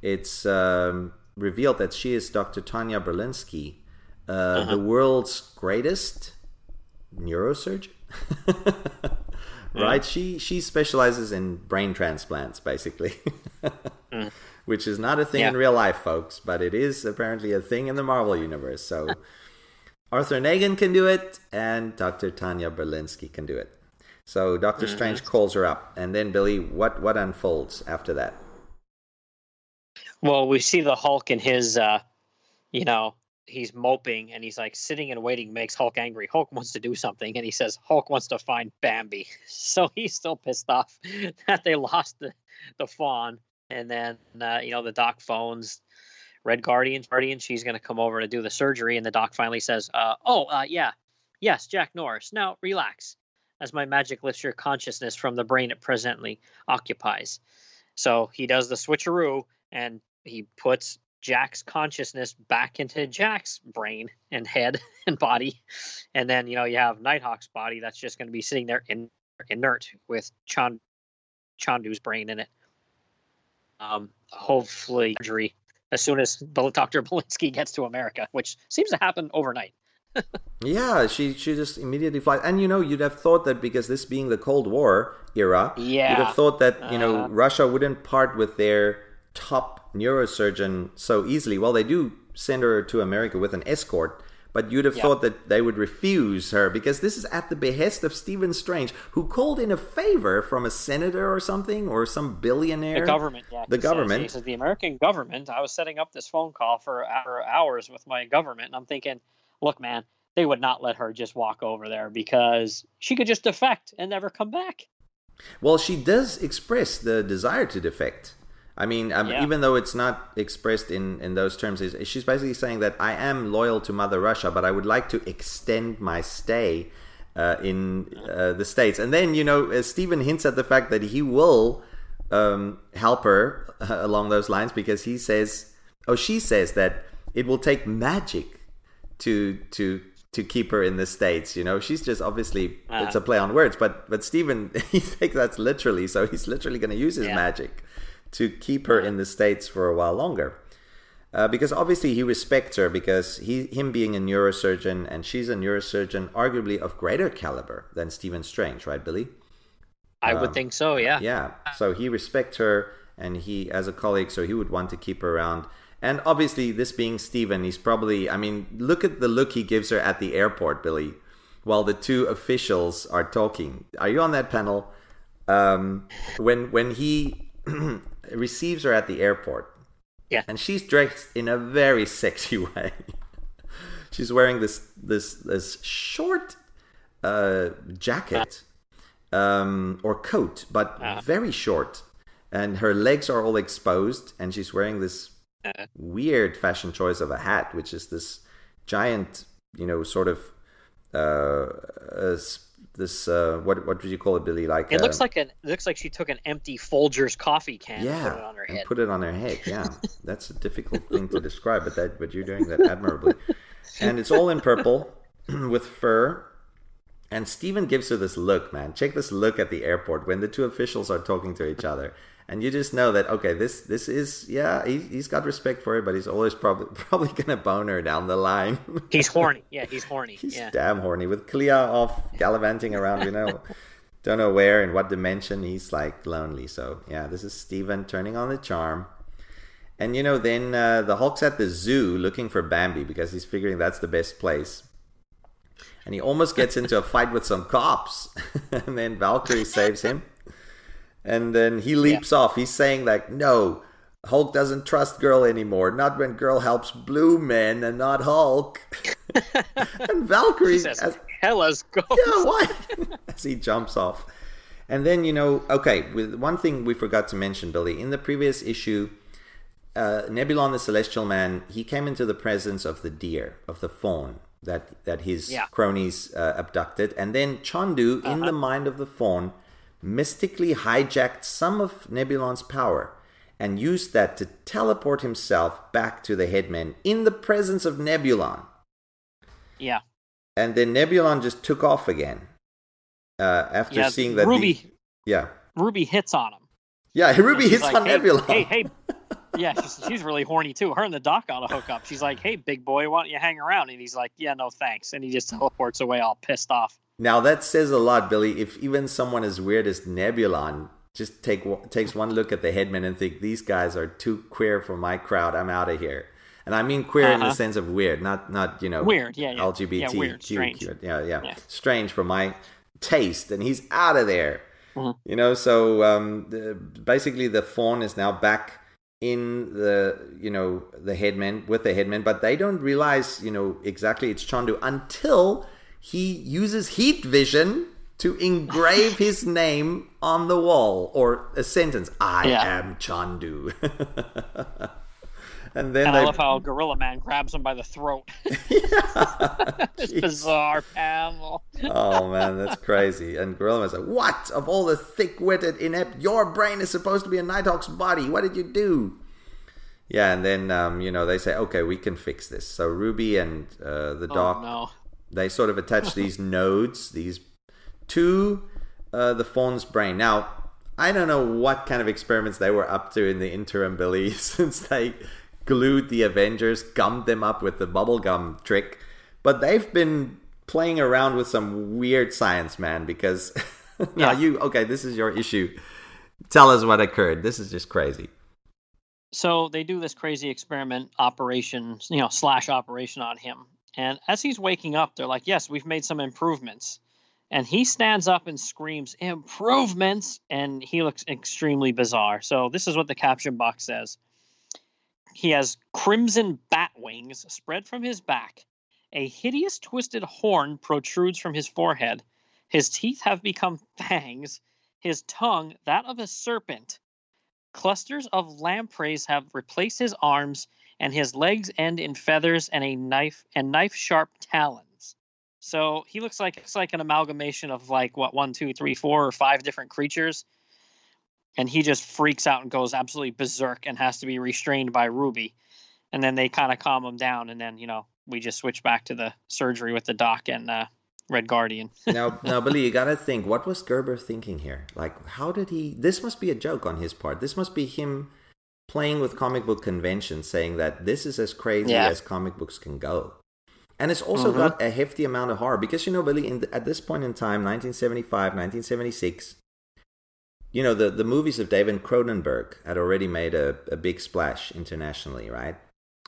it's um, revealed that she is Dr. Tanya Belinsky, uh, the world's greatest neurosurgeon. *laughs* right? She she specializes in brain transplants, basically, *laughs* which is not a thing in real life, folks, but it is apparently a thing in the Marvel universe. So *laughs* Arthur Nagan can do it, and Dr. Tanya Belinsky can do it. So Doctor Strange calls her up, and then Billy, what what unfolds after that? Well, we see the Hulk in his, uh, you know, he's moping and he's like sitting and waiting makes Hulk angry. Hulk wants to do something and he says Hulk wants to find Bambi. *laughs* So he's still pissed off *laughs* that they lost the, the fawn. And then, uh, you know, the doc phones Red Guardian, Guardian, she's going to come over to do the surgery. And the doc finally says, uh, oh, uh, yeah, yes, Jack Norris. Now relax as my magic lifts your consciousness from the brain it presently occupies. So he does the switcheroo and he puts Jack's consciousness back into Jack's brain and head *laughs* and body. And then, you know, you have Nighthawk's body that's just going to be sitting there in, inert with Chand, Chondu's brain in it. Um, hopefully, surgery as soon as *laughs* Dr. Belinsky gets to America, which seems to happen overnight. *laughs* Yeah, she she just immediately flies. And you know, you'd have thought that because this being the Cold War era, yeah. you'd have thought that you know Uh. Russia wouldn't part with their top neurosurgeon so easily. Well, they do send her to America with an escort, but you'd have Yeah. thought that they would refuse her because this is at the behest of Stephen Strange, who called in a favor from a senator or something or some billionaire. The government, yeah. The he says- government. He says the American government. I was setting up this phone call for for hours with my government, and I'm thinking, look, man, they would not let her just walk over there because she could just defect and never come back. Well, she does express the desire to defect. I mean, um, Yeah. even though it's not expressed in, in those terms, is she's basically saying that I am loyal to Mother Russia, but I would like to extend my stay uh, in uh, the states. And then you know, uh, Stephen hints at the fact that he will um, help her uh, along those lines because he says, oh, she says that it will take magic to to to keep her in the states. You know, she's just obviously Uh. it's a play on words, but but Stephen *laughs* he thinks that's literally, so he's literally going to use his Yeah. magic to keep her in the states for a while longer. Uh, because obviously he respects her because he him being a neurosurgeon and she's a neurosurgeon arguably of greater caliber than Stephen Strange, right, Billy? I Um, would think so. Yeah. Yeah. So he respects her and he as a colleague, so he would want to keep her around. And obviously this being Stephen, he's probably I mean, look at the look he gives her at the airport, Billy, while the two officials are talking. Are you on that panel? Um when when he *clears throat* receives her at the airport. Yeah. And she's dressed in a very sexy *laughs* way. she's wearing this this this short uh, jacket um, or coat, but Ah. very short, and her legs are all exposed, and she's wearing this Uh. weird fashion choice of a hat, which is this giant, you know, sort of uh, uh, this uh, what what would you call it, Billy? Like It looks uh, like an it looks like she took an empty Folgers coffee can yeah, and put it on her head. put it on her head. Yeah, *laughs* that's a difficult thing to describe, but that but you're doing that admirably. And it's all in purple *clears throat* with fur. And Stephen gives her this look, man. Check this look at the airport when the two officials are talking to each other, and you just know that okay, this this is yeah, he, he's got respect for her, but he's always probably *laughs* probably gonna bone her down the line. He's horny. *laughs* Yeah, he's horny. He's yeah. damn horny with Clea off gallivanting around, you know, *laughs* don't know where in what dimension. He's like lonely. So yeah, this is Steven turning on the charm. And you know, then uh, the Hulk's at the zoo looking for Bambi because he's figuring that's the best place. And he almost gets into a fight with some cops, and then Valkyrie saves him. And then he leaps off. He's saying like, "No, Hulk doesn't trust Girl anymore. Not when Girl helps Blue Men and not Hulk." *laughs* and Valkyrie, says, as, "Hella's go." yeah, why? *laughs* As he jumps off. And then, you know, okay, with one thing we forgot to mention, Billy, in the previous issue, uh, Nebulon the Celestial Man, he came into the presence of the deer, of the fawn that that his Yeah. cronies uh, abducted, and then Chondu, in the mind of the fawn, mystically hijacked some of Nebulon's power and used that to teleport himself back to the headman in the presence of Nebulon Yeah, and then Nebulon just took off again uh, after yeah. seeing that. Ruby the- yeah, Ruby hits on him. yeah. *laughs* Ruby hits like, on hey, Nebulon. Hey, hey. *laughs* Yeah, she's, she's really horny too. Her and the doc got a hookup. She's like, "Hey, big boy, why don't you hang around?" And he's like, "Yeah, no thanks." And he just teleports away, all pissed off. Now that says a lot, Billy. If even someone as weird as Nebulon just take takes one look at the headman and think these guys are too queer for my crowd, I'm out of here. And I mean queer in the Uh-huh. sense of weird, not not you know Weird, yeah, yeah. LGBT, Yeah, weird, strange. yeah, yeah, Yeah. strange for my taste, and he's out of there. Mhm. You know, so um, the, basically the fawn is now back in the you know the headman with the headman, but they don't realize you know exactly it's Chondu until he uses heat vision to engrave his *laughs* name on the wall or a sentence I Yeah. am Chondu. *laughs* and then And they I love how Gorilla Man grabs him by the throat. *laughs* this bizarre panel. oh man, that's crazy. And Gorilla Man's like, "What? Of all the thick-witted, inept, your brain is supposed to be a Nighthawk's body. What did you do?" Yeah, and then um, you know they say, "Okay, we can fix this." So Ruby and uh, the Oh doc no. They sort of attach *laughs* these nodes, these to uh, the fawn's brain. Now, I don't know what kind of experiments they were up to in the interim, Billy, *laughs* since they glued the Avengers, gummed them up with the bubblegum trick, but they've been playing around with some weird science, man, because *laughs* now Yeah. you, okay, this is your issue. Tell us what occurred. This is just crazy. So they do this crazy experiment operation, you know, slash operation on him. And as he's waking up, they're like, "Yes, we've made some improvements." And he stands up and screams, "Improvements!" And he looks extremely bizarre. So this is what the caption box says. He has crimson bat wings spread from his back. A hideous twisted horn protrudes from his forehead. His teeth have become *laughs* fangs. His tongue, that of a serpent. Clusters of lampreys have replaced his arms, and his legs end in feathers and a knife and knife sharp talons. So he looks like it's like an amalgamation of like what one, two, three, four, or five different creatures. And he just freaks out and goes absolutely berserk and has to be restrained by Ruby. And then they kind of calm him down, and then you know we just switch back to the surgery with the doc and uh, Red Guardian. *laughs* now, now, Billy, you gotta think. What was Gerber thinking here? Like, how did he? This must be a joke on his part. This must be him playing with comic book conventions, saying that this is as crazy Yeah. as comic books can go. And it's also Mhm. got a hefty amount of horror because you know, Billy, in at this point in time, 1975, 1976, you know, the the movies of David Cronenberg had already made a, a big splash internationally, right?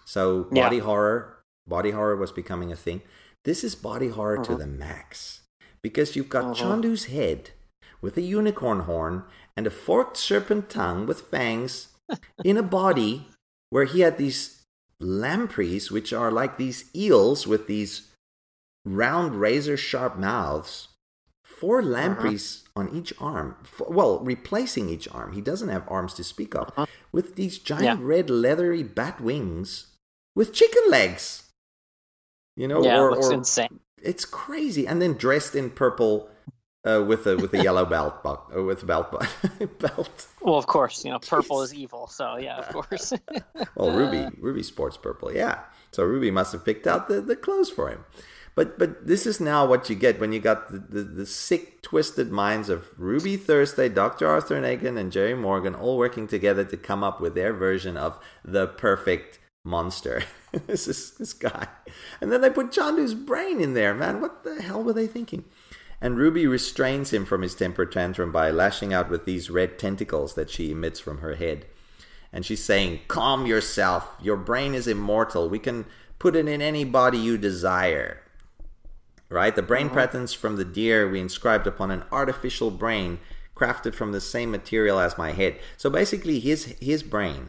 So Yeah. body horror, body horror was becoming a thing. This is body horror to Mhm. the max because you've got Mhm. Chondu's head with a unicorn horn and a forked serpent tongue with fangs in a body where he had these lampreys, which are like these eels with these round razor sharp mouths. Four lampreys on each arm. F- Well, replacing each arm. He doesn't have arms to speak of. Uh-huh. With these giant Yeah. red leathery bat wings with chicken legs. You know, yeah, or, looks or insane. it's crazy. And then dressed in purple uh, with a with a yellow *laughs* belt, bu- uh, with a belt bu- *laughs* belt. Well, of course, you know, purple is evil. So yeah, of course. *laughs* Well, Ruby Ruby sports purple, yeah. So Ruby must have picked out the, the clothes for him. But but this is now what you get when you got the, the, the sick, twisted minds of Ruby Thursday, Dr. Arthur Nagan, and Jerry Morgan all working together to come up with their version of the perfect monster. this is this guy. And then they put Chondu's brain in there, man. What the hell were they thinking? And Ruby restrains him from his temper tantrum by lashing out with these red tentacles that she emits from her head. And she's saying, Calm yourself. Your brain is immortal. We can put it in any body you desire. Right? The brain mm-hmm. patterns from the deer we inscribed upon an artificial brain crafted from the same material as my head. So basically, his, his brain,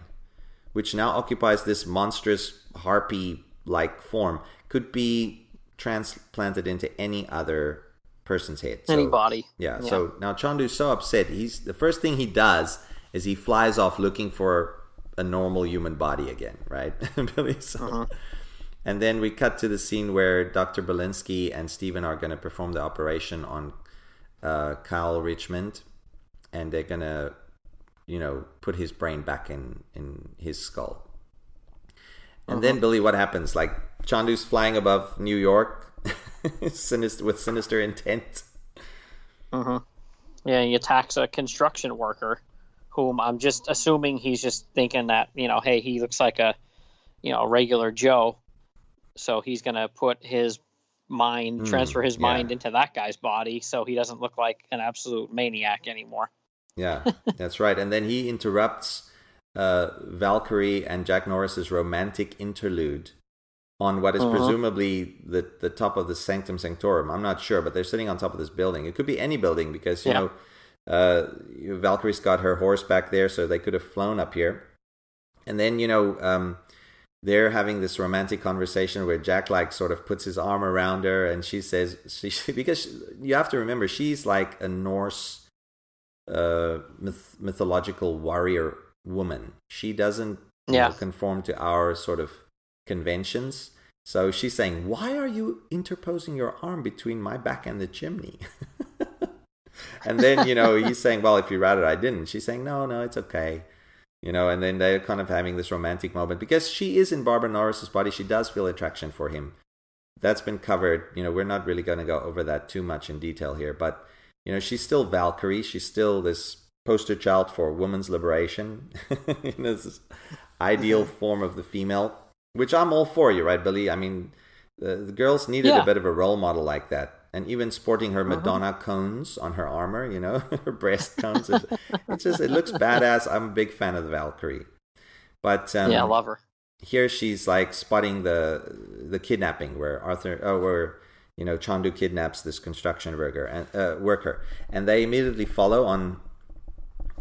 which now occupies this monstrous harpy like form, could be transplanted into any other person's head. So- Anybody. yeah, so now Chondu's so upset. He's the first thing he does is he flies off looking for a normal human body again, right? *laughs* Billy. So, *laughs* and then we cut to the scene where Dr. Belinsky and Steven are going to perform the operation on uh, Kyle Richmond, and they're going to, you know, put his brain back in in his skull. And then Billy, what happens? Like Chondu's flying above New York, *laughs* sinister with sinister intent. Yeah, he attacks a construction worker, whom I'm just assuming he's just thinking that you know, hey, he looks like a, you know, regular Joe, so he's gonna put his mind, transfer his yeah. mind into that guy's body, so he doesn't look like an absolute maniac anymore. Yeah, *laughs* that's right. And then he interrupts uh, Valkyrie and Jack Norris's romantic interlude on what is presumably the the top of the Sanctum Sanctorum. I'm not sure, but they're sitting on top of this building. It could be any building because you Yeah. know uh, Valkyrie's got her horse back there, so they could have flown up here. And then you know um, they're having this romantic conversation where Jack like sort of puts his arm around her, and she says she *laughs* because you have to remember she's like a Norse uh, myth- mythological warrior woman. She doesn't Yeah. know, conform to our sort of conventions. So she's saying, "Why are you interposing your arm between my back and the chimney?" *laughs* and then you know he's saying, "Well, if you rather I didn't." She's saying, "No, no, it's okay." You know, and then they're kind of having this romantic moment because she is in Barbara Norris's body. She does feel attraction for him. That's been covered. You know, we're not really going to go over that too much in detail here, but you know, she's still Valkyrie. She's still this poster child for women's liberation. *laughs* you know, this ideal form of the female, which I'm all for. You right, Billy? I mean, the, the girls needed a bit of a role model like that. And even sporting her Madonna cones on her armor, you know, *laughs* her breast cones. It, it's just, it looks badass. I'm a big fan of the Valkyrie. But um, yeah, I love her. here she's like spotting the the kidnapping where Arthur uh, where you know Chondu kidnaps this construction worker and uh, worker and they immediately follow on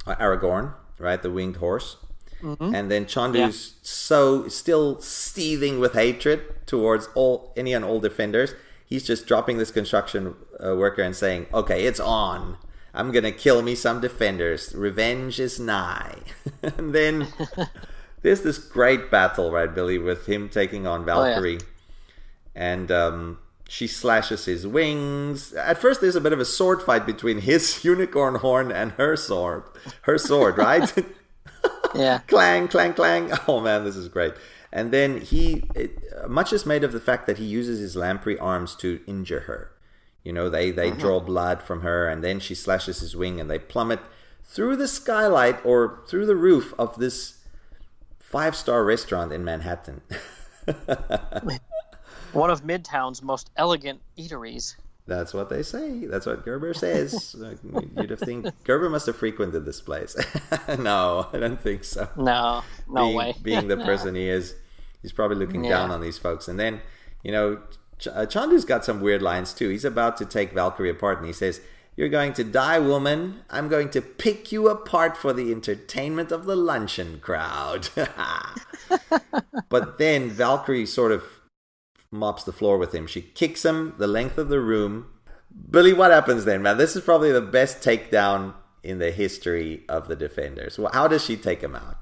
uh, Aragorn right the winged horse and then Chondu's so still seething with hatred towards all any and all defenders. He's just dropping this construction uh, worker and saying okay it's on. I'm gonna kill me some defenders. Revenge is nigh. *laughs* And then *laughs* there's this great battle, right, Billy, with him taking on Valkyrie, and um, she slashes his wings. At first, there's a bit of a sword fight between his *laughs* unicorn horn and her sword. Her sword, right? Yeah, *laughs* clang, clang, clang. *laughs* Oh man, this is great. And then he, it, much is made of the fact that he uses his lamprey arms to injure her. You know, they they uh-huh. draw blood from her, and then she slashes his wing, and they plummet through the skylight or through the roof of this five star restaurant in Manhattan. *laughs* one of Midtown's most elegant eateries. That's what they say. That's what Gerber says. *laughs* You'd have think Gerber must have frequented this place. *laughs* no, I don't think so. No, no being, way. *laughs* being the person he is, he's probably looking Yeah. down on these folks. And then, you know, Ch- uh, Chondu's got some weird lines too. He's about to take Valkyrie apart, and he says, "You're going to die, woman. I'm going to pick you apart for the entertainment of the luncheon crowd." but then Valkyrie sort of mops the floor with him. She kicks him the length of the room. Billy, what happens then, man? This is probably the best takedown in the history of the Defenders. Well, How does she take him out?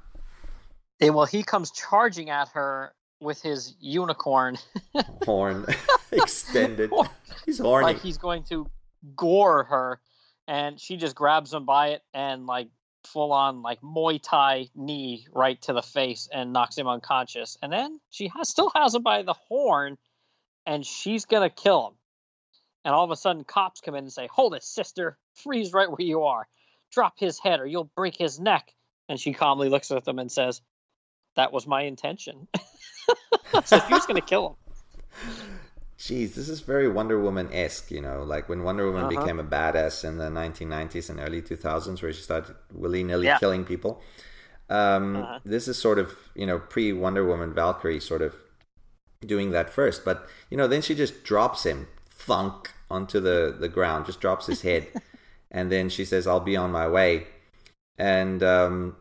Eh, well, he comes charging at her with his unicorn, *laughs* Horn *laughs* extended. He's horny. like he's going to gore her, and she just grabs him by it and like full on like Muay Thai knee right to the face and knocks him unconscious. And then she has, still has him by the horn, and she's gonna kill him. And all of a sudden, cops come in and say, "Hold it, sister! Freeze right where you are. Drop his head, or you'll break his neck." And she calmly looks at them and says, "That was my intention." *laughs* so she's gonna kill him. Jeez, this is very Wonder Woman esque, you know, like when Wonder Woman Uh-huh. became a badass in the 1990s and early 2000s, where she started willy nilly Yeah. killing people. Um, Uh-huh. This is sort of, you know, pre Wonder Woman Valkyrie sort of doing that first. But, you know, then she just drops him, thunk, onto the, the ground, just drops his head. *laughs* and then she says, I'll be on my way. And, um,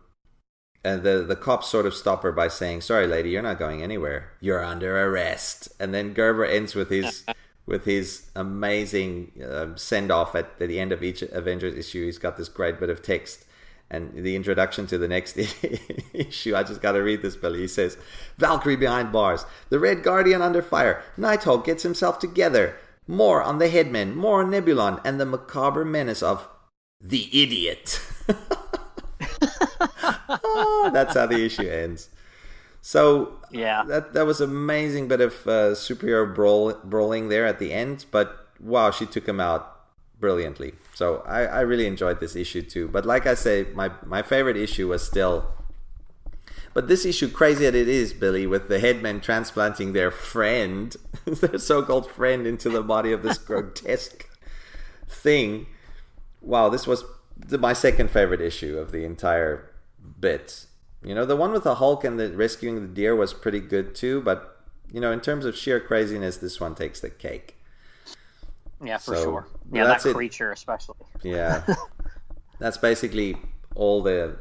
and the the cops sort of stop her by saying, "Sorry, lady, you're not going anywhere. You're under arrest." And then Gerber ends with his *laughs* with his amazing um, send off at, at the end of each Avengers issue. He's got this great bit of text. And the introduction to the next *laughs* issue, I just got to read this, Billy. He says, Valkyrie behind bars, the Red Guardian under fire, Nighthawk gets himself together, more on the Headman, more on Nebulon, and the macabre menace of the Idiot. *laughs* *laughs* Ah, that's how the issue ends. So Yeah. that that was an amazing bit of uh, superhero brawl, brawling there at the end. But wow, she took him out brilliantly. So I, I really enjoyed this issue too. But like I say, my my favorite issue was still. But this issue, crazy as it is, Billy, with the headmen transplanting their friend, *laughs* their so-called friend, into the body of this *laughs* grotesque thing. Wow, this was the, my second favorite issue of the entire bit. You know, the one with the Hulk and the rescuing the deer was pretty good too, but you know, in terms of sheer craziness, this one takes the cake. Yeah, for So, sure. Yeah, that it. creature especially. Yeah. *laughs* That's basically all the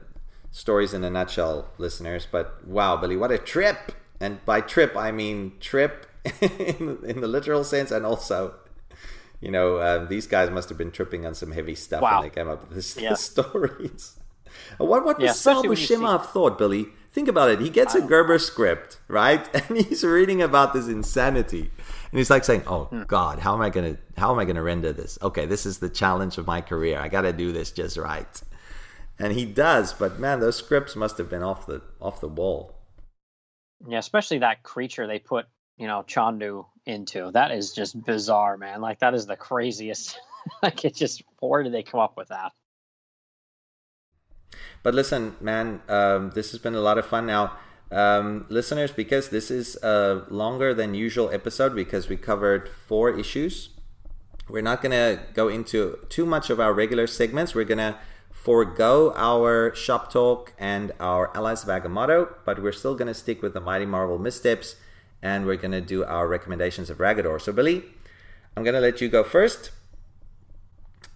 stories in a nutshell, listeners. But wow, Billy, what a trip! And by trip, I mean trip *laughs* in, in the literal sense, and also, you know, uh, these guys must have been tripping on some heavy stuff Wow. when they came up with this, *laughs* Yeah. stories. What what Yeah, was Sal especially Buscema have thought, Billy? Think about it. He gets a Gerber script, right? *laughs* And he's reading about this insanity. And he's like saying, "Oh Hmm. God, how am I gonna how am I gonna render this? Okay, this is the challenge of my career. I got to do this just right." And he does, but man, those scripts must have been off the off the wall. Yeah, especially that creature they put, you know, Chondu into. That is just bizarre, man. Like that is the craziest. *laughs* like it just where did they come up with that? But listen, man, um, this has been a lot of fun. Now, um, listeners, because this is a longer than usual episode because we covered four issues, we're not going to go into too much of our regular segments. We're going to forego our shop talk and our Allies of Agamotto, but we're still going to stick with the Mighty Marvel missteps and we're going to do our recommendations of Raggador. So, Billy, I'm going to let you go first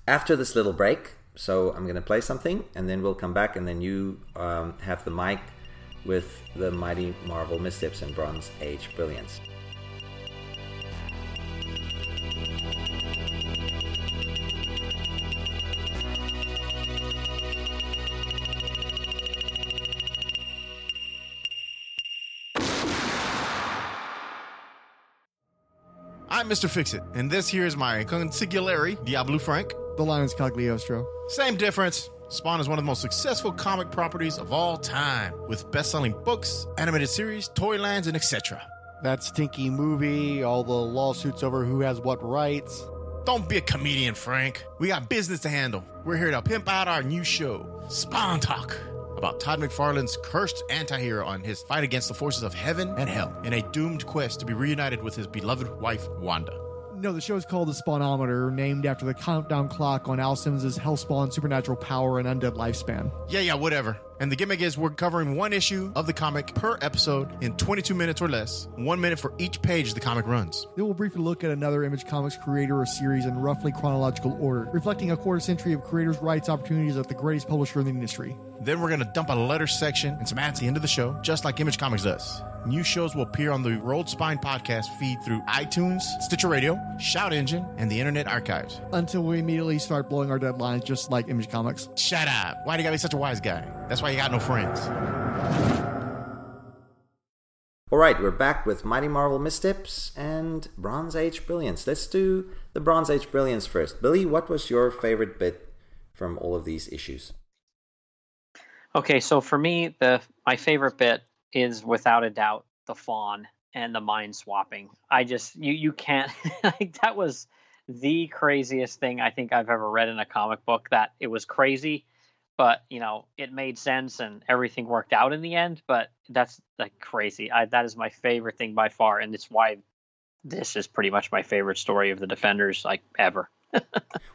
after this little break. So I'm going to play something, and then we'll come back, and then you um, have the mic with the mighty Marvel missteps and Bronze Age brilliance. I'm Mr. Fixit, and this here is my consigliere, Diablo Frank. The Lion's Cagliostro. Same difference. Spawn is one of the most successful comic properties of all time, with best-selling books, animated series, toy lines, and etc. That stinky movie, all the lawsuits over who has what rights. Don't be a comedian, Frank. We got business to handle. We're here to pimp out our new show, Spawn Talk, about Todd McFarlane's cursed antihero on his fight against the forces of heaven and hell in a doomed quest to be reunited with his beloved wife, Wanda. No, the show is called The Spawnometer, named after the countdown clock on Al Simmons' Hellspawn supernatural power and undead lifespan. Yeah, yeah, whatever. And the gimmick is we're covering one issue of the comic per episode in 22 minutes or less, one minute for each page the comic runs. Then we'll briefly look at another Image Comics creator or series in roughly chronological order, reflecting a quarter century of creators' rights opportunities at the greatest publisher in the industry. Then we're going to dump a letter section and some ads at the end of the show, just like Image Comics does. New shows will appear on the Rolled Spine podcast feed through iTunes, Stitcher Radio, Shout Engine, and the Internet Archives. Until we immediately start blowing our deadlines just like Image Comics. Shut up. Why do you gotta be such a wise guy? That's why you got no friends. All right, we're back with Mighty Marvel Missteps and Bronze Age Brilliance. Let's do the Bronze Age Brilliance first. Billy, what was your favorite bit from all of these issues? Okay, so for me, the my favorite bit is without a doubt the fawn and the mind swapping. I just you you can't *laughs* like that was the craziest thing I think I've ever read in a comic book. That it was crazy, but you know it made sense and everything worked out in the end. But that's like crazy. I, that is my favorite thing by far, and it's why this is pretty much my favorite story of the Defenders like ever. *laughs*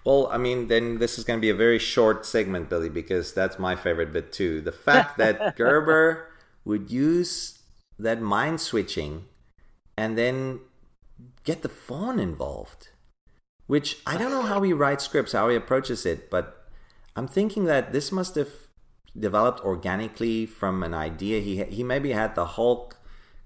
Well, I mean, then this is going to be a very short segment, Billy, because that's my favorite bit too. The fact that *laughs* Gerber would use that mind switching and then get the fawn involved, which I don't know how he writes scripts, how he approaches it, but I'm thinking that this must have developed organically from an idea. He he maybe had the Hulk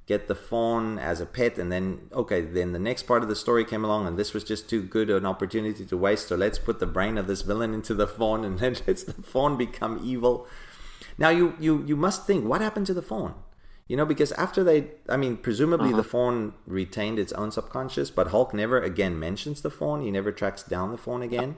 get the fawn as a pet and then okay then the next part of the story came along and this was just too good an opportunity to waste so let's put the brain of this villain into the fawn and *laughs* then let's the fawn become evil. Now you you you must think what happened to the fawn you know because after they i mean presumably the uh-huh. fawn retained its own subconscious but hulk never again mentions the fawn he never tracks down the fawn again.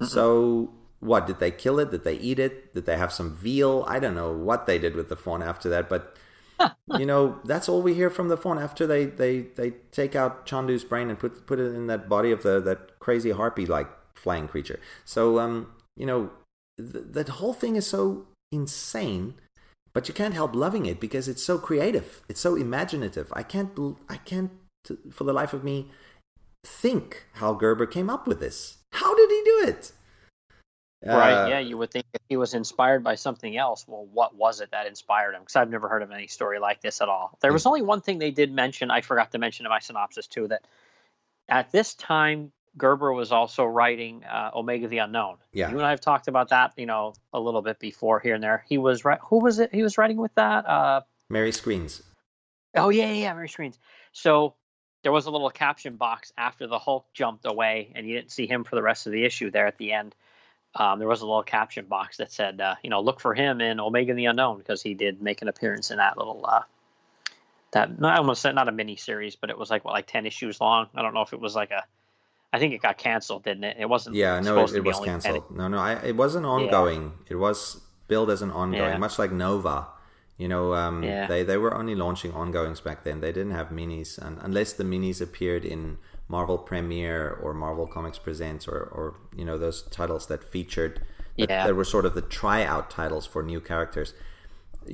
So what did they kill it? Did they eat it? Did they have some veal? I don't know what they did with the fawn after that but *laughs* you know that's all we hear from the fawn after they they they take out chondu's brain and put put it in that body of the that crazy harpy like flying creature. So um you know th- that whole thing is so insane but you can't help loving it because it's so creative. It's so imaginative. I can't i can't for the life of me think how gerber came up with this. How did he do it Right. Uh, Yeah, you would think if he was inspired by something else, well, what was it that inspired him? Because I've never heard of any story like this at all. There was only one thing they did mention. I forgot to mention in my synopsis too that at this time Gerber was also writing uh, Omega the Unknown. Yeah. You and I have talked about that, you know, a little bit before here and there. He was right. Who was it? He was writing with that. Uh, mary skrenes Oh yeah, yeah, yeah, Mary Skrenes. So there was a little caption box after the Hulk jumped away, and you didn't see him for the rest of the issue. There at the end, um, there was a little caption box that said, uh, you know, look for him in Omega the Unknown because he did make an appearance in that little uh, that I almost said not a mini series, but it was like what like ten issues long. I don't know if it was like a. I think it got canceled, didn't it? It wasn't. Yeah, no, it, it was only 10 cancelled. No, no, I, it wasn't ongoing. It was billed as an ongoing, Yeah. much like Nova. You know, um, Yeah. they they were only launching ongoings back then. They didn't have minis, and unless the minis appeared in Marvel Premiere or Marvel Comics Presents or or you know those titles that featured that, Yeah. that were sort of the tryout titles for new characters.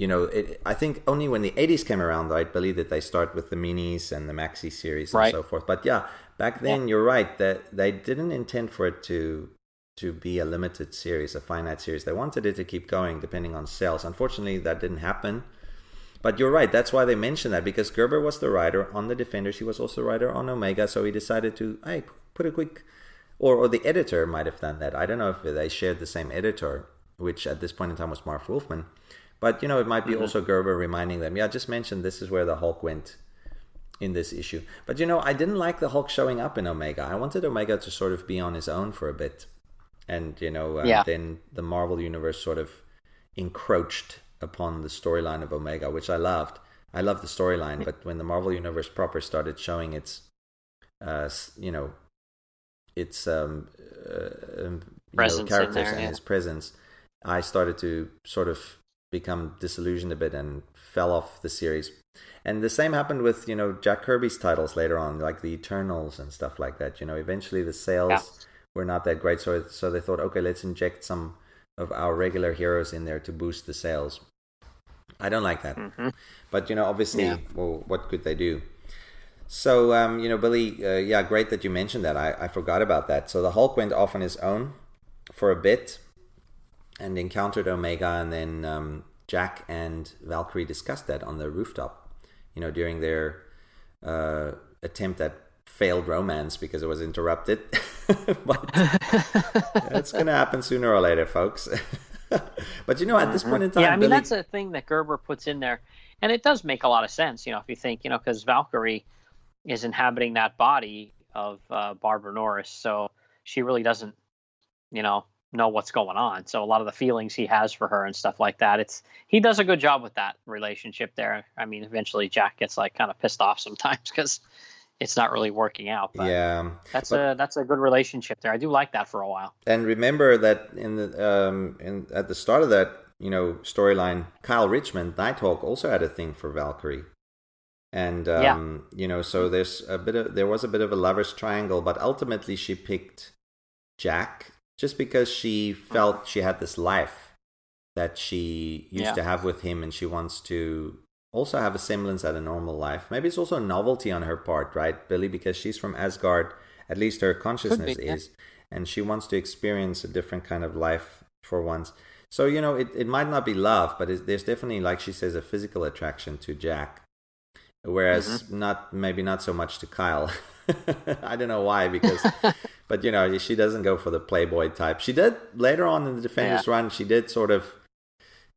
You know, it, I think only when the '80s came around, I believe that they start with the minis and the maxi series and so forth. But yeah, back then you're right that they didn't intend for it to to be a limited series, a finite series. They wanted it to keep going depending on sales. Unfortunately, that didn't happen. But you're right. That's why they mentioned that because Gerber was the writer on the Defenders. He was also the writer on Omega, so he decided to hey put a quick, or or the editor might have done that. I don't know if they shared the same editor, which at this point in time was Marv Wolfman. But you know, it might be also Gerber reminding them, yeah, I just mentioned this is where the Hulk went in this issue. But you know, I didn't like the Hulk showing up in Omega. I wanted Omega to sort of be on his own for a bit, and you know, uh, Yeah. then the Marvel universe sort of encroached upon the storyline of Omega, which I loved. I loved the storyline, but when the Marvel universe proper started showing its, uh, you know, its um, uh, um, you know, characters there, and yeah. its presence, I started to sort of become disillusioned a bit and fell off the series. And the same happened with you know Jack Kirby's titles later on, like the Eternals and stuff like that. You know, eventually the sales Yeah. were not that great, so so they thought, okay, let's inject some of our regular heroes in there to boost the sales. I don't like that, Mhm. but you know, obviously, Yeah. well, what could they do? So, um, you know, Billy, uh, yeah, great that you mentioned that. I, I forgot about that. So the Hulk went off on his own for a bit and encountered Omega, and then um, Jack and Valkyrie discussed that on the rooftop, you know, during their uh, attempt at failed romance because it was interrupted. *laughs* but that's going to happen sooner or later, folks. *laughs* *laughs* but you know, at this point in time, yeah, I mean Billy- that's a thing that Gerber puts in there, and it does make a lot of sense. You know, if you think, you know, because Valkyrie is inhabiting that body of uh, Barbara Norris, so she really doesn't, you know, know what's going on. So a lot of the feelings he has for her and stuff like that, it's he does a good job with that relationship there. I mean, eventually Jack gets like kind of pissed off sometimes because it's not really working out. But yeah, that's but- a that's a good relationship there. I do like that for a while. and remember that in the um in at the start of that you know storyline, Kyle Richmond, Nighthawk, also had a thing for Valkyrie, and um, Yeah. you know, so there's a bit of there was a bit of a lovers triangle, but ultimately she picked Jack just because she felt she had this life that she used Yeah. to have with him, and she wants to also have a semblance at a normal life. Maybe it's also a novelty on her part, right, Billy? Because she's from Asgard, at least her consciousness yeah. is, and she wants to experience a different kind of life for once. So you know, it, it might not be love, but it's, there's definitely, like she says, a physical attraction to Jack, whereas not maybe not so much to Kyle. *laughs* I don't know why, because *laughs* but you know she doesn't go for the playboy type. She did later on in the Defenders Yeah. run. She did sort of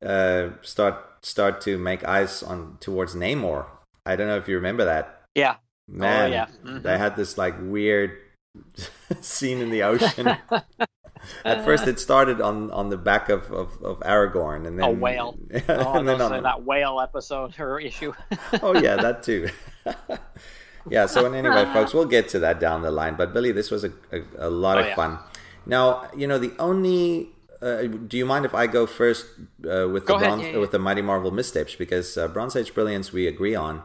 uh, start start to make eyes on towards Namor. I don't know if you remember that. Yeah. Man, yeah. Mhm. they had this like weird *laughs* scene in the ocean. *laughs* At first, it started on, on the back of, of, of Aragorn, and then A whale. *laughs* and Oh, then on- that whale episode or issue. oh yeah, that too. yeah. So and anyway, folks, we'll get to that down the line. But Billy, this was a a, a lot Oh, of yeah. fun. Now you know the only. Uh, do you mind if I go first uh, with Go the bronze, yeah, yeah. with the Mighty Marvel missteps because uh, Bronze Age Brilliance we agree on.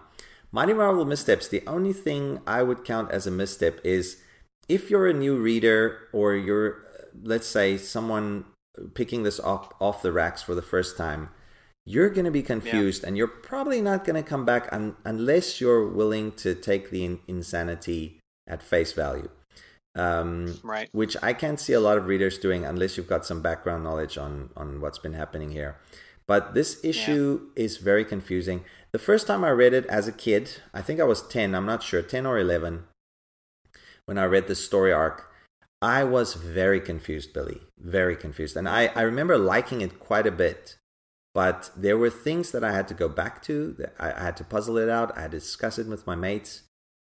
Mighty Marvel missteps. The only thing I would count as a misstep is if you're a new reader or you're, uh, let's say, someone picking this off off the racks for the first time you're going to be confused and you're probably not going to come back un- unless you're willing to take the in- insanity at face value um, Right. which i can't see a lot of readers doing unless you've got some background knowledge on on what's been happening here but this issue is very confusing the first time i read it as a kid i think i was 10 i'm not sure 10 or 11 when i read this story arc i was very confused billy very confused and i, I remember liking it quite a bit but there were things that I had to go back to. that I I had to puzzle it out. I had to discuss it with my mates.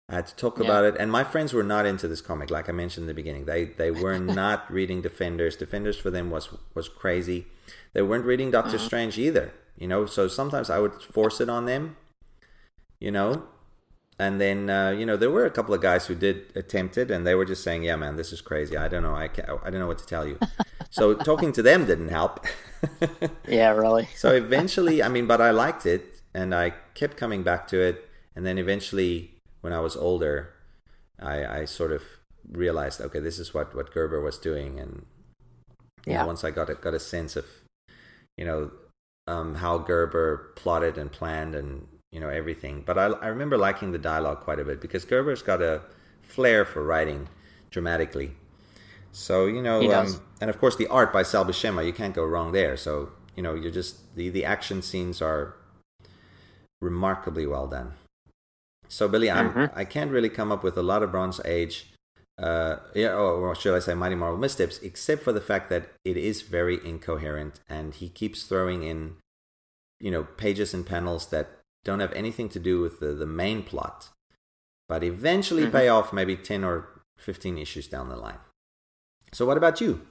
I had to talk Yeah. about it. And my friends were not into this comic, like I mentioned in the beginning. They they were *laughs* not reading Defenders. Defenders for them was was crazy. They weren't reading Doctor Strange either. You know, so sometimes I would force it on them. You know, and then uh, you know there were a couple of guys who did attempt it, and they were just saying, "Yeah, man, this is crazy. I don't know. I can't, I don't know what to tell you." *laughs* so talking to them didn't help. *laughs* Yeah, really. so eventually, I mean, but I liked it, and I kept coming back to it, and then eventually, when I was older, I, I sort of realized, okay, this is what what Gerber was doing, and you know, once I got a, got a sense of, you know, um, how Gerber plotted and planned, and you know everything. But I I remember liking the dialogue quite a bit because Gerber's got a flair for writing dramatically. So you know, um, and of course the art by Sal Buscema, you can't go wrong there. So you know, you're just the the action scenes are remarkably well done. So Billy, I'm Mhm. I can't really come up with a lot of Bronze Age, uh, yeah, or, should I say Mighty Marvel missteps, except for the fact that it is very incoherent, and he keeps throwing in, you know, pages and panels that don't have anything to do with the the main plot, but eventually Mhm. pay off maybe ten or fifteen issues down the line. So what about you?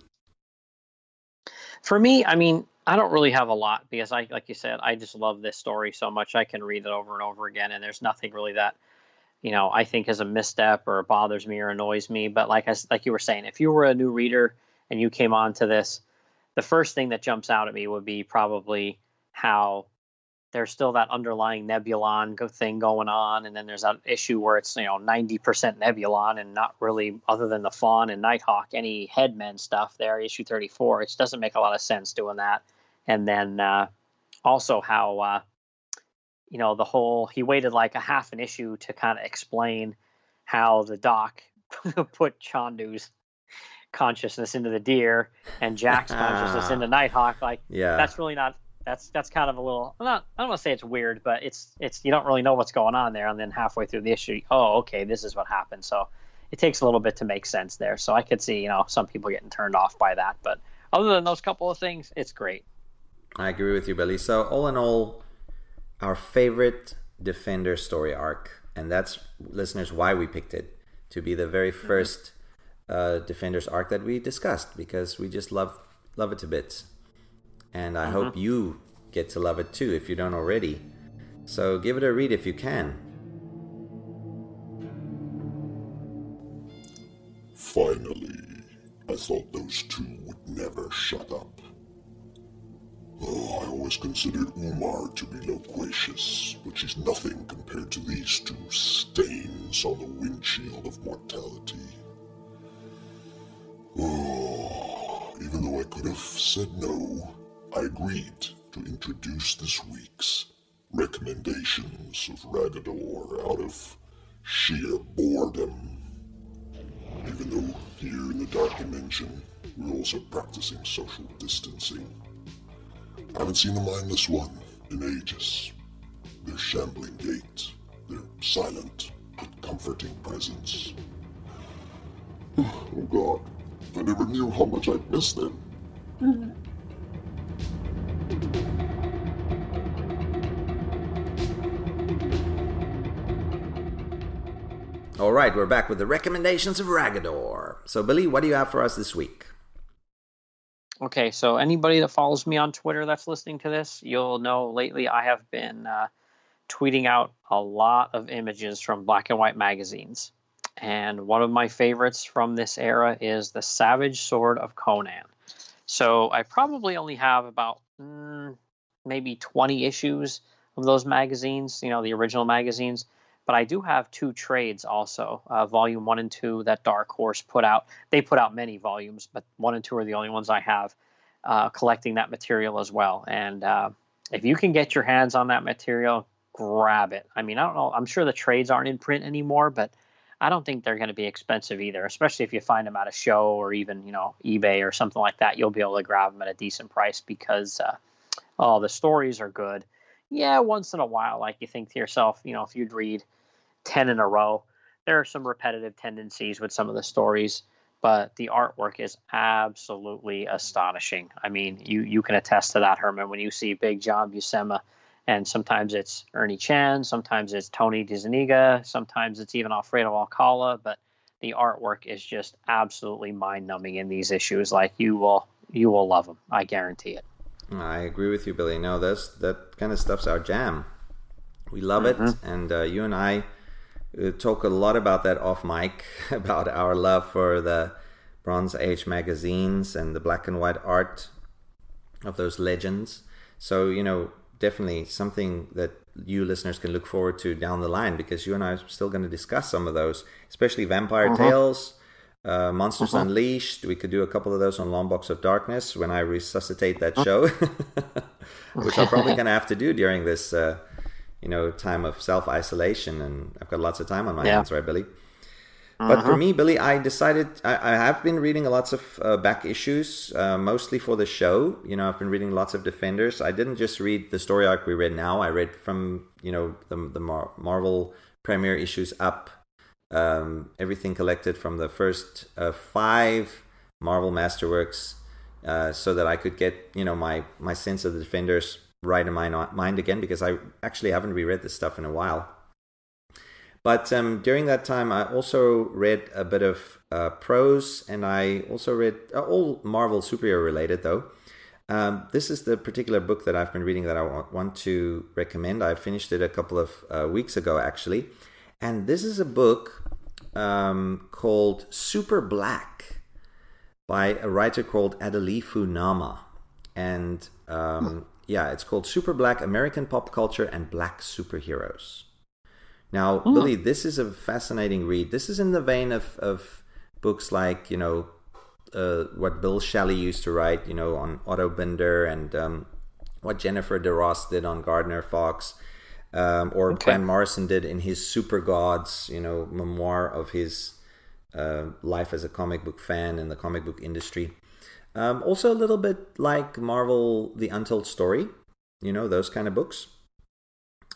For me, I mean, I don't really have a lot because I, like you said, I just love this story so much. I can read it over and over again, and there's nothing really that, you know, I think is a misstep or bothers me or annoys me. But like I, like you were saying, if you were a new reader and you came on to this, the first thing that jumps out at me would be probably how there's still that underlying Nebulon thing going on, and then there's that issue where it's you know 90% Nebulon and not really other than the Fawn and Nighthawk any Headmen stuff there. Issue 34, it doesn't make a lot of sense doing that. And then uh, also how uh, you know the whole he waited like a half an issue to kind of explain how the Doc *laughs* put Chondu's consciousness into the deer and Jack's consciousness into *laughs* Nighthawk. Like Yeah, that's really not that's that's kind of a little not I don't want to say it's weird, but it's it's you don't really know what's going on there, and then halfway through the issue, oh okay, this is what happened. So it takes a little bit to make sense there. So I could see you know some people getting turned off by that, but other than those couple of things, it's great. I agree with you, Billy. So all in all, our favorite Defender story arc, and that's listeners why we picked it to be the very 1st uh, Defenders arc that we discussed because we just love love it to bits, and I hope you get to love it too if you don't already. So give it a read if you can. Finally, I thought those two would never shut up. Oh, I always considered Umar to be loquacious, but she's nothing compared to these two stains on the windshield of mortality. Oh, even though I could have said no, I agreed to introduce this week's recommendations of Raggador out of sheer boredom. Even though here in the Dark Dimension, we're also practicing social distancing. I haven't seen a mindless one in ages. Their shambling gait, their silent but comforting presence. Oh God, I never knew how much I'd miss them. All right, we're back with the recommendations of Raggador. So, Billy, what do you have for us this week? Okay, so anybody that follows me on Twitter that's listening to this, you'll know lately I have been uh, tweeting out a lot of images from black and white magazines. And one of my favorites from this era is The Savage Sword of Conan. So I probably only have about mm, maybe 20 issues of those magazines, you know, the original magazines. But I do have two trades also, uh, volume one and two that Dark Horse put out. They put out many volumes, but one and two are the only ones I have uh, collecting that material as well. And uh, if you can get your hands on that material, grab it. I mean, I don't know. I'm sure the trades aren't in print anymore, but I don't think they're going to be expensive either, especially if you find them at a show or even, you know, eBay or something like that. You'll be able to grab them at a decent price because, uh, oh, the stories are good. Yeah, once in a while, like you think to yourself, you know, if you'd read 10 in a row, there are some repetitive tendencies with some of the stories, but the artwork is absolutely astonishing. I mean, you, you can attest to that, Herman, when you see Big John Buscema and sometimes it's Ernie Chan, sometimes it's Tony DeZuniga, sometimes it's even Alfredo Alcala, but the artwork is just absolutely mind-numbing in these issues. Like you will you will love them, I guarantee it. I agree with you, Billy. No, that's that kind of stuff's our jam. We love it, and uh, you and I talk a lot about that off mic *laughs* about our love for the Bronze Age magazines and the black and white art of those legends. So you know, definitely something that you listeners can look forward to down the line because you and I are still going to discuss some of those, especially Vampire Tales. Uh, Monsters Unleashed. We could do a couple of those on Long Box of Darkness when I resuscitate that show, *laughs* which I'm probably going to have to do during this, uh, you know, time of self isolation. And I've got lots of time on my Yeah. hands, right, Billy? But for me, Billy, I decided I, I have been reading lots of uh, back issues, uh, mostly for the show. You know, I've been reading lots of Defenders. I didn't just read the story arc we read now. I read from you know the the Mar- Marvel premiere issues up, um, everything collected from the first uh, five Marvel Masterworks, uh, so that I could get you know my my sense of the Defenders right in my mind again because I actually haven't reread this stuff in a while. But um, during that time, I also read a bit of uh, prose, and I also read uh, all Marvel superhero related, though. Um, this is the particular book that I've been reading that I want, to recommend. I finished it a couple of uh, weeks ago, actually. And this is a book um, called Super Black by a writer called Adilifu Nama. And um, yeah, it's called Super Black American Pop Culture and Black Superheroes. Now, Billy, this is a fascinating read. This is in the vein of, of books like, you know, uh, what Bill Schelly used to write, you know, on Otto Binder and um, what Jennifer DeRoss did on Gardner Fox, um, or Grant Morrison did in his Super Gods, you know, memoir of his uh, life as a comic book fan in the comic book industry. Um, also, a little bit like Marvel The Untold Story, you know, those kind of books.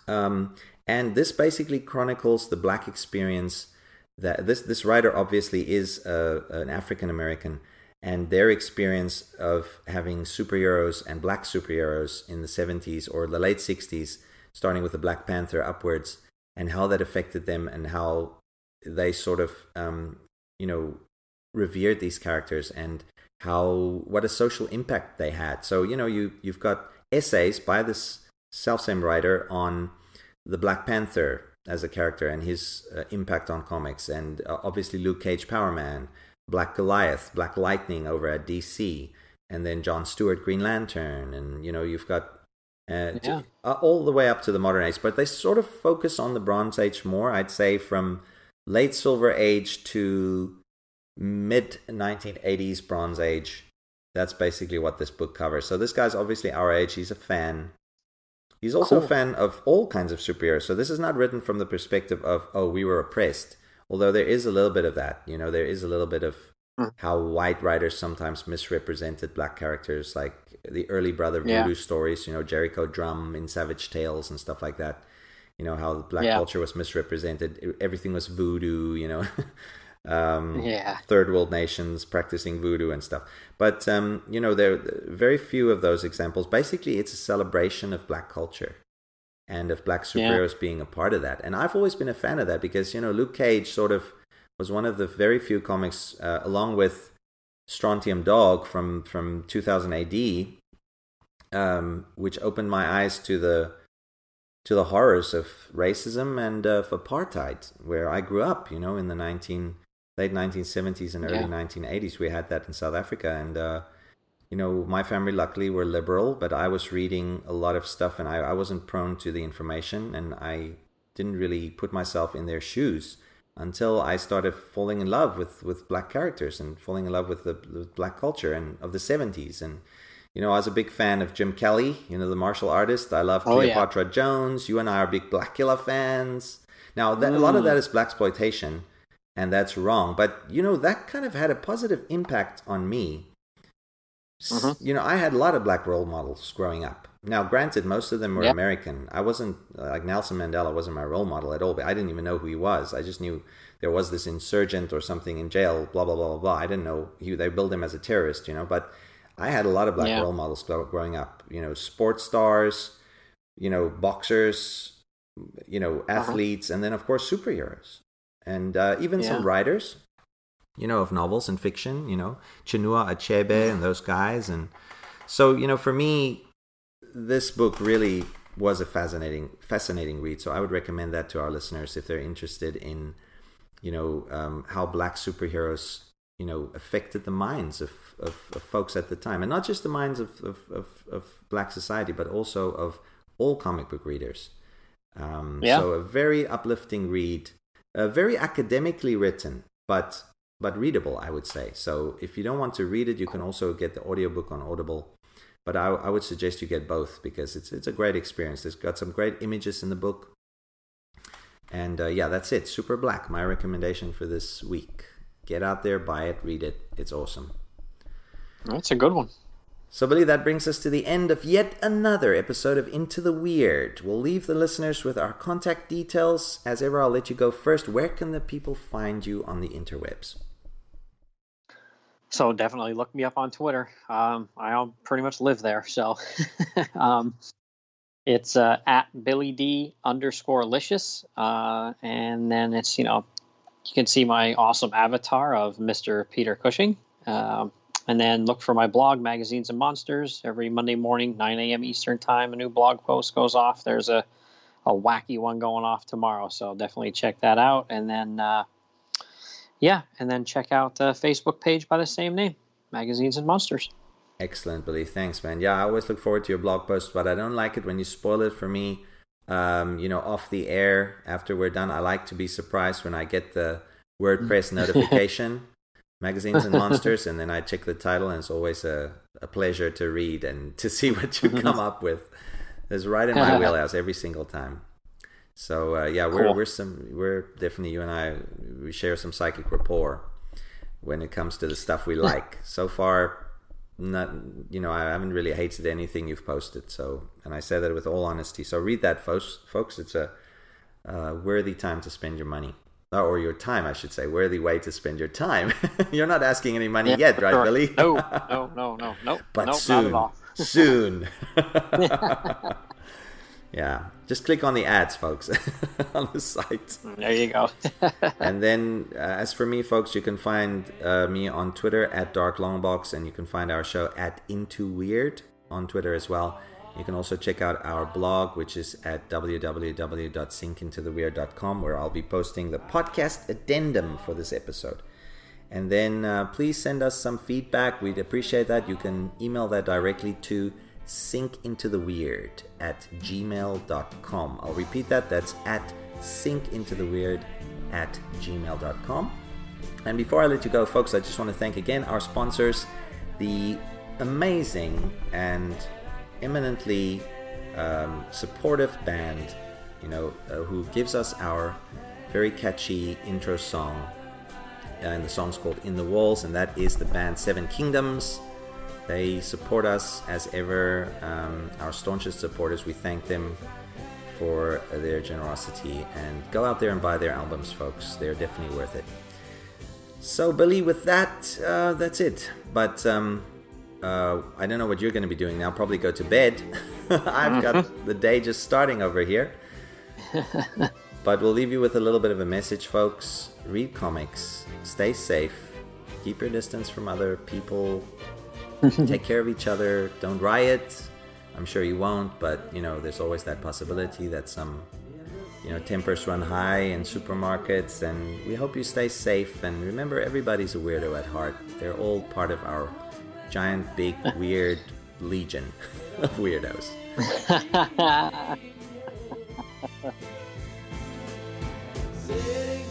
Um, and this basically chronicles the black experience that this this writer obviously is uh, an African American and their experience of having superheroes and black superheroes in the 70s or the late 60s starting with the Black Panther upwards and how that affected them and how they sort of um, you know revered these characters and how what a social impact they had. So you know you you've got essays by this self same writer on the Black Panther as a character and his uh, impact on comics, and uh, obviously Luke Cage, Power Man, Black Goliath, Black Lightning over at DC, and then John Stewart, Green Lantern, and you know you've got uh, to- Yeah. uh, all the way up to the modern age. But they sort of focus on the Bronze Age more, I'd say, from late Silver Age to mid 1980s Bronze Age. That's basically what this book covers. So this guy's obviously our age. He's a fan. He's also a fan of all kinds of superheroes. So this is not written from the perspective of oh we were oppressed. Although there is a little bit of that. You know, there is a little bit of Mm. how white writers sometimes misrepresented black characters, like the early brother Yeah. voodoo stories. You know, Jericho Drum in Savage Tales and stuff like that. You know how black Yeah. culture was misrepresented. Everything was voodoo. You know. *laughs* um, Yeah. third world nations practicing voodoo and stuff. But um, you know, there are very few of those examples. Basically, it's a celebration of black culture and of black Yeah. superheroes being a part of that. And I've always been a fan of that because you know, Luke Cage sort of was one of the very few comics, uh, along with Strontium Dog from from 2000 AD, um, which opened my eyes to the to the horrors of racism and of apartheid, where I grew up. You know, in the 19 late 1970s and early Yeah. 1980s, we had that in South Africa, and uh, you know, my family luckily were liberal, but I was reading a lot of stuff, and I, I wasn't prone to the information, and I didn't really put myself in their shoes until I started falling in love with, with black characters and falling in love with the, the black culture and of the 70s. And, you know, I was a big fan of Jim Kelly, you know, the martial artist. I love Oh, yeah. Cleopatra Jones. You and I are big Blackula fans. Now, that, a lot of that is black exploitation, and that's wrong. But, you know, that kind of had a positive impact on me. Mhm. You know, I had a lot of black role models growing up. Now, granted, most of them were Yeah. American. I wasn't like Nelson Mandela wasn't my role model at all. But I didn't even know who he was. I just knew there was this insurgent or something in jail. Blah blah blah blah blah. I didn't know he, they billed him as a terrorist. You know, but I had a lot of black Yeah. role models growing up. You know, sports stars, you know, boxers, you know, Uh-huh. athletes, and then of course superheroes, and uh, even some writers you know, of novels and fiction, you know, Chinua Achebe and those guys. And so, you know, for me, this book really was a fascinating, fascinating read. So I would recommend that to our listeners if they're interested in, you know, um, how black superheroes, you know, affected the minds of, of, of folks at the time. And not just the minds of, of, of, of black society, but also of all comic book readers. Um, Yeah. So a very uplifting read, uh, very academically written, but but readable, I would say. So if you don't want to read it, you can also get the audiobook on Audible. But I, I would suggest you get both because it's it's a great experience. There's got some great images in the book. And uh, yeah, that's it. Super Black, my recommendation for this week. Get out there, buy it, read it. It's awesome. That's a good one. So, Billy, that brings us to the end of yet another episode of Into the Weird. We'll leave the listeners with our contact details. As ever, I'll let you go first. Where can the people find you on the interwebs? So definitely look me up on Twitter. Um, I pretty much live there, so *laughs* um, it's uh, at Billy D underscore licious, uh, and then it's you know you can see my awesome avatar of Mr. Peter Cushing, um, and then look for my blog, Magazines and Monsters, every Monday morning, 9 a.m. Eastern time. A new blog post goes off. There's a a wacky one going off tomorrow, so definitely check that out, and then. Uh, yeah, and then check out the Facebook page by the same name, Magazines and Monsters. Excellent, Billy. Thanks, man. Yeah, I always look forward to your blog post, but I don't like it when you spoil it for me. Um, you know, off the air after we're done. I like to be surprised when I get the *laughs* WordPress notification, magazines and monsters, and then I check the title, and it's always a, a pleasure to read and to see *laughs* what you come up with. It's right in my *laughs* wheelhouse every single time. So uh, yeah, we're Cool. we're some we're definitely you and I we share some psychic rapport when it comes to the stuff we like. So far, not you know I haven't really hated anything you've posted. So and I say that with all honesty. So read that, folks. Folks, it's a uh, worthy time to spend your money. Uh, Or your time, I should say. Worthy way to spend your time. *laughs* You're not asking any money Yeah, yet, right, sure. Billy? no, *laughs* no, no, no, no, but nope, soon, not at all. soon. *laughs* Yeah, just click on the ads, folks, on the site. There you go. and then, uh, as for me, folks, you can find uh, me on Twitter at Dark Longbox, and you can find our show at Into Weird on Twitter as well. You can also check out our blog, which is at www.sinkintotheweird.com, where I'll be posting the podcast addendum for this episode. And then uh, please send us some feedback. We'd appreciate that. You can email that directly to sinkintotheweird at gmail.com. I'll repeat that. That's at sinkintotheweird at gmail.com. And before I let you go, folks, I just want to thank again our sponsors, the amazing and eminently um, supportive band, you know, uh, who gives us our very catchy intro song. And the song's called In the Walls, and that is the band Seven Kingdoms. They support us as ever, um, our staunchest supporters. We thank them for their generosity and go out there and buy their albums, folks. They're definitely worth it. So, Billy, with that, uh, that's it. But um, uh, I don't know what you're going to be doing now. Probably go to bed. *laughs* I've got the day just starting over here. *laughs* but we'll leave you with a little bit of a message, folks. Read comics, stay safe, keep your distance from other people, *laughs* take care of each other, don't riot. I'm sure you won't, but you know, there's always that possibility that some you know tempers run high in supermarkets and we hope you stay safe and remember everybody's a weirdo at heart. They're all part of our giant big *laughs* weird legion of weirdos. Say *laughs* *laughs*